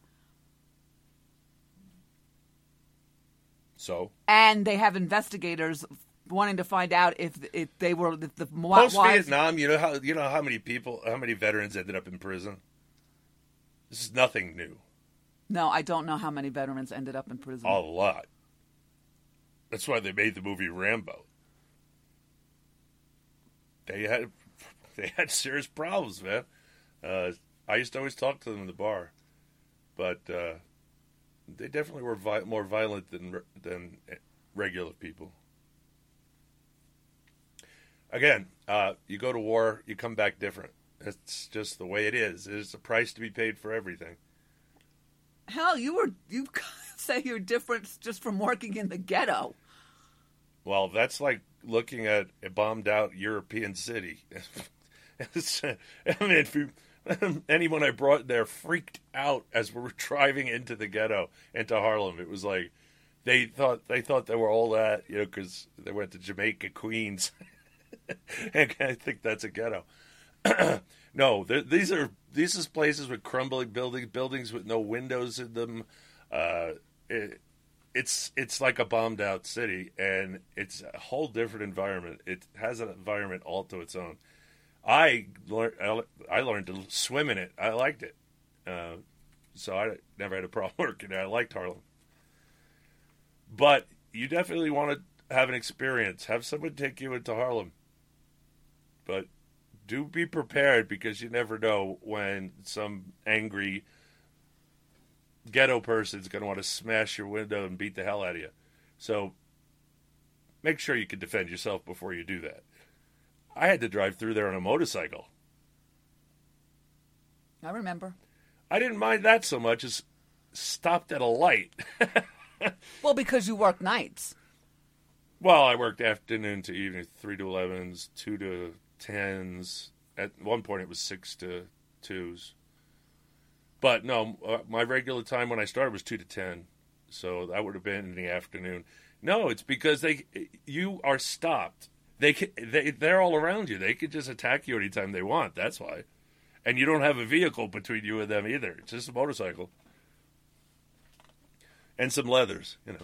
So and they have investigators wanting to find out if if they were if the post Vietnam, you know how you know how many people, how many veterans ended up in prison. This is nothing new. No, I don't know how many veterans ended up in prison. A lot. That's why they made the movie Rambo. They had they had serious problems, man. Uh, I used to always talk to them in the bar, but uh, they definitely were vi- more violent than than regular people. Again, uh, you go to war, you come back different. It's just the way it is. There's a price to be paid for everything. Hell, you were you say you're different just from working in the ghetto. Well, that's like looking at a bombed out European city. I mean, you, anyone I brought there freaked out as we were driving into the ghetto into Harlem. It was like they thought they thought they were all that, you know, because they went to Jamaica, Queens, I think that's a ghetto. no, these are these is places with crumbling buildings, buildings with no windows in them. Uh, it, it's it's like a bombed out city, and it's a whole different environment. It has an environment all to its own. I learned I learned to swim in it. I liked it, uh, so I never had a problem working there. I liked Harlem, but you definitely want to have an experience. Have someone take you into Harlem, but do be prepared because you never know when some angry ghetto person is going to want to smash your window and beat the hell out of you. So make sure you can defend yourself before you do that. I had to drive through there on a motorcycle. I remember. I didn't mind that so much as stopped at a light. well, because you work nights. Well, I worked afternoon to evening, 3 to 11s, 2 to 10s. At one point, it was 6 to 2s. But no, uh, my regular time when I started was 2 to 10. So that would have been in the afternoon. No, it's because they you are stopped. They they they're all around you. They could just attack you anytime they want. That's why. And you don't have a vehicle between you and them either. It's just a motorcycle. And some leathers, you know.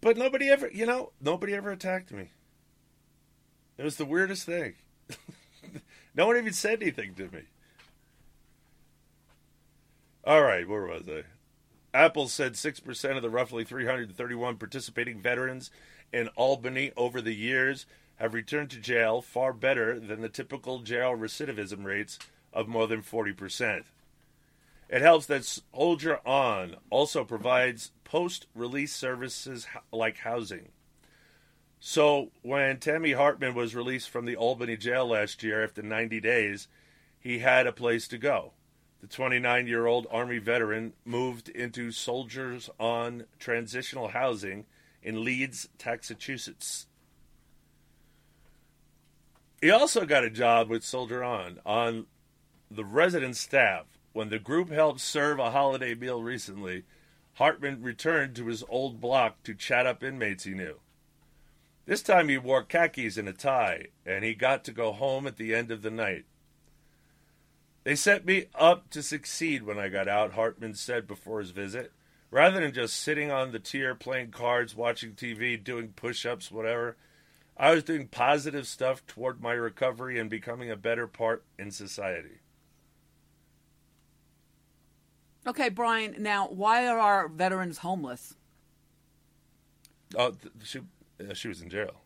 But nobody ever, you know, nobody ever attacked me. It was the weirdest thing. no one even said anything to me. All right, where was I? Apple said 6% of the roughly 331 participating veterans in Albany over the years have returned to jail far better than the typical jail recidivism rates of more than 40%. It helps that Soldier On also provides post release services like housing. So, when Tammy Hartman was released from the Albany jail last year after 90 days, he had a place to go. The 29 year old Army veteran moved into Soldiers On transitional housing in Leeds, Massachusetts. He also got a job with Soldier On on the resident staff. When the group helped serve a holiday meal recently, Hartman returned to his old block to chat up inmates he knew. This time he wore khakis and a tie, and he got to go home at the end of the night. They set me up to succeed when I got out, Hartman said before his visit. Rather than just sitting on the tier, playing cards, watching TV, doing push ups, whatever, I was doing positive stuff toward my recovery and becoming a better part in society. Okay, Brian, now why are our veterans homeless? Oh, she, uh, she was in jail.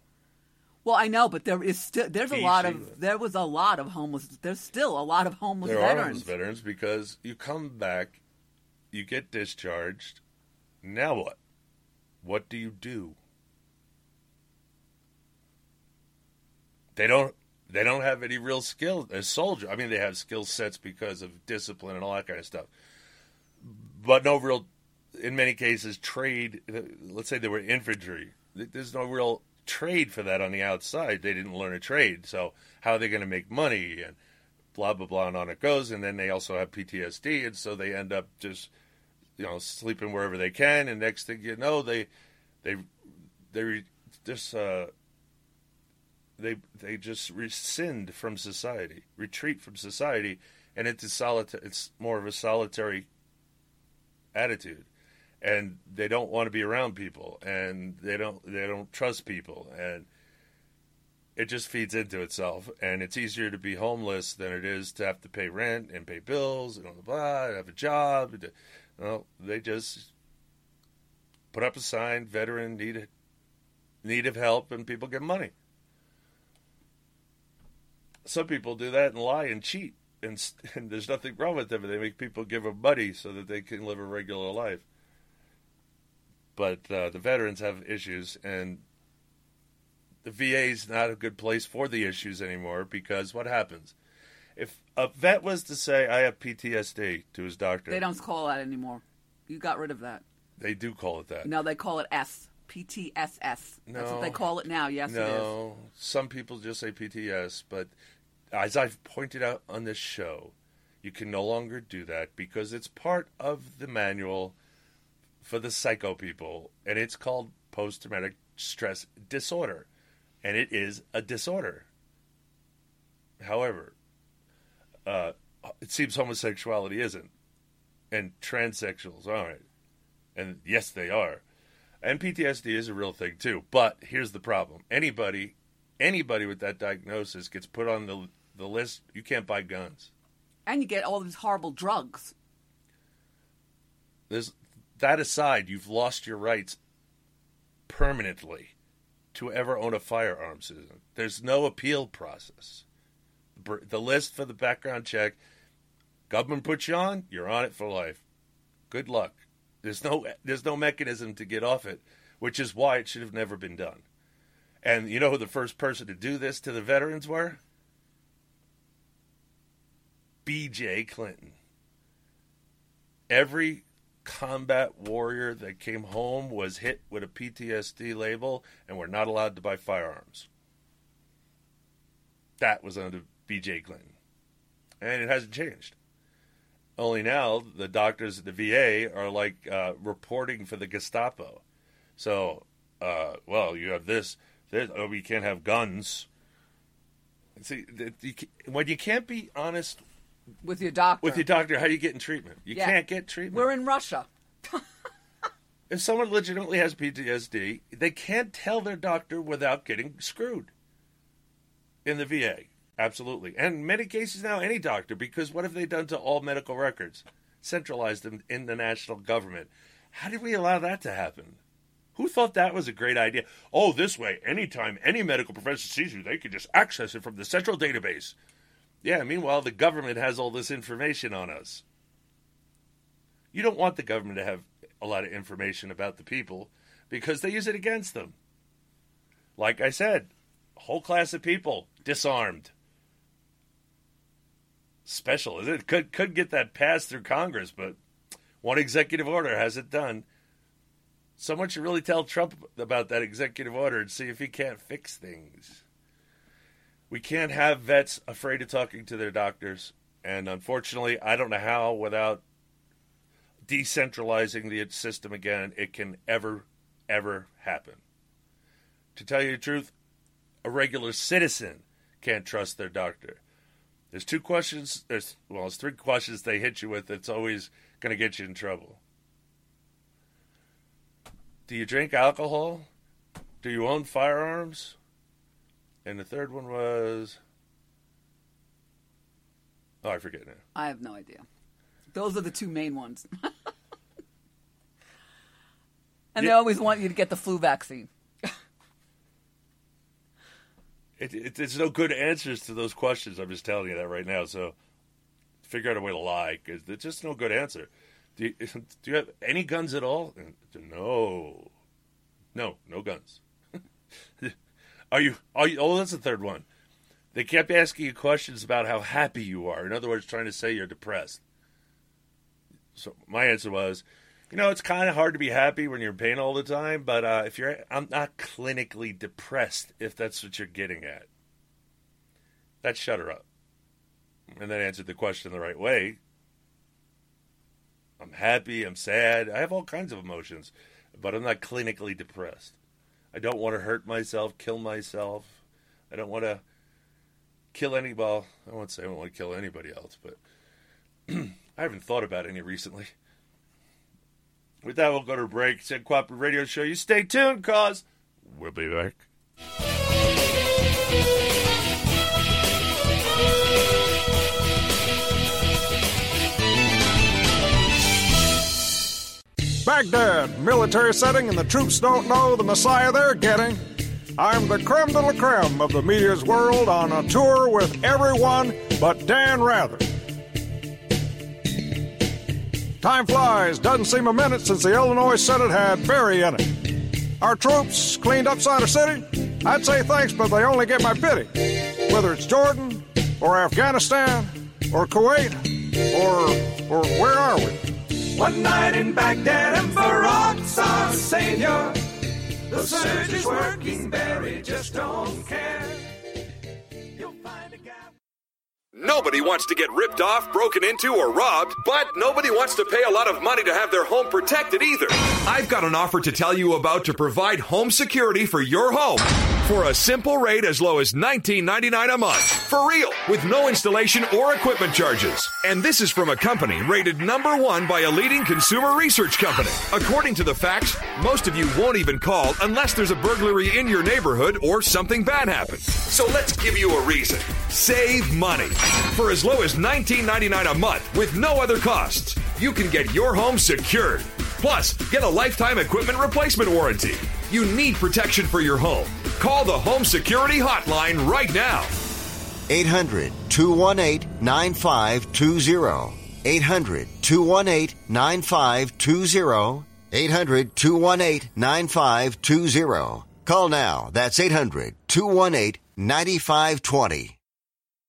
Well, I know, but there is still there's a lot of there was a lot of homeless. There's still a lot of homeless There are veterans. homeless veterans because you come back, you get discharged. Now what? What do you do? They don't. They don't have any real skill as soldier. I mean, they have skill sets because of discipline and all that kind of stuff, but no real. In many cases, trade. Let's say they were infantry. There's no real trade for that on the outside. They didn't learn a trade, so how are they going to make money and blah blah blah and on it goes. And then they also have PTSD, and so they end up just you know sleeping wherever they can. And next thing you know, they they they just uh, they they just rescind from society, retreat from society, and into solitary. It's more of a solitary attitude. And they don't want to be around people, and they don't they don't trust people, and it just feeds into itself. And it's easier to be homeless than it is to have to pay rent and pay bills and blah blah, have a job. Well, they just put up a sign: veteran need need of help, and people get money. Some people do that and lie and cheat, and, and there's nothing wrong with them. They make people give them money so that they can live a regular life. But uh, the veterans have issues, and the VA is not a good place for the issues anymore because what happens? If a vet was to say, I have PTSD to his doctor, They don't call that anymore. You got rid of that. they do call it that. No, they call it S. PTSS. That's No. what they call it now. Yes, it is. no, some people just say PTS, but as I've pointed out on this show, you can no longer do that because it's part of the manual for the psycho people, and it's called post traumatic stress disorder, and it is a disorder. However, uh, it seems homosexuality isn't, and transsexuals aren't, and yes, they are. And PTSD is a real thing too. But here's the problem: anybody, anybody with that diagnosis gets put on the the list. You can't buy guns. And you get all these horrible drugs. There's that aside, you've lost your rights permanently to ever own a firearm, Susan. There's no appeal process. The list for the background check, government puts you on, you're on it for life. Good luck. There's no there's no mechanism to get off it, which is why it should have never been done. And you know who the first person to do this to the veterans were? B.J. Clinton. Every combat warrior that came home was hit with a PTSD label and were not allowed to buy firearms. That was under B.J. Clinton. And it hasn't changed. Only now the doctors at the VA are like uh, reporting for the Gestapo. So, uh, well, you have this, this, oh, you can't have guns. See, when you can't be honest With your doctor. with your doctor, how are you getting treatment? You Yeah. can't get treatment. We're in Russia. if someone legitimately has PTSD, they can't tell their doctor without getting screwed in the VA. Absolutely. And in many cases now, any doctor, because what have they done to all medical records? Centralized them in the national government. How did we allow that to happen? Who thought that was a great idea? Oh, this way, anytime any medical professional sees you, they can just access it from the central database. Yeah, meanwhile, the government has all this information on us. You don't want the government to have a lot of information about the people because they use it against them. Like I said, a whole class of people disarmed. Special, is it? Could could get that passed through Congress, but one executive order has it done. Someone should really tell Trump about that executive order and see if he can't fix things. We can't have vets afraid of talking to their doctors, and unfortunately, I don't know how without decentralizing the system again, it can ever, ever happen. To tell you the truth, a regular citizen can't trust their doctor. There's two questions. There's well, there's three questions they hit you with. That's always going to get you in trouble. Do you drink alcohol? Do you own firearms? And the third one was, oh, I forget now. I have no idea. Those are the two main ones. and they always want you to get the flu vaccine. It, it, there's no good answers to those questions. I'm just telling you that right now. So figure out a way to lie because there's just no good answer. Do you, do you have any guns at all? Uh, no, no, no guns. Are you? Are you? Oh, that's the third one. They kept asking you questions about how happy you are. In other words, trying to say you're depressed. So my answer was, you know, it's kind of hard to be happy when you're in pain all the time, but uh, if you're, I'm not clinically depressed. If that's what you're getting at, that shut her up, and then answered the question the right way. I'm happy. I'm sad. I have all kinds of emotions, but I'm not clinically depressed. I don't want to hurt myself, kill myself. I don't want to kill any. Well, I won't say I don't want to kill anybody else, but I haven't thought about any recently. With that, we'll go to break. Uncooperative Radio Show. You stay tuned, cause we'll be back. Baghdad, military setting, and the troops don't know the Messiah they're getting. I'm the creme de la creme of the media's world on a tour with everyone but Dan Rather. Time flies. Doesn't seem a minute since the Illinois Senate had Barry in it. Our troops cleaned up Sadr City. I'd say thanks, but they only get my pity. Whether it's Jordan or Afghanistan or Kuwait or or where are we? One night in Baghdad and Farag's our savior. The surge is working, Barry just don't care. Nobody wants to get ripped off, broken into, or robbed, but nobody wants to pay a lot of money to have their home protected either. I've got an offer to tell you about to provide home security for your home for a simple rate as low as $19.99 a month. For real, with no installation or equipment charges. And this is from a company rated number one by a leading consumer research company. According to the facts, most of you won't even call unless there's a burglary in your neighborhood or something bad happens. So let's give you a reason. Save money. For as low as $19.99 a month with no other costs, you can get your home secured. Plus, get a lifetime equipment replacement warranty. You need protection for your home. Call the Home Security Hotline right now. 800 218 9520. 800 218 9520. 800 218 9520. Call now. That's 800 218 9520.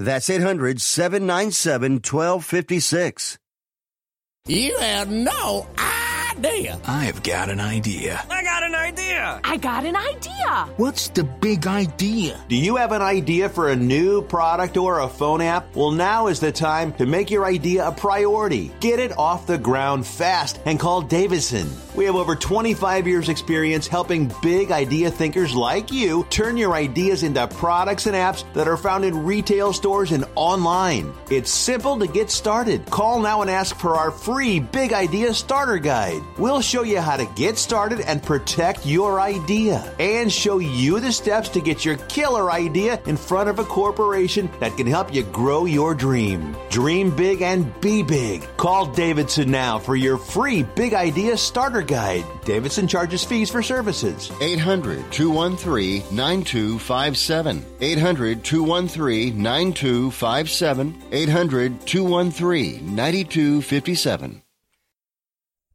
That's 800 797 1256. You have no idea. I've got an idea. I got an idea. I got an idea. What's the big idea? Do you have an idea for a new product or a phone app? Well, now is the time to make your idea a priority. Get it off the ground fast and call Davidson. We have over 25 years experience helping big idea thinkers like you turn your ideas into products and apps that are found in retail stores and online. It's simple to get started. Call now and ask for our free Big Idea Starter Guide. We'll show you how to get started and protect your idea and show you the steps to get your killer idea in front of a corporation that can help you grow your dream. Dream big and be big. Call Davidson now for your free Big Idea Starter Guide. Davidson charges fees for services. 800 213 9257. 800 213 9257. 800 213 9257.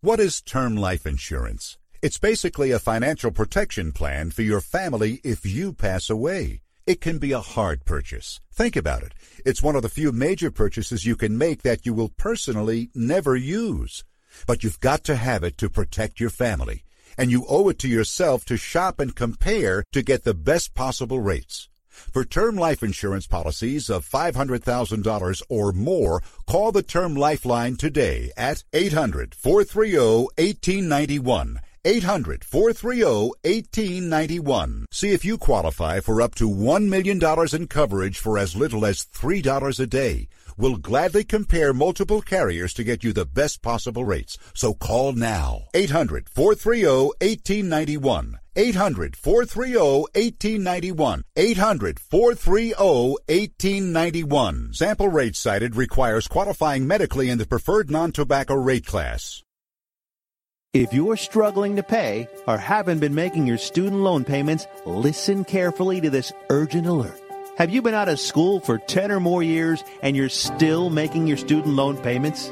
What is term life insurance? It's basically a financial protection plan for your family if you pass away. It can be a hard purchase. Think about it. It's one of the few major purchases you can make that you will personally never use. But you've got to have it to protect your family. And you owe it to yourself to shop and compare to get the best possible rates. For term life insurance policies of $500,000 or more, call the Term Lifeline today at 800 430 1891. 800 430 1891. See if you qualify for up to $1 million in coverage for as little as $3 a day. We'll gladly compare multiple carriers to get you the best possible rates. So call now. 800 430 1891. 800 430 1891. 800 430 1891. Sample rate cited requires qualifying medically in the preferred non tobacco rate class. If you're struggling to pay or haven't been making your student loan payments, listen carefully to this urgent alert. Have you been out of school for 10 or more years and you're still making your student loan payments?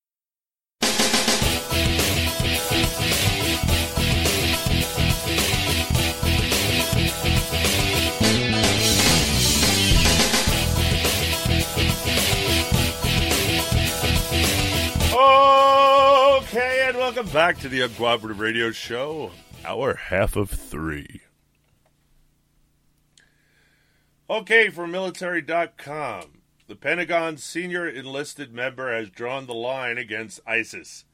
Welcome back to the Uncooperative Radio Show, our half of three. Okay, from military.com. The Pentagon's senior enlisted member has drawn the line against ISIS.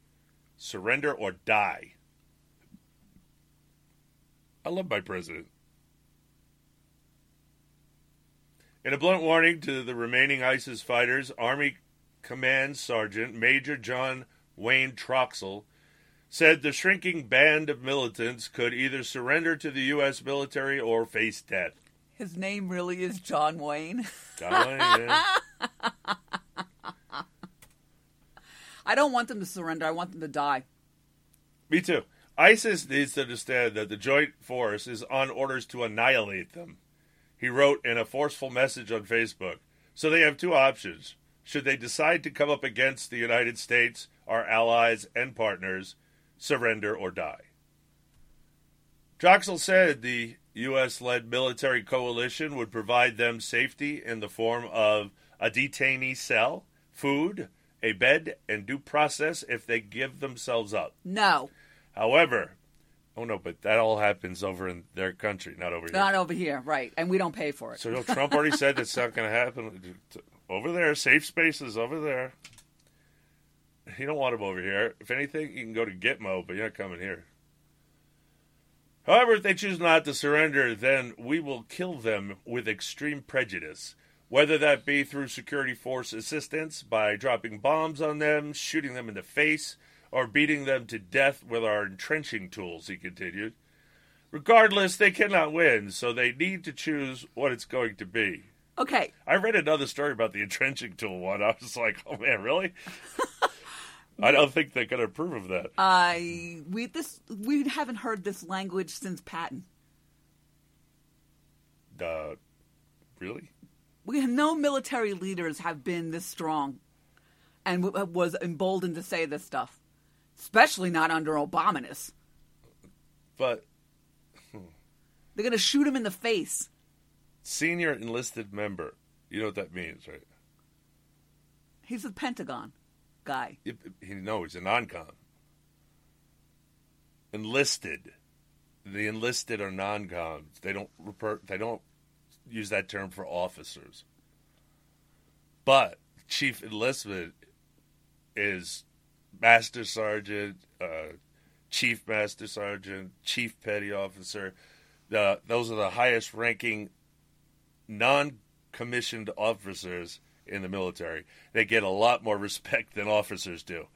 Surrender or die. I love my president. In a blunt warning to the remaining ISIS fighters, Army Command Sergeant Major John Wayne Troxell said the shrinking band of militants could either surrender to the U.S. military or face death. His name really is John Wayne. John Wayne, yeah. I don't want them to surrender. I want them to die. Me too. ISIS needs to understand that the joint force is on orders to annihilate them. He wrote in a forceful message on Facebook. So they have two options. Should they decide to come up against the United States, our allies, and partners, surrender or die? Troxell said the U.S. led military coalition would provide them safety in the form of a detainee cell, food, a bed, and due process if they give themselves up. No, However, oh no, but that all happens over in their country, not over here. not over here, right? And we don't pay for it. So Trump already said that's not going to happen. Over there, safe spaces over there. You don't want them over here. If anything, you can go to Gitmo, but you're not coming here. However, if they choose not to surrender, then we will kill them with extreme prejudice, whether that be through security force assistance by dropping bombs on them, shooting them in the face, or beating them to death with our entrenching tools, he continued. Regardless, they cannot win, so they need to choose what it's going to be. Okay. I read another story about the entrenching tool one. I was like, oh man, really? I don't think they're going to approve of that. I we this we haven't heard this language since Patton. Uh, really? We have no military leaders have been this strong, and w- was emboldened to say this stuff, especially not under Obamanus. But They're going to shoot him in the face. senior enlisted member, you know what that means, right? He's a Pentagon guy. No, he's a non-com. Enlisted, the enlisted are non-coms. They don't refer, They don't use that term for officers. But chief enlistment is master sergeant, uh, chief master sergeant, chief petty officer. The, those are the highest ranking non commissioned officers in the military. They get a lot more respect than officers do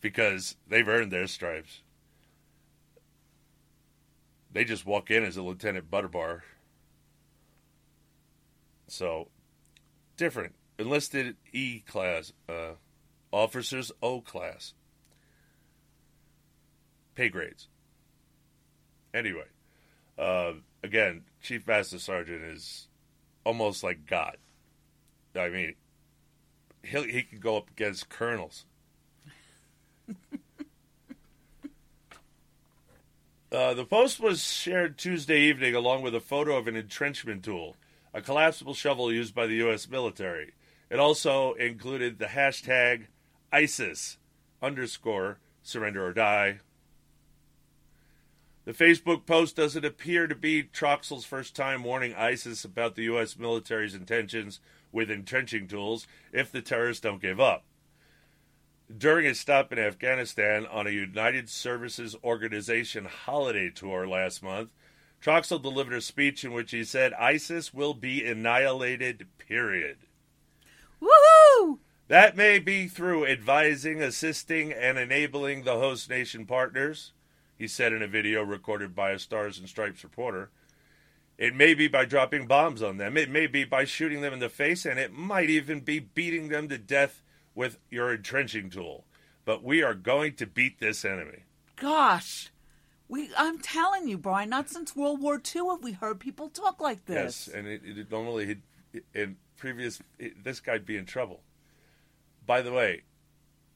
because they've earned their stripes. They just walk in as a lieutenant butterbar. So, different. Enlisted E class, uh, officers O class. Pay grades. Anyway, uh, again, Chief Master Sergeant is almost like God. I mean, he he could go up against colonels. Uh, the post was shared Tuesday evening along with a photo of an entrenchment tool, a collapsible shovel used by the U.S. military. It also included the hashtag ISIS, underscore surrender or die. The Facebook post doesn't appear to be Troxell's first time warning ISIS about the U.S. military's intentions with entrenching tools if the terrorists don't give up. During a stop in Afghanistan on a United Services Organization holiday tour last month, Troxel delivered a speech in which he said ISIS will be annihilated, period. Woohoo! That may be through advising, assisting, and enabling the host nation partners, he said in a video recorded by a Stars and Stripes reporter. It may be by dropping bombs on them. It may be by shooting them in the face, and it might even be beating them to death with your entrenching tool. But we are going to beat this enemy. Gosh, we I'm telling you, Brian, not since World War II have we heard people talk like this. Yes, and it, it normally in previous it, this guy'd be in trouble. By the way,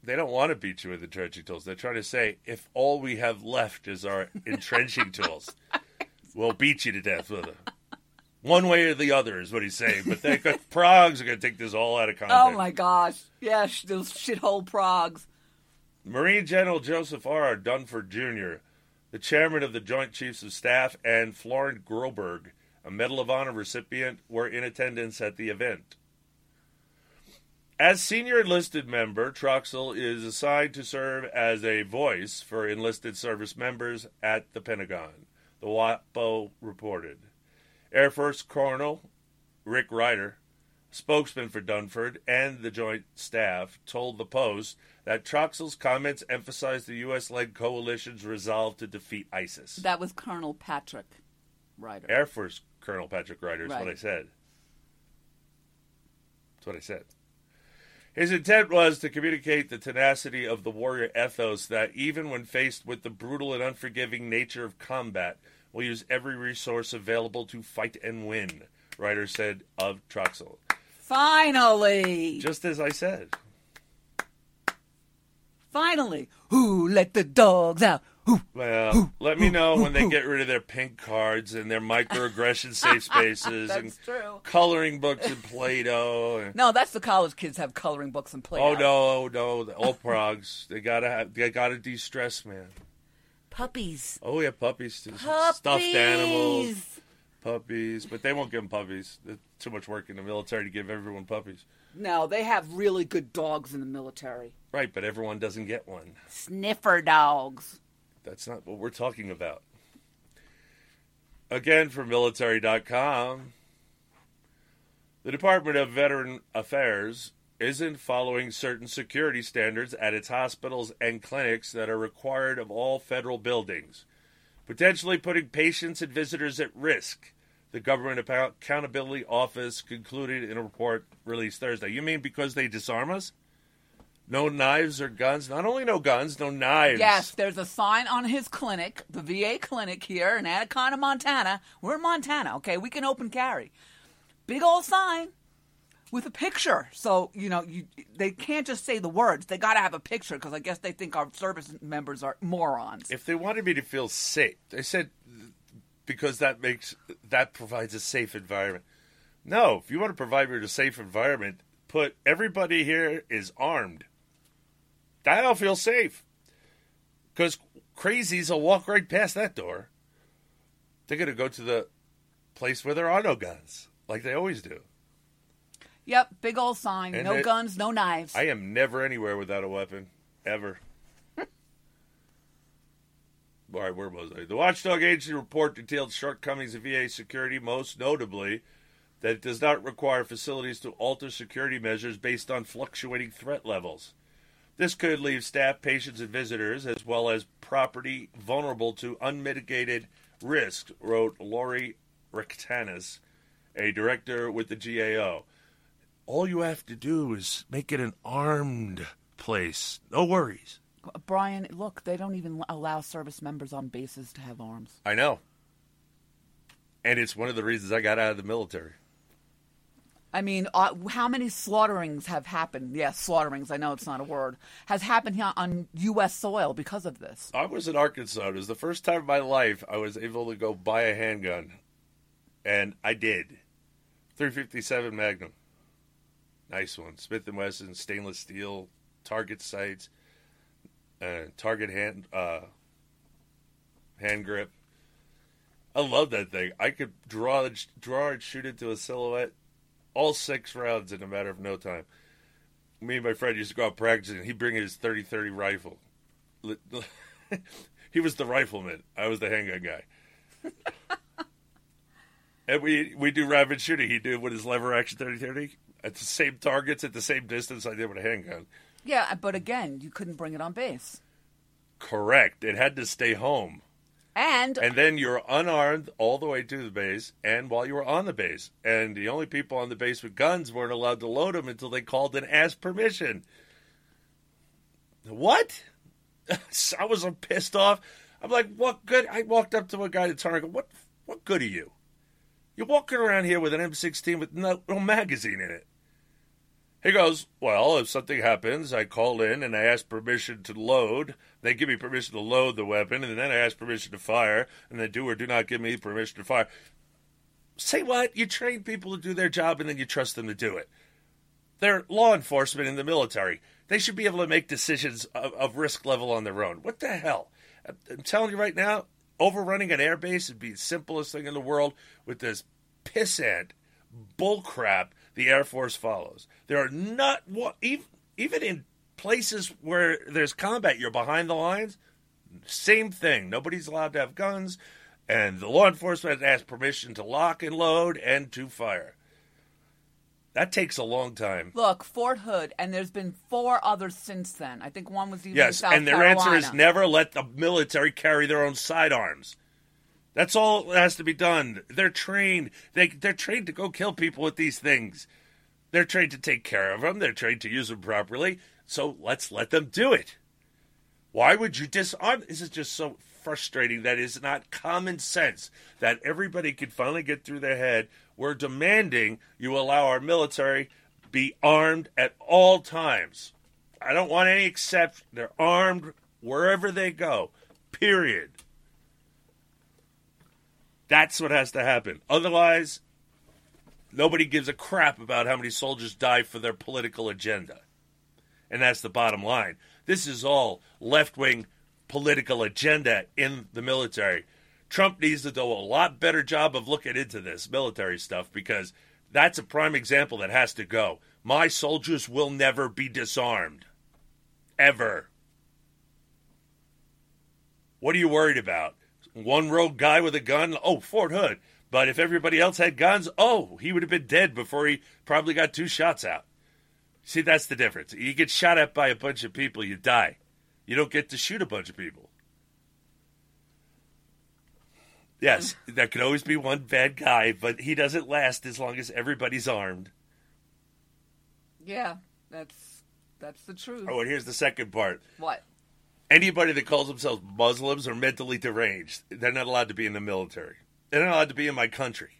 they don't want to beat you with entrenching tools. They're trying to say if all we have left is our entrenching tools, we'll beat you to death with them. One way or the other is what he's saying. But they got Progs are going to take this all out of context. Oh my gosh! Yes, those shithole Progs. Marine General Joseph R. Dunford Jr., the chairman of the Joint Chiefs of Staff, and Florent Groberg, a Medal of Honor recipient, were in attendance at the event. As senior enlisted member, Troxell is assigned to serve as a voice for enlisted service members at the Pentagon, the WAPO reported. Air Force Colonel Rick Ryder, spokesman for Dunford and the Joint Staff, told the Post that Troxell's comments emphasized the U.S. led coalition's resolve to defeat ISIS. That was Colonel Patrick Ryder. Air Force Colonel Patrick Ryder is Right. what I said. That's what I said. His intent was to communicate the tenacity of the warrior ethos that, even when faced with the brutal and unforgiving nature of combat, will use every resource available to fight and win, Ryder said of Troxell. Finally, Just as I said. finally, who let the dogs out? Well, let me know when they get rid of their pink cards and their microaggression safe spaces and true. coloring books and Play-Doh. And, No, that's the college kids have coloring books and play. oh no, oh, no, the old progs. They gotta have. They gotta de-stress, man. puppies. Oh yeah, puppies, too. Puppies. stuffed animals, puppies. But they won't give them puppies. There's too much work in the military to give everyone puppies. No, they have really good dogs in the military. Right, but everyone doesn't get one. Sniffer dogs. That's not what we're talking about. Again, from military.com, the Department of Veteran Affairs isn't following certain security standards at its hospitals and clinics that are required of all federal buildings, potentially putting patients and visitors at risk. The Government Accountability Office concluded in a report released Thursday. You mean because they disarm us? No knives or guns? Not only no guns, no knives. Yes, there's a sign on his clinic, the VA clinic here in Anaconda, Montana. We're in Montana, okay? We can open carry. Big old sign with a picture. So, you know, you, they can't just say the words. They got to have a picture because I guess they think our service members are morons. If they wanted me to feel safe, they said because that makes that provides a safe environment. No, if you want to provide me with a safe environment, put everybody here is armed. That'll feel safe. Because crazies will walk right past that door. They're going to go to the place where there are no guns, like they always do. Yep, big old sign. And no it- guns, no knives. I am never anywhere without a weapon, ever. All right, where was I? The Watchdog Agency report detailed shortcomings of VA security, most notably that it does not require facilities to alter security measures based on fluctuating threat levels. This could leave staff, patients, and visitors, as well as property, vulnerable to unmitigated risk, wrote Lori Rectanus, a director with the GAO. All you have to do is make it an armed place. No worries. Brian, look, they don't even allow service members on bases to have arms. I know. And it's one of the reasons I got out of the military. I mean, uh, how many slaughterings have happened? Yes, slaughterings. I know it's not a word. Has happened here on U.S. soil because of this. I was in Arkansas. It was the first time in my life I was able to go buy a handgun. And I did. 357 Magnum. Nice one. Smith & Wesson, stainless steel, target sights. and target hand uh, hand grip. I love that thing. I could draw draw and shoot into a silhouette all six rounds in a matter of no time. Me and my friend used to go out practicing. He'd bring his 30-30 rifle. he was the rifleman. I was the handgun guy. and we we do rapid shooting. He did with his lever action 30-30 at the same targets at the same distance I did with a handgun. Yeah, but again, you couldn't bring it on base. Correct. It had to stay home. And and then you're unarmed all the way to the base, and while you were on the base, and the only people on the base with guns weren't allowed to load them until they called and asked permission. What? I was pissed off. I'm like, what good? I walked up to a guy at target. What? What good are you? You're walking around here with an M16 with no, no magazine in it. He goes, Well, if something happens, I call in and I ask permission to load. They give me permission to load the weapon, and then I ask permission to fire, and they do or do not give me permission to fire. Say what? You train people to do their job and then you trust them to do it. They're law enforcement in the military. They should be able to make decisions of, of risk level on their own. What the hell? I'm telling you right now, overrunning an airbase would be the simplest thing in the world with this pissant bullcrap the Air Force follows. There are not even even in places where there's combat, you're behind the lines. Same thing. Nobody's allowed to have guns, and the law enforcement has asked permission to lock and load and to fire. That takes a long time. Look, Fort Hood, and there's been four others since then. I think one was even yes, South and their Carolina. answer is never let the military carry their own sidearms. That's all that has to be done. They're trained. They they're trained to go kill people with these things. They're trained to take care of them. They're trained to use them properly. So let's let them do it. Why would you disarm? This is just so frustrating. That is not common sense. That everybody could finally get through their head. We're demanding you allow our military be armed at all times. I don't want any exception. They're armed wherever they go. Period. That's what has to happen. Otherwise, nobody gives a crap about how many soldiers die for their political agenda. And that's the bottom line. This is all left wing political agenda in the military. Trump needs to do a lot better job of looking into this military stuff because that's a prime example that has to go. My soldiers will never be disarmed. Ever. What are you worried about? One rogue guy with a gun, oh, Fort Hood. But if everybody else had guns, oh, he would have been dead before he probably got two shots out. See, that's the difference. You get shot at by a bunch of people, you die. You don't get to shoot a bunch of people. Yes, there could always be one bad guy, but he doesn't last as long as everybody's armed. Yeah, that's that's the truth. Oh, and here's the second part. What? Anybody that calls themselves Muslims are mentally deranged, they're not allowed to be in the military. They're not allowed to be in my country.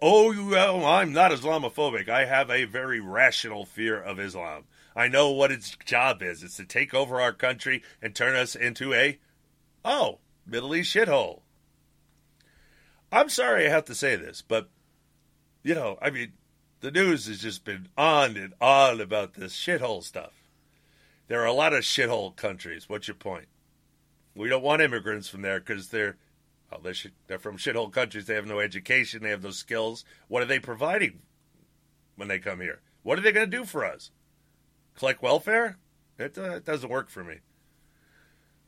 Oh, well, I'm not Islamophobic. I have a very rational fear of Islam. I know what its job is. It's to take over our country and turn us into a, oh, Middle East shithole. I'm sorry I have to say this, but, you know, I mean, the news has just been on and on about this shithole stuff. There are a lot of shithole countries. What's your point? We don't want immigrants from there because they're well, they're, sh- they're from shithole countries. They have no education. They have no skills. What are they providing when they come here? What are they going to do for us? Collect welfare? It, uh, it doesn't work for me.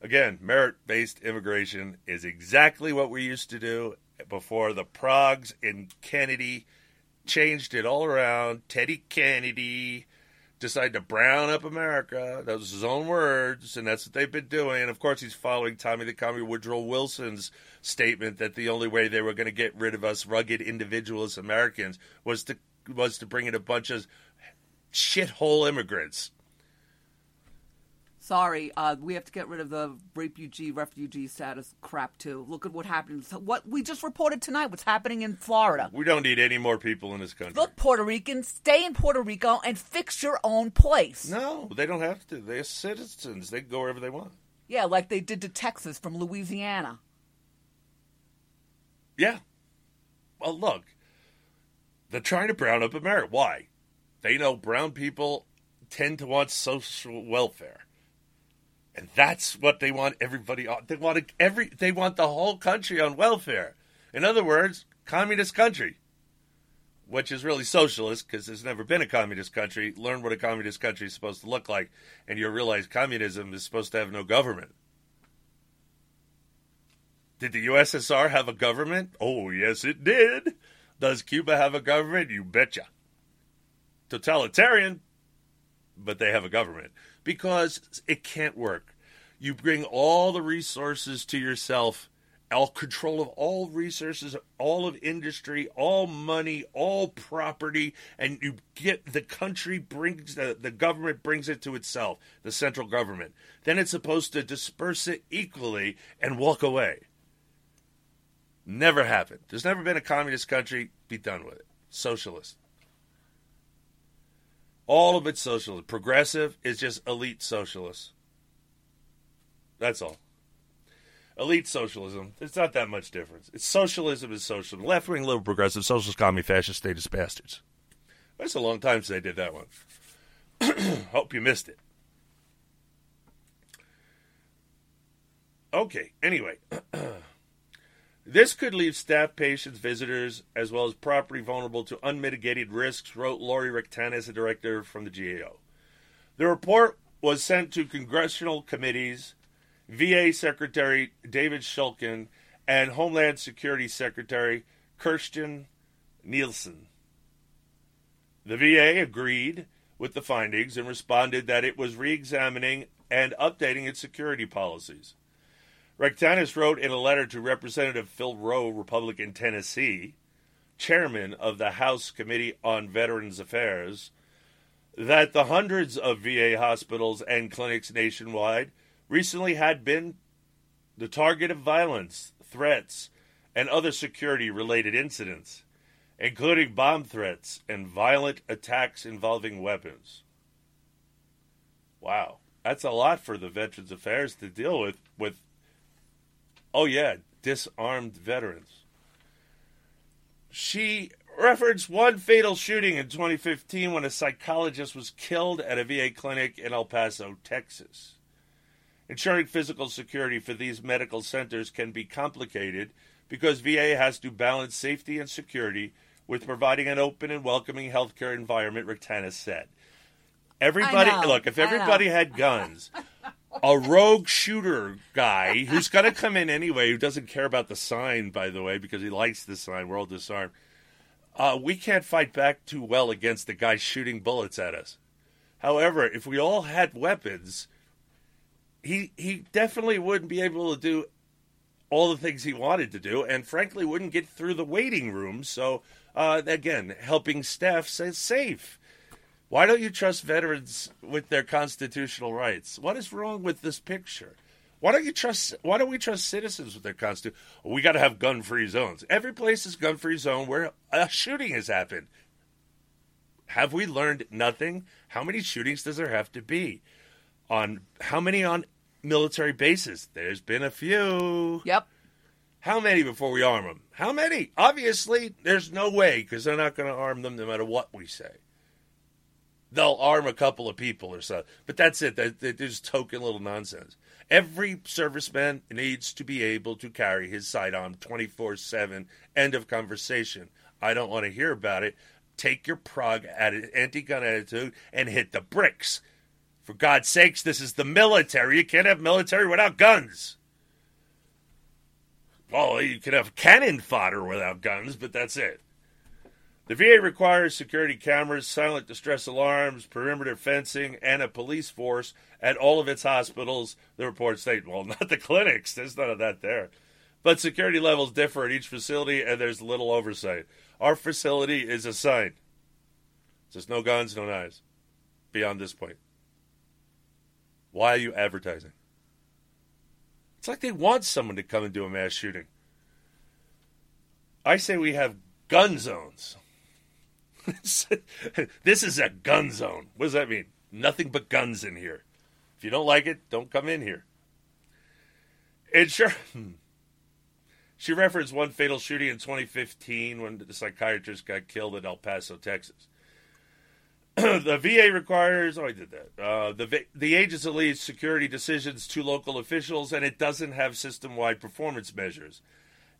Again, merit based immigration is exactly what we used to do before the progs and Kennedy changed it all around. Teddy Kennedy decided to brown up America. Those was his own words, and that's what they've been doing. And of course, he's following Tommy the Commie Woodrow Wilson's statement that the only way they were going to get rid of us rugged individualist Americans was to was to bring in a bunch of shithole immigrants. Sorry, uh, we have to get rid of the refugee refugee status crap too. Look at what happened. What we just reported tonight. What's happening in Florida? We don't need any more people in this country. Look, Puerto Ricans, stay in Puerto Rico and fix your own place. No, they don't have to. They're citizens. They can go wherever they want. Yeah, like they did to Texas from Louisiana. Yeah. Well, look, they're trying to brown up America. Why? They know brown people tend to want social welfare. And that's what they want everybody on. They want every they want the whole country on welfare. In other words, communist country. Which is really socialist because there's never been a communist country. Learn what a communist country is supposed to look like, and you'll realize communism is supposed to have no government. Did the USSR have a government? Oh, yes, it did. Does Cuba have a government? You betcha. Totalitarian, but they have a government because it can't work. You bring all the resources to yourself, all control of all resources, all of industry, all money, all property, and you get the country brings the, the government brings it to itself, the central government. Then it's supposed to disperse it equally and walk away. Never happened. There's never been a communist country. Be done with it. Socialist. All of it's socialist. Progressive is just elite socialists. That's all. Elite socialism. There's not that much difference. It's socialism is socialism. Left wing, liberal, progressive, socialist, commie, fascist, statist bastards. That's a long time since they did that one. Hope you missed it. Okay, anyway. This could leave staff, patients, visitors, as well as property vulnerable to unmitigated risks, wrote Lori Rectanus, a director from the GAO. The report was sent to congressional committees, VA Secretary David Shulkin, and Homeland Security Secretary Kirstjen Nielsen. The VA agreed with the findings and responded that it was re examining and updating its security policies. Rectanus wrote in a letter to Representative Phil Roe, Republican Tennessee, chairman of the House Committee on Veterans Affairs, that the hundreds of VA hospitals and clinics nationwide recently had been the target of violence, threats, and other security related incidents, including bomb threats and violent attacks involving weapons. Wow, that's a lot for the Veterans Affairs to deal with with Oh, yeah, disarmed veterans. She referenced one fatal shooting in 2015 when a psychologist was killed at a VA clinic in El Paso, Texas. Ensuring physical security for these medical centers can be complicated because VA has to balance safety and security with providing an open and welcoming healthcare environment, Rectanus said. Everybody, look, if everybody had guns, a rogue shooter guy who's going to come in anyway, who doesn't care about the sign, by the way, because he likes the sign, we're all disarmed. Uh, we can't fight back too well against the guy shooting bullets at us. However, if we all had weapons, he he definitely wouldn't be able to do all the things he wanted to do, and frankly, wouldn't get through the waiting room. So, uh, again, helping staff stay safe. Why don't you trust veterans with their constitutional rights? What is wrong with this picture? Why don't you trust? Why don't we trust citizens with their constitution? We got to have gun-free zones. Every place is gun-free zone where a shooting has happened. Have we learned nothing? How many shootings does there have to be? On how many on military bases? There's been a few. Yep. How many before we arm them? How many? Obviously, there's no way because they're not going to arm them no matter what we say they'll arm a couple of people or so. But that's it. That is token little nonsense. Every serviceman needs to be able to carry his sidearm 24 7. End of conversation. I don't want to hear about it. Take your prog anti gun attitude and hit the bricks. For God's sakes, this is the military. You can't have military without guns. Well, you can have cannon fodder without guns, but that's it. The VA requires security cameras, silent distress alarms, perimeter fencing, and a police force at all of its hospitals. The report states, well, not the clinics. There's none of that there. But security levels differ at each facility, and there's little oversight. Our facility is assigned. There's no guns, no knives. Beyond this point. Why are you advertising? It's like they want someone to come and do a mass shooting. I say we have gun zones. this is a gun zone. What does that mean? Nothing but guns in here. If you don't like it, don't come in here. And sure, she referenced one fatal shooting in 2015 when the psychiatrist got killed in El Paso, Texas. the VA requires. Oh, I did that. Uh, the the agency leaves security decisions to local officials, and it doesn't have system-wide performance measures.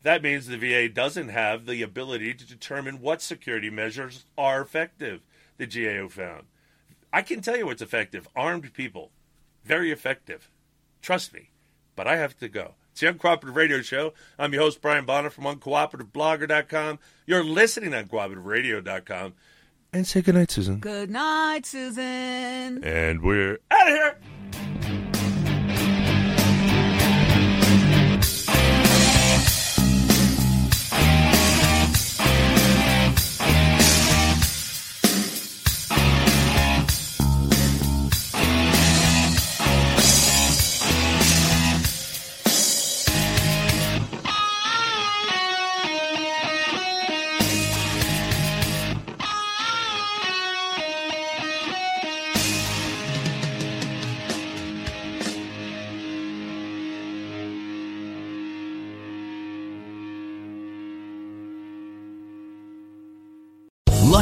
That means the VA doesn't have the ability to determine what security measures are effective. The GAO found. I can tell you what's effective. Armed people, very effective. Trust me. But I have to go. It's the Uncooperative Radio Show. I'm your host, Brian Bonner from UncooperativeBlogger.com. You're listening on CooperativeRadio.com. And say goodnight, Susan. Good night, Susan. And we're out of here.